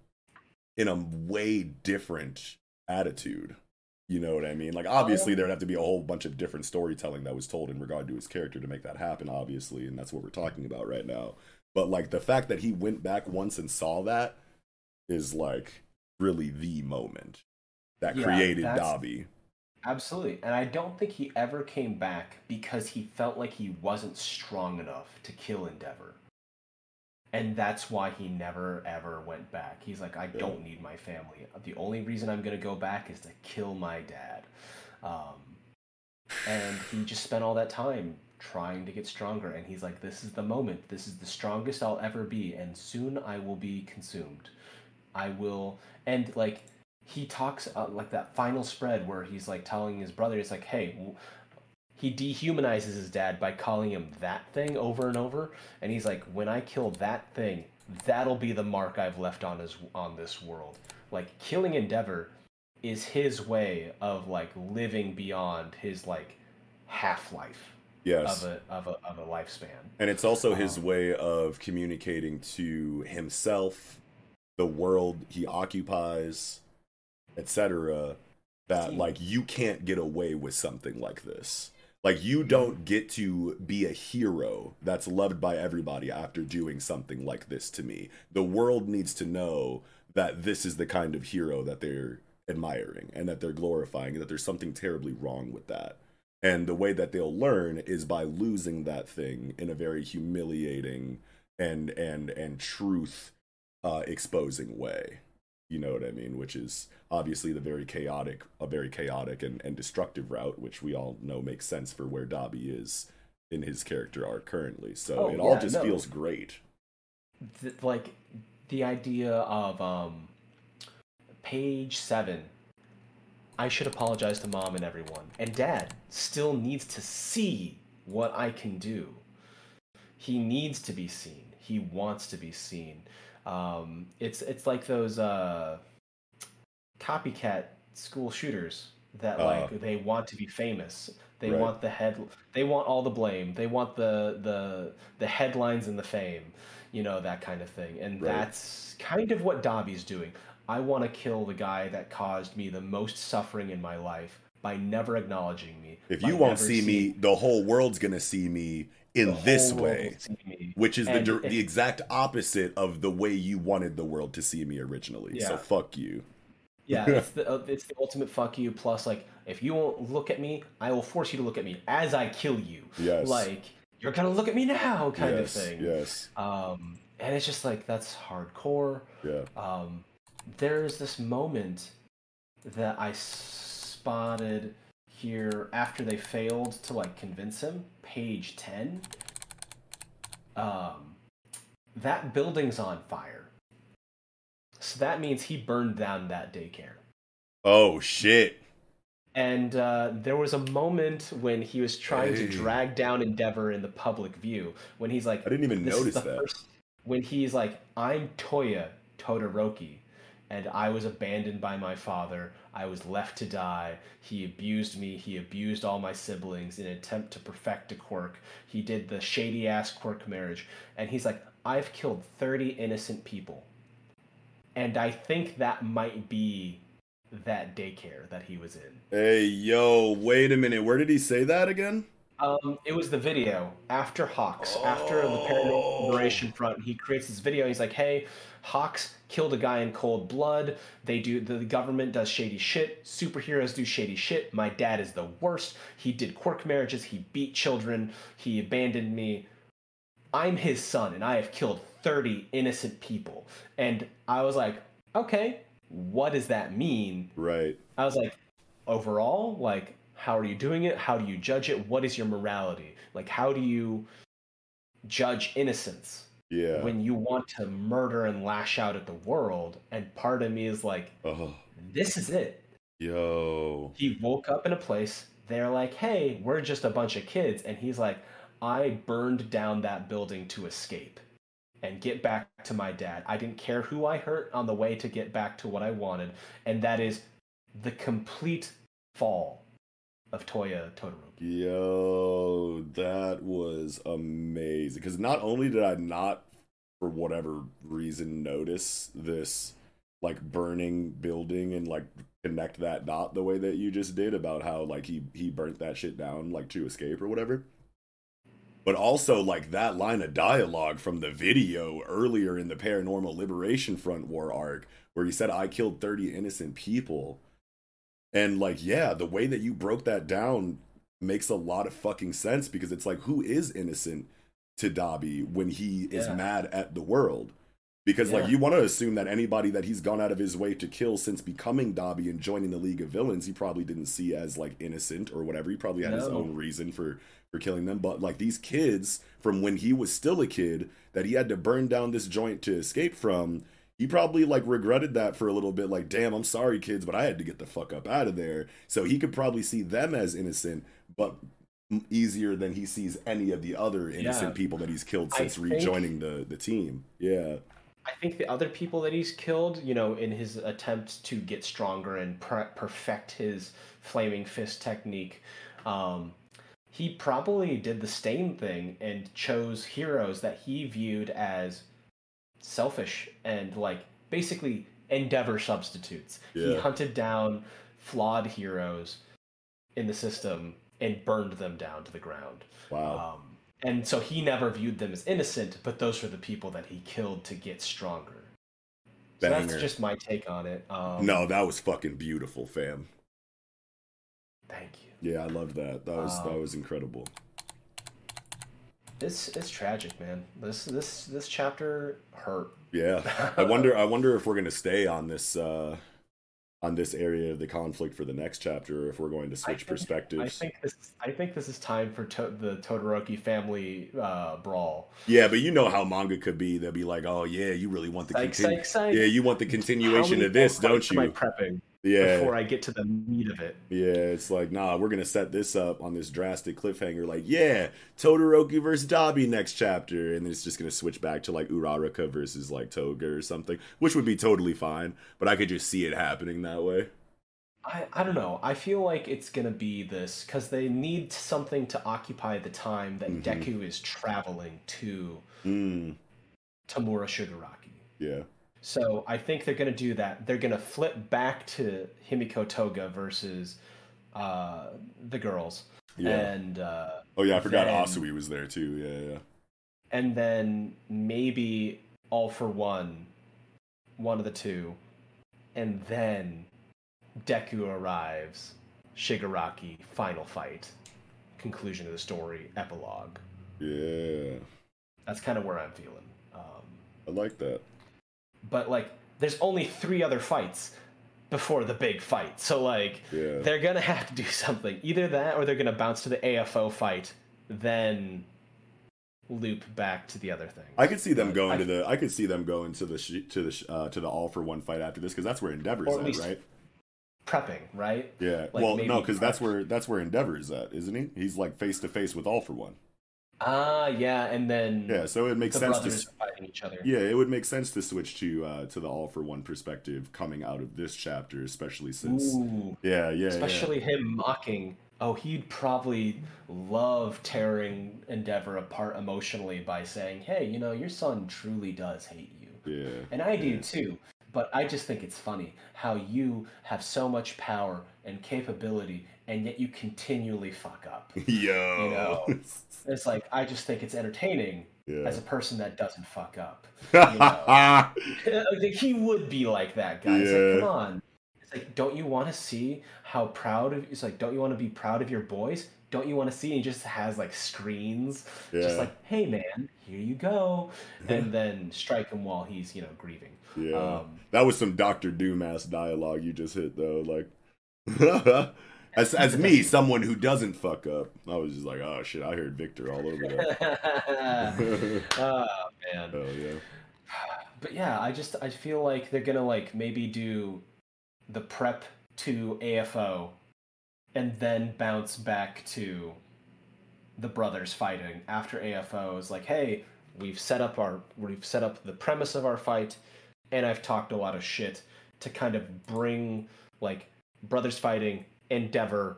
in a way different attitude. You know what I mean? Like, oh, obviously, there'd have to be a whole bunch of different storytelling that was told in regard to his character to make that happen, obviously, and that's what we're talking about right now. But, like, the fact that he went back once and saw that is, like, really the moment that Yeah, created Dabi. Absolutely. And I don't think he ever came back because he felt like he wasn't strong enough to kill Endeavor. And that's why he never ever went back. He's like, I don't need my family. The only reason I'm going to go back is to kill my dad. Um, and he just spent all that time trying to get stronger. And he's like, this is the moment. This is the strongest I'll ever be. And soon I will be consumed. I will. And like, he talks uh, like that final spread where he's like telling his brother, it's like, hey, he dehumanizes his dad by calling him that thing over and over, and he's like, when I kill that thing, that'll be the mark I've left on his on this world. Like killing Endeavor is his way of like living beyond his like half life Yes. of a of a of a lifespan. And it's also his um, way of communicating to himself, the world he occupies, etc. That like you can't get away with something like this. Like you don't get to be a hero that's loved by everybody after doing something like this to me. The world needs to know that this is the kind of hero that they're admiring and that they're glorifying and that there's something terribly wrong with that. And the way that they'll learn is by losing that thing in a very humiliating and and and truth uh exposing way. You know what I mean? Which is obviously the very chaotic, a very chaotic and, and destructive route, which we all know makes sense for where Dabi is in his character arc currently. So Oh, it all just no. feels great. th- like the idea of um page 7 I should apologize to mom and everyone and dad still needs to see what I can do he needs to be seen he wants to be seen um it's it's like those uh copycat school shooters that Uh. like they want to be famous they Right. want the head they want all the blame they want the the the headlines and the fame you know that kind of thing and Right. that's kind of what dabi's doing i want to kill the guy that caused me the most suffering in my life by never acknowledging me If you won't see me, the whole world's gonna see me in this way, will see me. which is the And the exact opposite of the way you wanted the world to see me originally. So fuck you. yeah it's the uh, it's the ultimate fuck you plus like if you won't look at me i will force you to look at me as i kill you Yes. like you're gonna look at me now kind yes, of thing Yes. um and it's just like that's hardcore Yeah. um there's this moment that i spotted here after they failed to like convince him page 10 um that building's on fire so that means he burned down that daycare Oh shit. and uh, there was a moment when he was trying to drag down Endeavor in the public view. When he's like, I didn't even notice that." first-" When he's like, "I'm Toya Todoroki, and I was abandoned by my father. I was left to die. He abused me. He abused all my siblings in an attempt to perfect a quirk. He did the shady ass quirk marriage, and he's like, I've killed thirty innocent people." And I think that might be that daycare that he was in. Hey yo, wait a minute. Where did he say that again? Um, it was the video after Hawks, after the Oh. Paranormal Liberation Front. He creates this video. He's like, "Hey, Hawks killed a guy in cold blood. They do the government does shady shit. Superheroes do shady shit. My dad is the worst. He did quirk marriages. He beat children. He abandoned me. I'm his son, and I have killed 30 innocent people." And I was like, "Okay, what does that mean?" Right. I was like, overall, like, how are you doing it? How do you judge it? What is your morality? Like, how do you judge innocence Yeah. when you want to murder and lash out at the world? And part of me is like, Oh. this is it. Yo. He woke up in a place, they're like, hey, we're just a bunch of kids. And he's like, I burned down that building to escape and get back to my dad. I didn't care who I hurt on the way to get back to what I wanted. And that is the complete fall of Toya Todoroki. Yo, that was amazing. Because not only did I not, for whatever reason, notice this like burning building and like connect that dot the way that you just did about how like he he burnt that shit down like to escape or whatever. But also like that line of dialogue from the video earlier in the Paranormal Liberation Front War arc where he said I killed 30 innocent people. And like, yeah, the way that you broke that down makes a lot of fucking sense because it's like, who is innocent to Dabi when he is mad at the world? Because like you want to assume that anybody that he's gone out of his way to kill since becoming Dabi and joining the League of Villains, he probably didn't see as like innocent or whatever. He probably had his own reason for for killing them. But like these kids from when he was still a kid that he had to burn down this joint to escape from, he probably like regretted that for a little bit. Like, damn, I'm sorry, kids, but I had to get the fuck up out of there. So he could probably see them as innocent, but easier than he sees any of the other innocent Yeah. people that he's killed since think- rejoining the the team. Yeah. I think the other people that he's killed, you know, in his attempt to get stronger and per- perfect his flaming fist technique, um, he probably did the same thing and chose heroes that he viewed as selfish and like basically endeavor substitutes. He hunted down flawed heroes in the system and burned them down to the ground. Wow. Um, and so he never viewed them as innocent, but those were the people that he killed to get stronger. So that's just my take on it. Um, no, that was fucking beautiful, fam. thank you. Yeah, I loved that. That was that Um, was incredible. It's it's tragic, man. This this this chapter hurt. Yeah. I wonder I wonder if we're gonna stay on this uh on this area of the conflict for the next chapter or if we're going to switch think- perspectives. I think this I think this is time for to- the Todoroki family uh, brawl. Yeah, but you know how manga could be. They'll be like, "Oh yeah, you really want the Psych, continu- psych, psych. yeah, you want the continuation of this, don't I you?" prepping Yeah, before I get to the meat of it. yeah. It's like, nah, we're gonna set this up on this drastic cliffhanger. Like, yeah, Todoroki versus Dabi next chapter, and then it's just gonna switch back to like Uraraka versus like Toga or something, which would be totally fine. But I could just see it happening that way. I, I don't know. I feel like it's gonna be this because they need something to occupy the time that Mhm. Deku is traveling to Mm, Tomura Shigaraki. yeah. So I think they're gonna do that. They're gonna flip back to Himiko Toga versus uh, the girls, Yeah. and uh, Oh yeah, I forgot then- Asui was there too. Yeah, yeah. and then maybe all for one, one of the two, and then Deku arrives, Shigaraki, final fight, conclusion of the story, epilogue. Yeah. That's kind of where I'm feeling. Um, I like that. But like, there's only three other fights before the big fight, so like, Yeah. they're gonna have to do something. Either that, or they're gonna bounce to the AFO fight, then loop back to the other thing. I could see them going I- to the. I could see them going to the sh- to the sh- uh, to the all for one fight after this because that's where Endeavor's Or at at, right? prepping, right? Yeah. Like, well, no, because that's where that's where Endeavor's at, isn't he? He's like face to face with all for one. Ah, yeah, and then Yeah, so it makes sense to brothers s- are fighting each other. Yeah, it would make sense to switch to uh, to the all for one perspective coming out of this chapter, especially since. Ooh. Yeah, yeah, Especially him mocking. Oh, he'd probably love tearing Endeavor apart emotionally by saying, "Hey, you know, your son truly does hate you." yeah. Yeah. And I do too. But I just think it's funny how you have so much power and capability, and yet you continually fuck up. Yo. You know, it's like I just think it's entertaining Yeah. as a person that doesn't fuck up. You know? He would be like that, guys. Yeah. Like, come on. It's like, don't you want to see how proud of? It's like, don't you want to be proud of your boys? Don't you want to see? He just has like screens, Yeah. just like, hey man, here you go, and then strike him while he's you know grieving. Yeah. Um, that was some Doctor Doom ass dialogue you just hit though. Like, as as me, someone who doesn't fuck up, I was just like, oh shit, I heard Victor all over that. oh man. Hell yeah. But yeah, I just I feel like they're gonna like maybe do the prep to AFO and then bounce back to the brothers fighting after AFO is like, hey, we've set up our we've set up the premise of our fight, and I've talked a lot of shit to kind of bring like brothers fighting Endeavor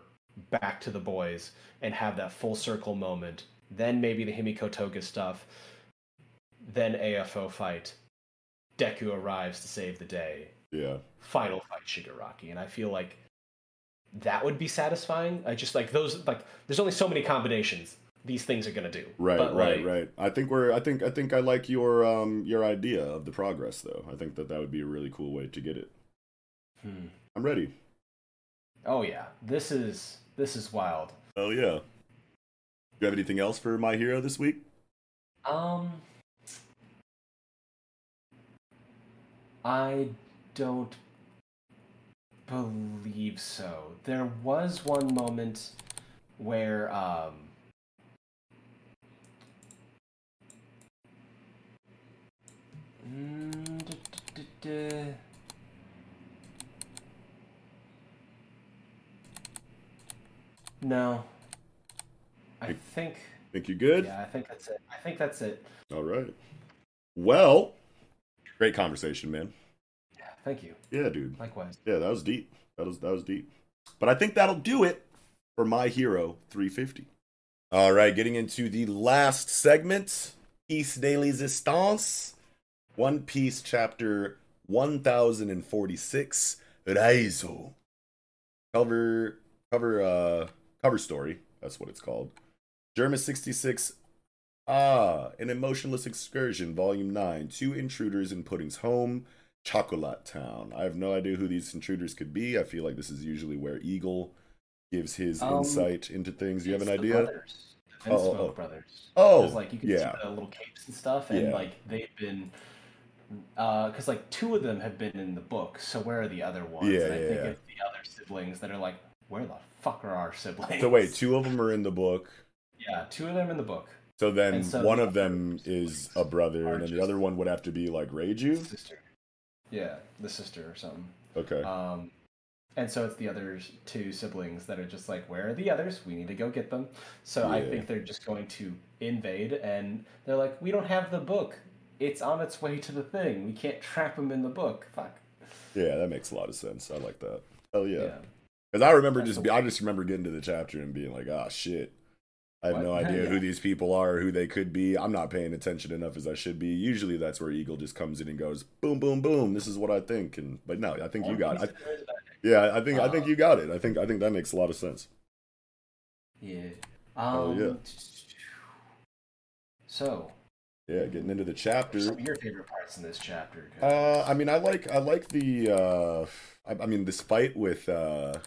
back to the boys and have that full circle moment. Then maybe the Himiko Toga stuff. Then AFO fight. Deku arrives to save the day. Yeah. Final fight Shigaraki, and I feel like that would be satisfying. I just like those like there's only so many combinations these things are gonna do. Right, But, right, like, right. I think we're. I think. I think I like your um your idea of the progress though. I think that that would be a really cool way to get it. Hmm. I'm ready. Oh yeah, this is this is wild. Oh yeah. Do you have anything else for my hero this week? Um, I don't believe so. There was one moment where um mm. No. I think Think you good? yeah, I think that's it. I think that's it. All right. Well, great conversation, man. Thank you. Yeah, dude. Likewise. Yeah, that was deep. That was that was deep. But I think that'll do it for my hero 350. All right, getting into the last segment, Piece de Resistance, One Piece chapter 1046, Raizo. Cover cover uh cover story That's what it's called. Germa 66. Ah, an emotionless excursion, volume 9. Two intruders in Pudding's home, Chocolat Town. I have no idea who these intruders could be. I feel like this is usually where Eagle gives his Um, insight into things. Do you have an idea? brothers, the Oh, Smoke oh. brothers. Oh, like you can yeah. see the little capes and stuff, and Yeah. like they've been, because like two of them have been in the book. So where are the other ones? Yeah, and I yeah, think yeah. it's the other siblings that are like, where the fuck are our siblings? So wait, two of them are in the book. Yeah, two of them in the book. So then so one the of them is a brother, and then the other one would have to be like Reiju. Sister. Yeah, the sister or something. Okay. Um, and so it's the other two siblings that are just like, where are the others? We need to go get them. So I think they're just going to invade, and they're like, we don't have the book. It's on its way to the thing. We can't trap them in the book. Fuck. Yeah, that makes a lot of sense. I like that. Oh yeah. Yeah. Because I remember That's just, I just remember getting to the chapter and being like, ah, shit. I have What? no idea Yeah. who these people are, or who they could be. I'm not paying attention enough as I should be. Usually, that's where Eagle just comes in and goes, boom, boom, boom. This is what I think. And but no, I think you got. it. I, yeah, I think I think you got it. I think I think that makes a lot of sense. Yeah. Oh, Um, yeah. So, Yeah, getting into the chapter. some of your favorite parts in this chapter? Uh, I mean, I like I like the. Uh, I, I mean, this fight with uh,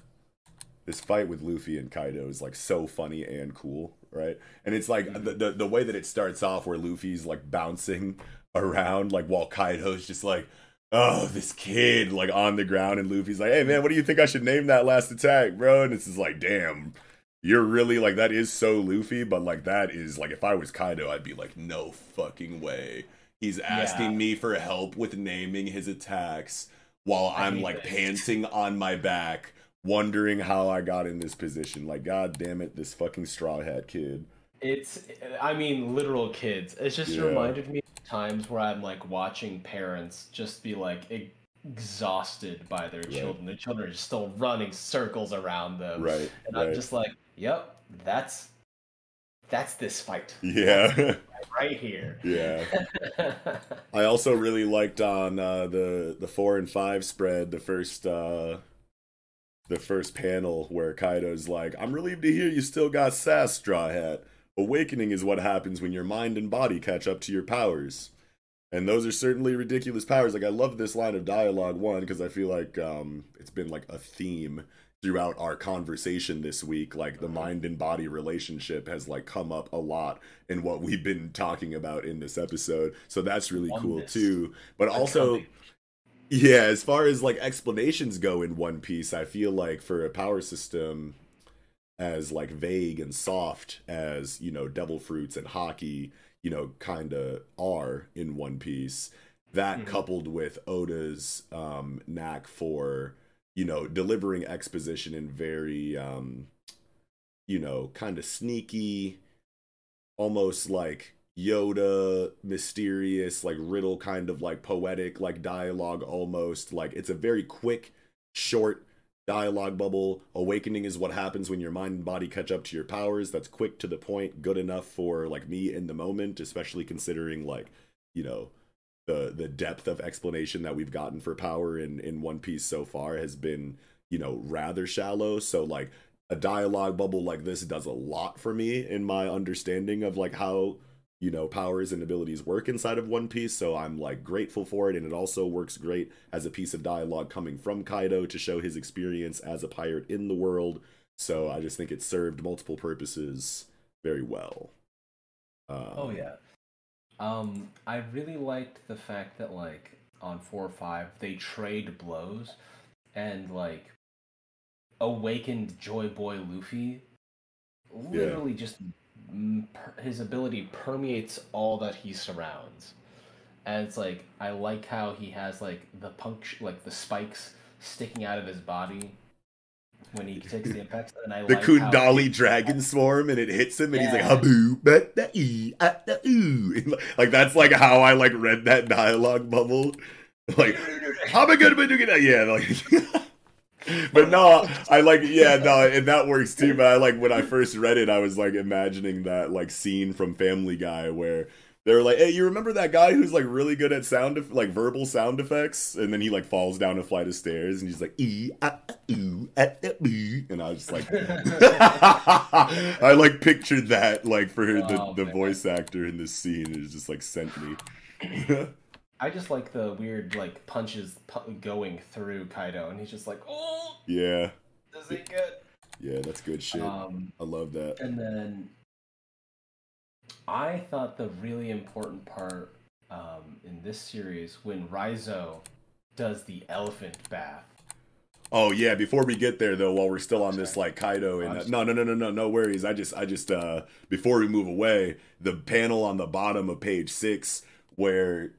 this fight with Luffy and Kaido is like so funny and cool, right? And it's like the, the the way that it starts off, where Luffy's like bouncing around, like while Kaido's just like, oh, this kid, like on the ground, and Luffy's like, hey man, what do you think I should name that last attack, bro? And it's just like, damn. You're really like that is so Luffy, but like that is like if I was Kaido, I'd be like, no fucking way. He's asking Yeah. me for help with naming his attacks while I'm like that. panting on my back, wondering how I got in this position. Like, god damn it, this fucking straw hat kid. It's, I mean, literal kids. It's just Yeah. reminded me of times where I'm like watching parents just be like exhausted by their children. Their children are just still running circles around them. Right, And I'm just like, yep, that's that's this fight. Yeah. right here. Yeah. I also really liked on uh, the the four and five spread the first uh, the first panel where Kaido's like, "I'm relieved to hear you still got sass, Straw Hat. Awakening is what happens when your mind and body catch up to your powers." And those are certainly ridiculous powers. Like I love this line of dialogue one because I feel like um, it's been like a theme throughout our conversation this week. Like the mind and body relationship has like come up a lot in what we've been talking about in this episode. So that's really cool Oneness. too. But also, yeah, as far as like explanations go in One Piece, I feel like for a power system as like vague and soft as you know devil fruits and haki you know kind of are in one piece that Mhm. coupled with oda's um knack for you know delivering exposition in very um you know kind of sneaky almost like yoda mysterious like riddle kind of like poetic like dialogue almost. Like it's a very quick short dialogue bubble. Awakening is what happens when your mind and body catch up to your powers. That's quick to the point good enough for like me in the moment especially considering like you know the the depth of explanation that we've gotten for power in in one piece so far has been you know rather shallow. So like a dialogue bubble like this does a lot for me in my understanding of like how you know powers and abilities work inside of one piece so i'm like grateful for it and it also works great as a piece of dialogue coming from kaido to show his experience as a pirate in the world so i just think it served multiple purposes very well um, Oh yeah. Um, I really liked the fact that like on four or five they trade blows, and like awakened Joy Boy Luffy, literally just mm, per- his ability permeates all that he surrounds, and it's like I like how he has like the punct like the spikes sticking out of his body when he takes the impacts, and I the like Kundali dragon swarm and it hits him and he's like Yeah. habu but ah, da ooh." like that's like how I like read that dialogue bubble like how am I gonna be doing that yeah like but no I like yeah no and that works too but I like when I first read it I was like imagining that like scene from Family Guy where They were like, "Hey, you remember that guy who's like really good at sound, eff- like verbal sound effects?" And then he like falls down a flight of stairs, and he's like, "E ah, ah, ooh, ah, ah, ooh," and I was just like, I like pictured that like for the Oh, the man. voice actor in this scene. It just like sent me. I just like the weird like punches pu- going through Kaido, and he's just like, oh, yeah, this ain't good. yeah, that's good shit. Um, I love that. And then I thought the really important part um, in this series when Raizo does the elephant bath. Oh yeah, before we get there though, while we're still on this like Kaido and uh, no no no no no no worries. I just I just uh before we move away, the panel on the bottom of page six where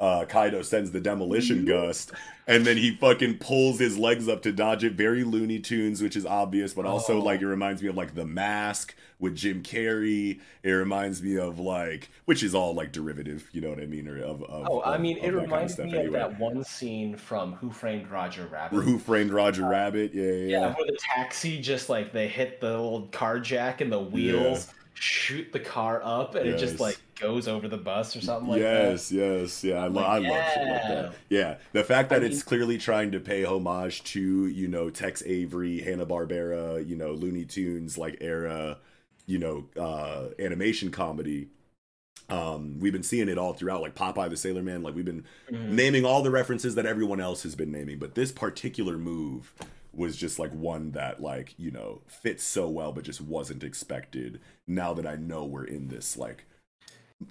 uh Kaido sends the demolition gust and then he fucking pulls his legs up to dodge it. Very Looney Tunes, which is obvious, but also Oh. like it reminds me of like the mask with Jim Carrey. It reminds me of like which is all like derivative, you know what I mean? Or of, of Oh, I mean, of it that kind of reminds me of anyway. that one scene from Who Framed Roger Rabbit. Who framed Roger Rabbit? Yeah, yeah, Yeah, yeah. where the taxi just like they hit the old car jack and the wheels shoot the car up and it just like goes over the bus or something like that. yes, yes, yeah. I, lo- I love shit like yeah. that. Yeah, the fact that I it's mean- clearly trying to pay homage to you know Tex Avery, Hanna Barbera, you know Looney Tunes like era, you know uh, animation comedy. Um, we've been seeing it all throughout, like Popeye the Sailor Man. Like we've been Mhm. naming all the references that everyone else has been naming, but this particular move was just like one that like you know fits so well, but just wasn't expected. Now that I know we're in this like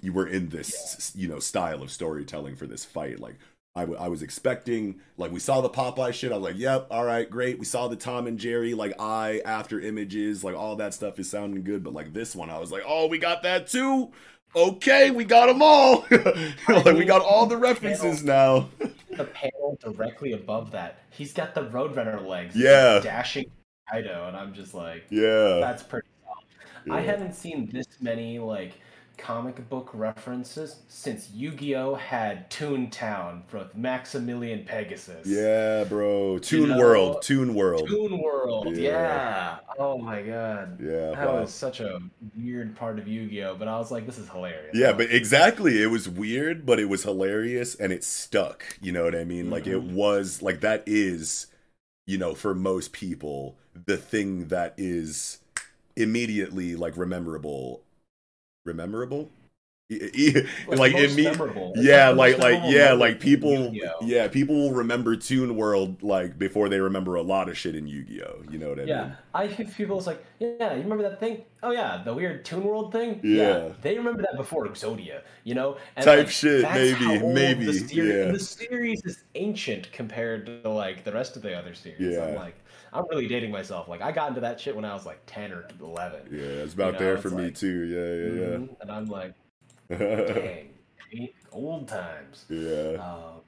you were in this you know style of storytelling for this fight. Like I, w- I was expecting like we saw the popeye shit. I was like yep all right great. We saw the tom and jerry like eye after images like all that stuff is sounding good. But like this one i was like oh we got that too? Okay we got them all. Like we got all the references now. The panel directly above that, he's got the Roadrunner legs. Yeah. dashing Kaido, and I'm just like, Yeah. that's pretty. Solid. I haven't seen this many like comic book references since Yu-Gi-Oh had Toontown with Maximilian Pegasus. yeah bro toon know, world toon world Toon World, Yeah. yeah. Oh my god. Yeah, That wow. was such a weird part of Yu-Gi-Oh, but I was like, this is hilarious. Yeah, but exactly. It was weird, but it was hilarious and it stuck. You know what I mean? Like it Mhm. was like that is, you know, for most people, the thing that is immediately like rememberable. Rememberable? Like, imme- memorable. Yeah, like like yeah, like people Yu-Gi-Oh. yeah, people will remember Toon World like before they remember a lot of shit in Yu-Gi-Oh. You know what I Yeah, mean? I think people like, yeah, you remember that thing? Oh yeah, the weird Toon World thing. Yeah. they remember that before Exodia, you know. And, Type like, shit, maybe, maybe, The series, yeah. the series is ancient compared to like the rest of the other series. I'm Yeah. like, I'm really dating myself. Like, I got into that shit when I was like ten or eleven. Yeah, it's about know, there it's for me like- too. Yeah, yeah, Mhm, And I'm like, yeah. dang, old times. yeah. Um,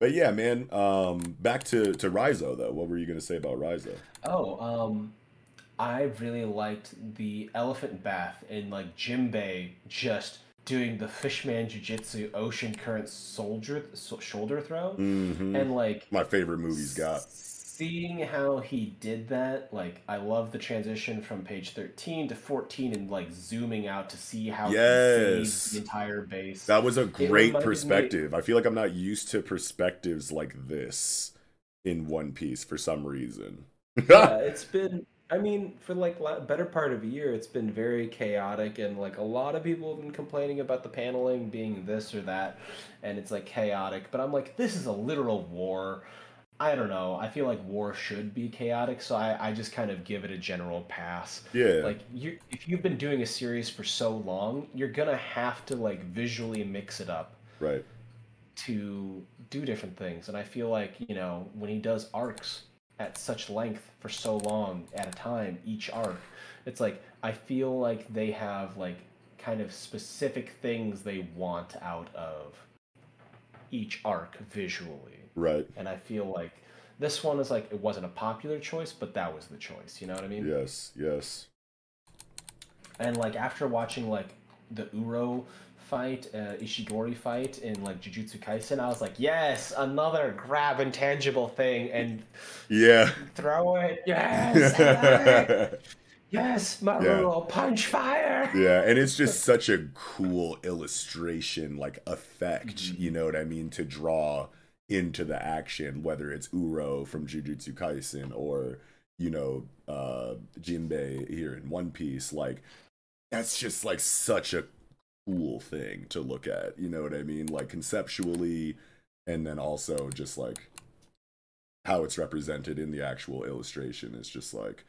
But yeah, man. Um, back to to Raizo though. What were you gonna say about Raizo? Oh, um, I really liked the elephant bath in like Jimbei just doing the fishman jujitsu ocean current soldier so, shoulder throw, Mhm. and like My favorite movie's got. Seeing how he did that. Like I love the transition from page thirteen to fourteen and like zooming out to see how he Yes. the entire base. That was a great reminded me- perspective. I feel like I'm not used to perspectives like this in One Piece for some reason. yeah, it's been. I mean, for like la- better part of a year, it's been very chaotic, and like a lot of people have been complaining about the paneling being this or that, and it's like chaotic. But I'm like, this is a literal war. I don't know. I feel like war should be chaotic, so I, I just kind of give it a general pass. Yeah. Like you, if you've been doing a series for so long, you're gonna have to like visually mix it up right. to do different things. And I feel like, you know, when he does arcs at such length for so long at a time, each arc, it's like I feel like they have like kind of specific things they want out of each arc visually. Right. And I feel like this one is like it wasn't a popular choice, but that was the choice. You know what I mean? Yes. Yes. And like after watching like the Uro fight, uh, Ishigori fight in like Jujutsu Kaisen, I was like, yes, another grab intangible thing and Yeah. throw it. Yes. I love it." Yes, punch fire. Yeah, and it's just such a cool illustration, like effect, mm-hmm. you know what I mean, to draw into the action, whether it's Uro from Jujutsu Kaisen or, you know, uh Jinbei here in One Piece. Like, that's just like such a cool thing to look at, you know what I mean? Like conceptually, and then also just like how it's represented in the actual illustration is just like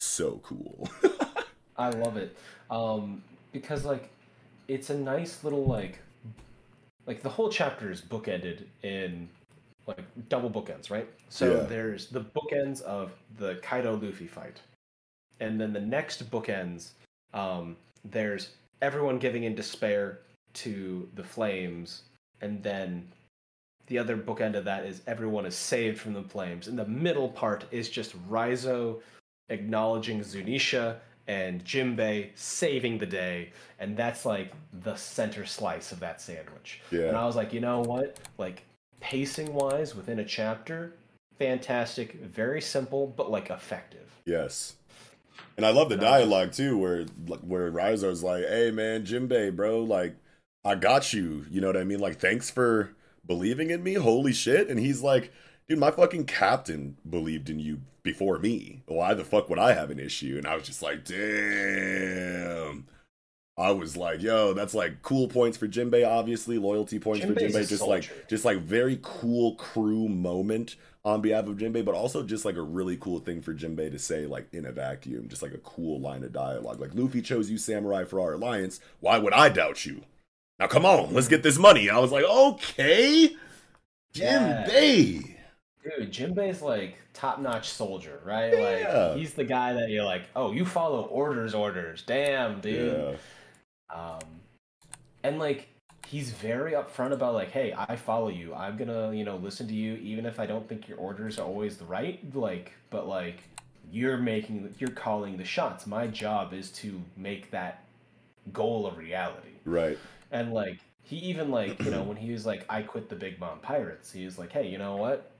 so cool. I love it. Um, because like it's a nice little like like the whole chapter is bookended in like double bookends, right? So yeah. there's the bookends of the Kaido Luffy fight. And then the next bookends, um, there's everyone giving in despair to the flames, and then the other bookend of that is everyone is saved from the flames. And the middle part is just Raizo acknowledging Zunisha and Jinbei saving the day, and that's like the center slice of that sandwich. Yeah. And I was like, you know what? Like pacing wise, within a chapter, fantastic, very simple, but like effective. Yes. And I love the dialogue too, where where Raizo's like, "Hey man, Jinbei, bro, like I got you." You know what I mean? Like, thanks for believing in me. Holy shit! And he's like, "Dude, my fucking captain believed in you before me. Why the fuck would I have an issue?" And I was just like, "Damn." I was like, yo, that's like cool points for Jinbei, obviously, loyalty points Jinbei's for Jinbei, just like just like very cool crew moment on behalf of Jinbei, but also just like a really cool thing for Jinbei to say, like in a vacuum, just like a cool line of dialogue. Like Luffy chose you samurai for our alliance. Why would I doubt you? Now come on, let's get this money. I was like, okay, Jinbei. Yeah. Dude, Jinbei's like top notch soldier, right? Yeah. Like he's the guy that you're like, oh, you follow orders, orders. Damn, dude. Yeah. Um, and like he's very upfront about like, hey, I follow you. I'm gonna, you know, listen to you, even if I don't think your orders are always the right. Like, but like, you're making, you're calling the shots. My job is to make that goal a reality. Right. And like, he even like, you know, when he was like, I quit the Big Mom Pirates. He was like, hey, you know what?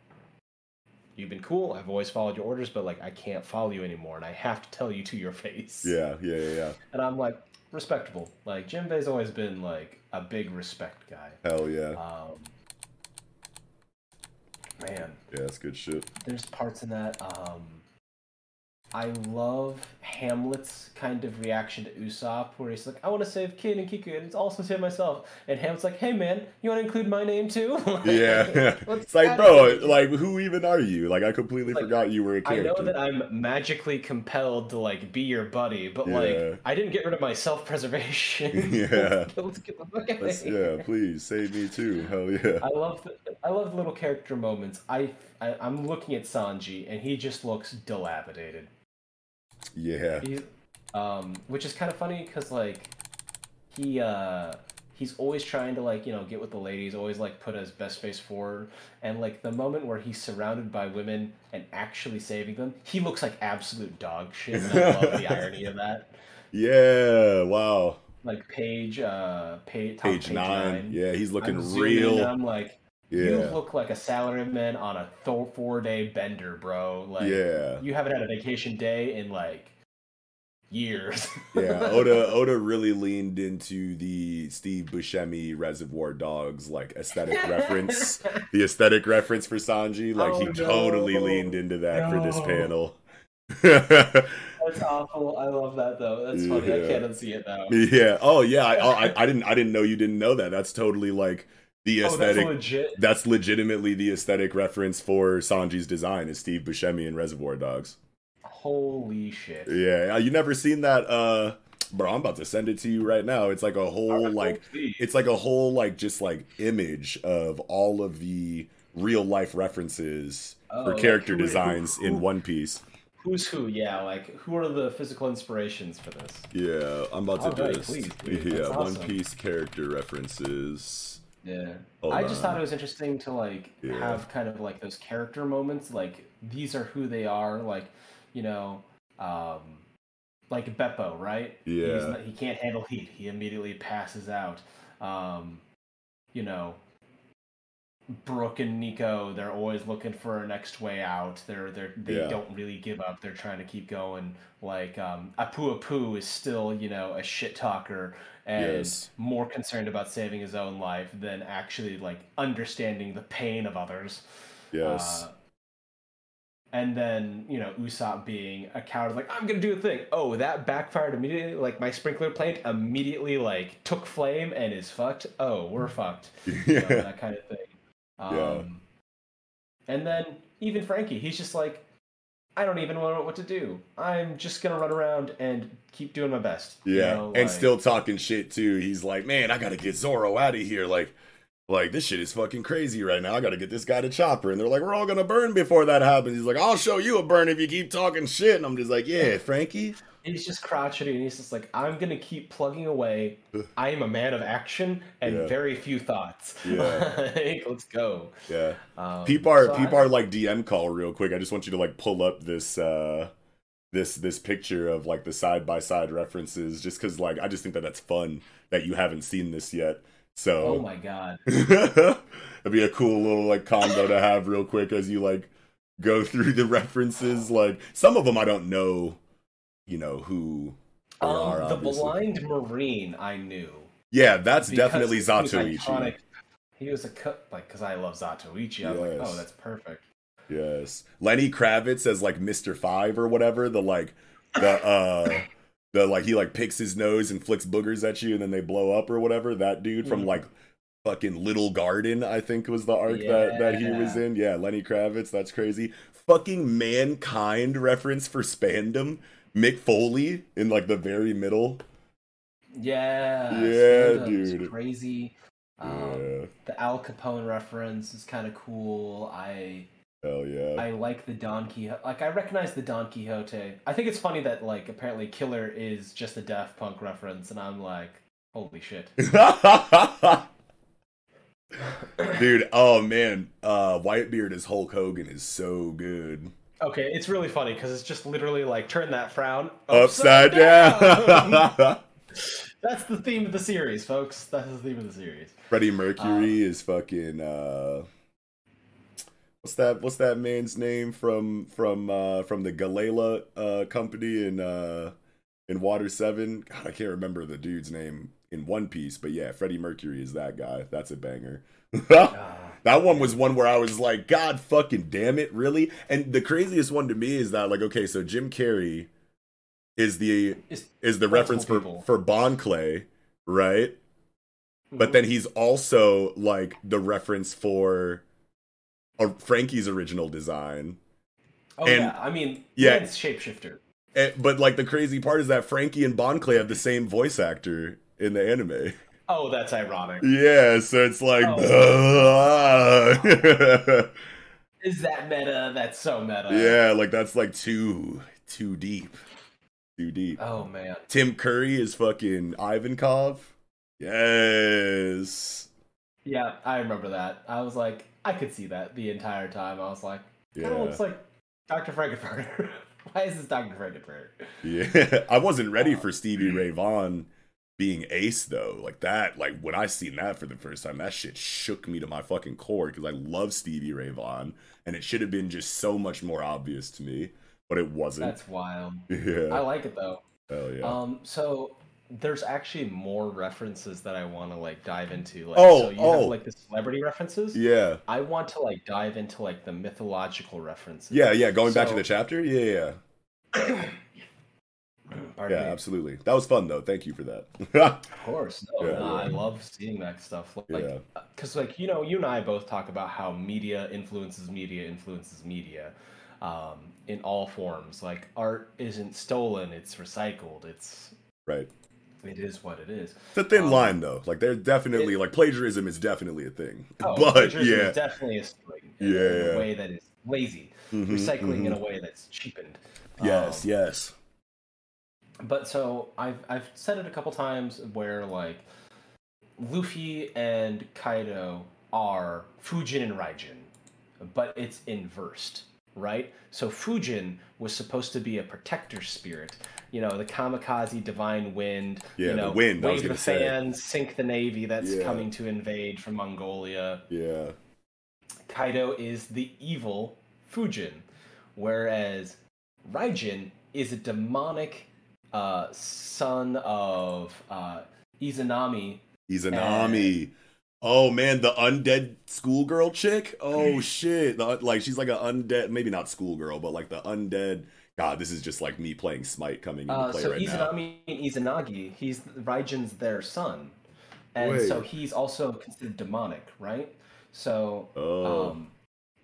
You've been cool. I've always followed your orders, but like, I can't follow you anymore, and I have to tell you to your face. Yeah, yeah, yeah. yeah. And I'm like, respectable. Like Jinbei's always been like a big respect guy. Hell yeah. Um, man. Yeah, that's good shit. There's parts in that. Um, I love Hamlet's kind of reaction to Usopp, where he's like, "I want to save Kid and Kiku, and it's also save myself." And Hamlet's like, "Hey man, you want to include my name too?" yeah, it's like, bro, like who even are you? Like, I completely like, forgot you were a character. I know that I'm magically compelled to like be your buddy, but yeah. like, I didn't get rid of my self-preservation. yeah, let's get the fuck out Yeah, please save me too. Hell yeah. I love, the, I love the little character moments. I, I I'm looking at Sanji, and he just looks dilapidated. Yeah. Um, which is kind of funny because like he uh he's always trying to like you know get with the ladies always like put his best face forward and like the moment where he's surrounded by women and actually saving them he looks like absolute dog shit and i love the irony of that yeah wow like page uh page, page, page nine. nine. yeah he's looking I'm real i'm like yeah. You look like a salaryman on a th- four day bender, bro. Like, yeah. You haven't had a vacation day in like years. yeah, Oda Oda really leaned into the Steve Buscemi Reservoir Dogs like aesthetic reference, the aesthetic reference for Sanji. Like oh, he no. totally leaned into that no. for this panel. That's awful. I love that though. That's funny. Yeah. I can't unsee it now. Yeah. Oh yeah. I, oh, I I didn't I didn't know you didn't know that. That's totally like the aesthetic. Oh, that's, legit. that's legitimately the aesthetic reference for Sanji's design is Steve Buscemi in Reservoir Dogs. Holy shit! Yeah, you never seen that? uh Bro, I'm about to send it to you right now. It's like a whole like it's like a whole like just like image of all of the real life references oh, for character like who, designs who, who, in One Piece. Who's who? Yeah, like who are the physical inspirations for this? Yeah, I'm about to do this. Please, please. Yeah, awesome. One Piece character references. Yeah. Hold I just on. thought it was interesting to like yeah. have kind of like those character moments, like these are who they are, like, you know, um like Bepo, right? Yeah. Not, he can't handle heat. He immediately passes out. Um, you know, Brook and Nico, they're always looking for a next way out. They're they're they Yeah. don't really give up. They're trying to keep going. Like um, Apoo Apoo is still you know a shit talker and Yes. more concerned about saving his own life than actually like understanding the pain of others. Yes. Uh, and then you know Usopp being a coward, like I'm gonna do a thing. Oh, that backfired immediately. Like my sprinkler plant immediately like took flame and is fucked. Oh, we're fucked. Yeah. that kind of thing. Yeah. Um, And then even Franky, he's just like, I don't even know what to do. I'm just gonna run around and keep doing my best. you Yeah, know, and like- still talking shit too. He's like, "Man, I gotta get Zoro out of here." Like, like this shit is fucking crazy right now. I gotta get this guy to Chopper, and they're like, "We're all gonna burn before that happens." He's like, "I'll show you a burn if you keep talking shit." And I'm just like, "Yeah, Franky." He's just crotchety and he's just like, I'm gonna keep plugging away. I am a man of action and Yeah. very few thoughts. Yeah. Like, Let's go. Yeah. Um, peep our so peep I- our like DM call real quick. I just want you to like pull up this uh this this picture of like the side by side references, just because like I just think that that's fun that you haven't seen this yet. So Oh my god. It'd be a cool little like combo to have real quick as you like go through the references. Like some of them I don't know, you know who are. Um, the obviously. blind marine I knew. Yeah, that's definitely Zatoichi. iconic. He was a cut like because I love Zatoichi. I was like, oh, that's perfect. Yes, Lenny Kravitz as like Mister Five or whatever. The like the uh the like he like picks his nose and flicks boogers at you and then they blow up or whatever. That dude from Mhm. like fucking Little Garden, I think was the arc that that he was in. Yeah, Lenny Kravitz. That's crazy. Fucking mankind reference for Spandam. Mick Foley in like the very middle. Yeah. Yeah, dude. Crazy. Um, Yeah. The Al Capone reference is kind of cool. I Hell yeah. I like the Don Quixote. Like I recognize the Don Quixote. I think it's funny that like apparently Killer is just a Daft Punk reference, and I'm like, holy shit. Dude, oh man, uh Whitebeard as Hulk Hogan is so good. Okay, it's really funny because it's just literally like turn that frown Upside down. That's the theme of the series, folks. That's the theme of the series. Freddie Mercury is fucking uh what's that what's that man's name from from uh from the Galley-La uh company in uh in Water 7? God, I can't remember the dude's name in One Piece, but yeah, Freddie Mercury is that guy. That's a banger. that one was one where I was like, God fucking damn it, really? And the craziest one to me is that like, okay, so Jim Carrey is the Is- is the reference for people. for Bon Clay, right? But then he's also like the reference for Franky's original design. Oh And- yeah, I mean, yeah. yeah, shapeshifter. Eh, But like the crazy part is that Frankie and Bon Clay have the same voice actor in the anime. Oh, that's ironic. Yeah, so it's like oh. Is that meta? That's so meta. Yeah, like that's like too too deep. Too deep. Oh man. Tim Curry is fucking Ivankov. Yes. Yeah, I remember that. I was like, I could see that the entire time. I was like, kind of looks like Dr. Frank-N-Furter. Why is this Dr. Frank-N-Furter? Yeah. I wasn't ready uh, for Stevie hmm. Ray Vaughan being ace though. Like that, like when I seen that for the first time, that shit shook me to my fucking core because I love Stevie Ray Vaughan and it should have been just so much more obvious to me, but it wasn't. That's wild. Yeah. I like it though. Hell yeah. Um, so there's actually more references that I want to like dive into. Like, Oh, so you oh. have like the celebrity references. Yeah. I want to like dive into like the mythological references. Yeah, yeah, going back to the chapter? Yeah, yeah. Pardon yeah, me. absolutely. That was fun though. Thank you for that. Of course, no, Yeah, no, yeah. I love seeing that stuff. Like, Yeah. because like you know, you and I both talk about how media influences media influences media, um, in all forms. Like art isn't stolen; it's recycled. It's right. it is what it is. It's a thin Um, line though. Like there's definitely like plagiarism is definitely a thing. Oh, but plagiarism yeah. is definitely a stealing in, in a way that is lazy, Mhm, recycling in a way that's cheapened. Yes, Um, yes. But so I've I've said it a couple times where like Luffy and Kaido are Fujin and Raijin, but it's inversed, right? So Fujin was supposed to be a protector spirit, you know, the kamikaze divine wind, Yeah, you the know, wind, I was wave the fans, sink the navy that's Yeah. coming to invade from Mongolia. Yeah. Kaido is the evil Fujin, whereas Raijin is a demonic uh, son of uh, Izanami. Izanami. Oh man, the undead schoolgirl chick. Oh shit, the, like she's like an undead, maybe not schoolgirl, but like the undead. God, this is just like me playing Smite coming into Uh, play so right now. Izanami and Izanagi, he's Raijin's their son, and so he's also considered demonic, right? So Oh. um,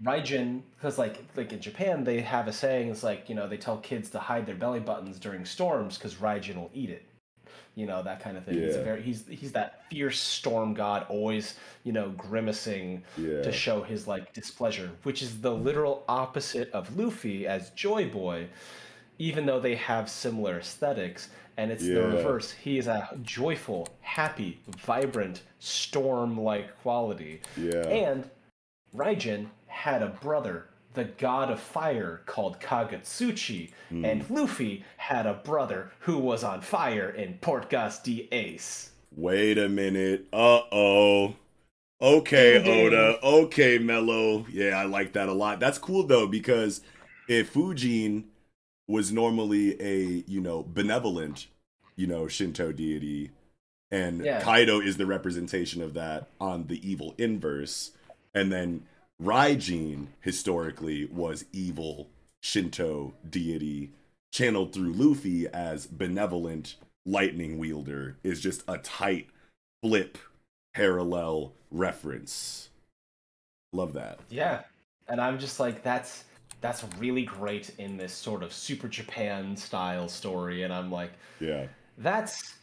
Raijin, because like like in Japan, they have a saying. It's like you know they tell kids to hide their belly buttons during storms because Raijin will eat it. You know that kind of thing. He's a Yeah. very he's he's that fierce storm god, always you know grimacing Yeah. to show his like displeasure, which is the literal opposite of Luffy as Joy Boy, even though they have similar aesthetics. And it's the reverse. He is a joyful, happy, vibrant, storm-like quality. Yeah. And Raijin had a brother, the god of fire, called Kagutsuchi, Hmm. and Luffy had a brother who was on fire in Portgas de Ace. Wait a minute. Uh oh. Okay. Oda. Okay, Mello. Yeah, I like that a lot. That's cool though because if Fujin was normally a you know benevolent, you know Shinto deity, and Yeah. Kaido is the representation of that on the evil inverse, and then Raijin historically was evil Shinto deity channeled through Luffy as benevolent lightning wielder is just a tight flip parallel reference. Love that. Yeah, and I'm just like, that's that's really great in this sort of Super Japan style story, and I'm like, Yeah. that's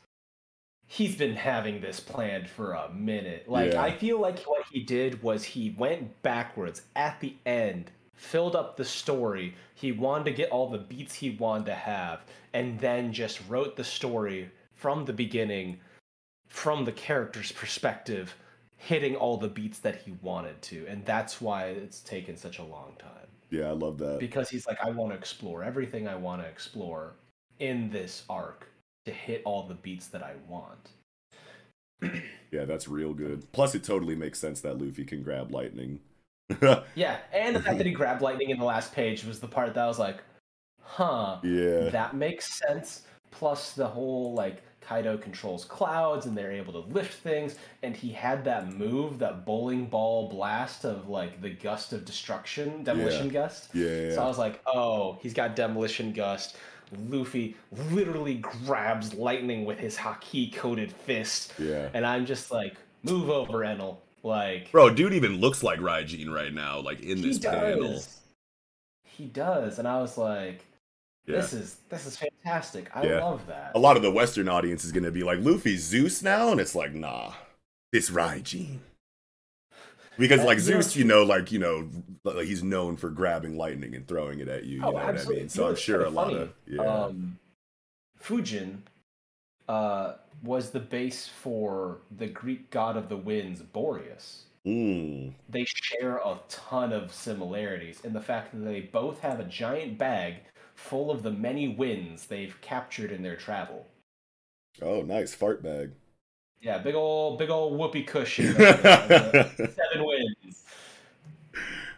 he's been having this planned for a minute. Like Yeah. I feel like what he did was he went backwards at the end, filled up the story. He wanted to get all the beats he wanted to have, and then just wrote the story from the beginning, from the character's perspective, hitting all the beats that he wanted to, and that's why it's taken such a long time Yeah, I love that. because he's like, I want to explore everything I want to explore in this arc to hit all the beats that I want. Yeah, that's real good. Plus, it totally makes sense that Luffy can grab lightning. Yeah, and the fact that he grabbed lightning in the last page was the part that I was like, huh, Yeah. that makes sense. Plus the whole like Kaido controls clouds and they're able to lift things, and he had that move, that bowling ball blast of like the gust of destruction, demolition Yeah. gust. Yeah, yeah, So I was like, oh, he's got demolition gust. Luffy literally grabs lightning with his haki coated fist. Yeah. And I'm just like, move over, Enel. Like Bro, dude even looks like Raijin right now, like in this panel. does. He does, and I was like, "This is this is fantastic. I Yeah. love that." A lot of the Western audience is gonna be like, Luffy's Zeus now, and it's like, nah, it's Raijin. Because like Zeus, you know, like you know, like he's known for grabbing lightning and throwing it at you. You Oh, know what I mean? So I'm sure a lot funny. of yeah. Um, Fujin uh, was the base for the Greek god of the winds, Boreas. Mm. They share a ton of similarities in the fact that they both have a giant bag full of the many winds they've captured in their travel. Oh, nice fart bag. Yeah, big old big old whoopee cushion. of the- the seven wins.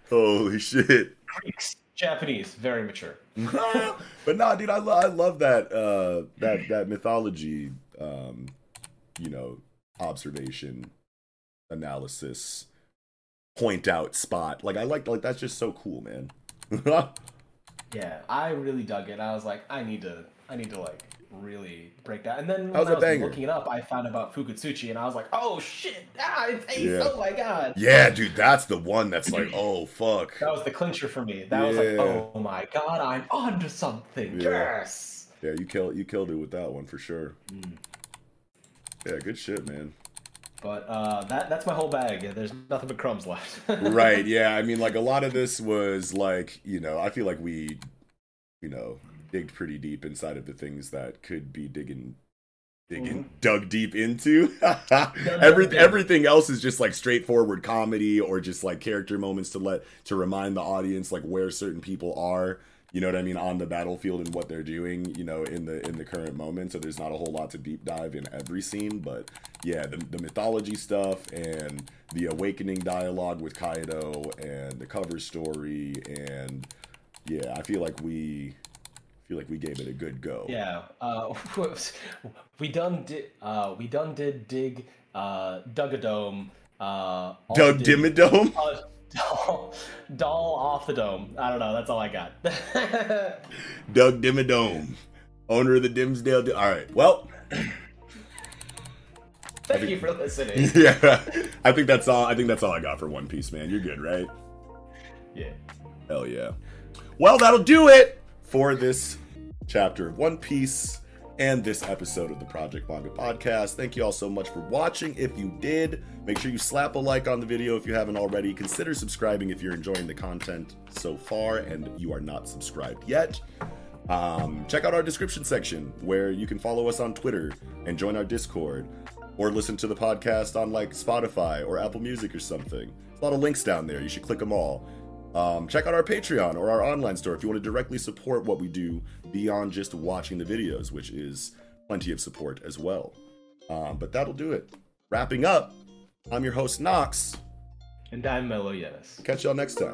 Holy shit. Greeks, Japanese, very mature. but nah, dude, I, lo- I love that uh that that mythology um you know observation analysis point out spot. Like I like like that's just so cool, man. Yeah, I really dug it. I was like, I need to, I need to like really break that. And then when I was banger. looking it up, I found about Fukutsuchi, and I was like, oh shit, ah, it's Ace! Yeah. Oh my god! yeah, dude, that's the one that's like, oh fuck. That was the clincher for me. That was like, oh my god, I'm onto something. Yeah. Yes. Yeah, you killed you killed it with that one for sure. Mm. Yeah, good shit, man. But uh, that that's my whole bag. There's nothing but crumbs left. right yeah i mean like a lot of this was like you know i feel like we you know digged pretty deep inside of the things that could be digging digging dug deep into. Every, everything else is just like straightforward comedy or just like character moments to let to remind the audience like where certain people are you know what I mean, on the battlefield and what they're doing, you know, in the in the current moment. So there's not a whole lot to deep dive in every scene, but yeah, the, the mythology stuff and the awakening dialogue with Kaido and the cover story and yeah, I feel like we feel like we gave it a good go. Yeah, uh, we done did uh, we done did dig uh, dug a dome. Uh, Doug Dimmadome. Uh, doll, doll off the dome. I don't know. That's all I got. Doug Dimmadome, owner of the Dimsdale. Di- all right. Well. Thank you for listening. yeah, I think that's all. I think that's all I got for One Piece, man. You're good, right? Yeah. Hell yeah. Well, that'll do it for this chapter of One Piece and this episode of the Project Manga Podcast. Thank you all so much for watching. If you did, make sure you slap a like on the video if you haven't already. Consider subscribing if you're enjoying the content so far and you are not subscribed yet. Um, check out our description section where you can follow us on Twitter and join our Discord or listen to the podcast on like Spotify or Apple Music or something. There's a lot of links down there. You should click them all. Um, check out our Patreon or our online store if you want to directly support what we do beyond just watching the videos, which is plenty of support as well. Um, but that'll do it. Wrapping up, I'm your host, Knox. And I'm Mellow Yenis. Catch y'all next time.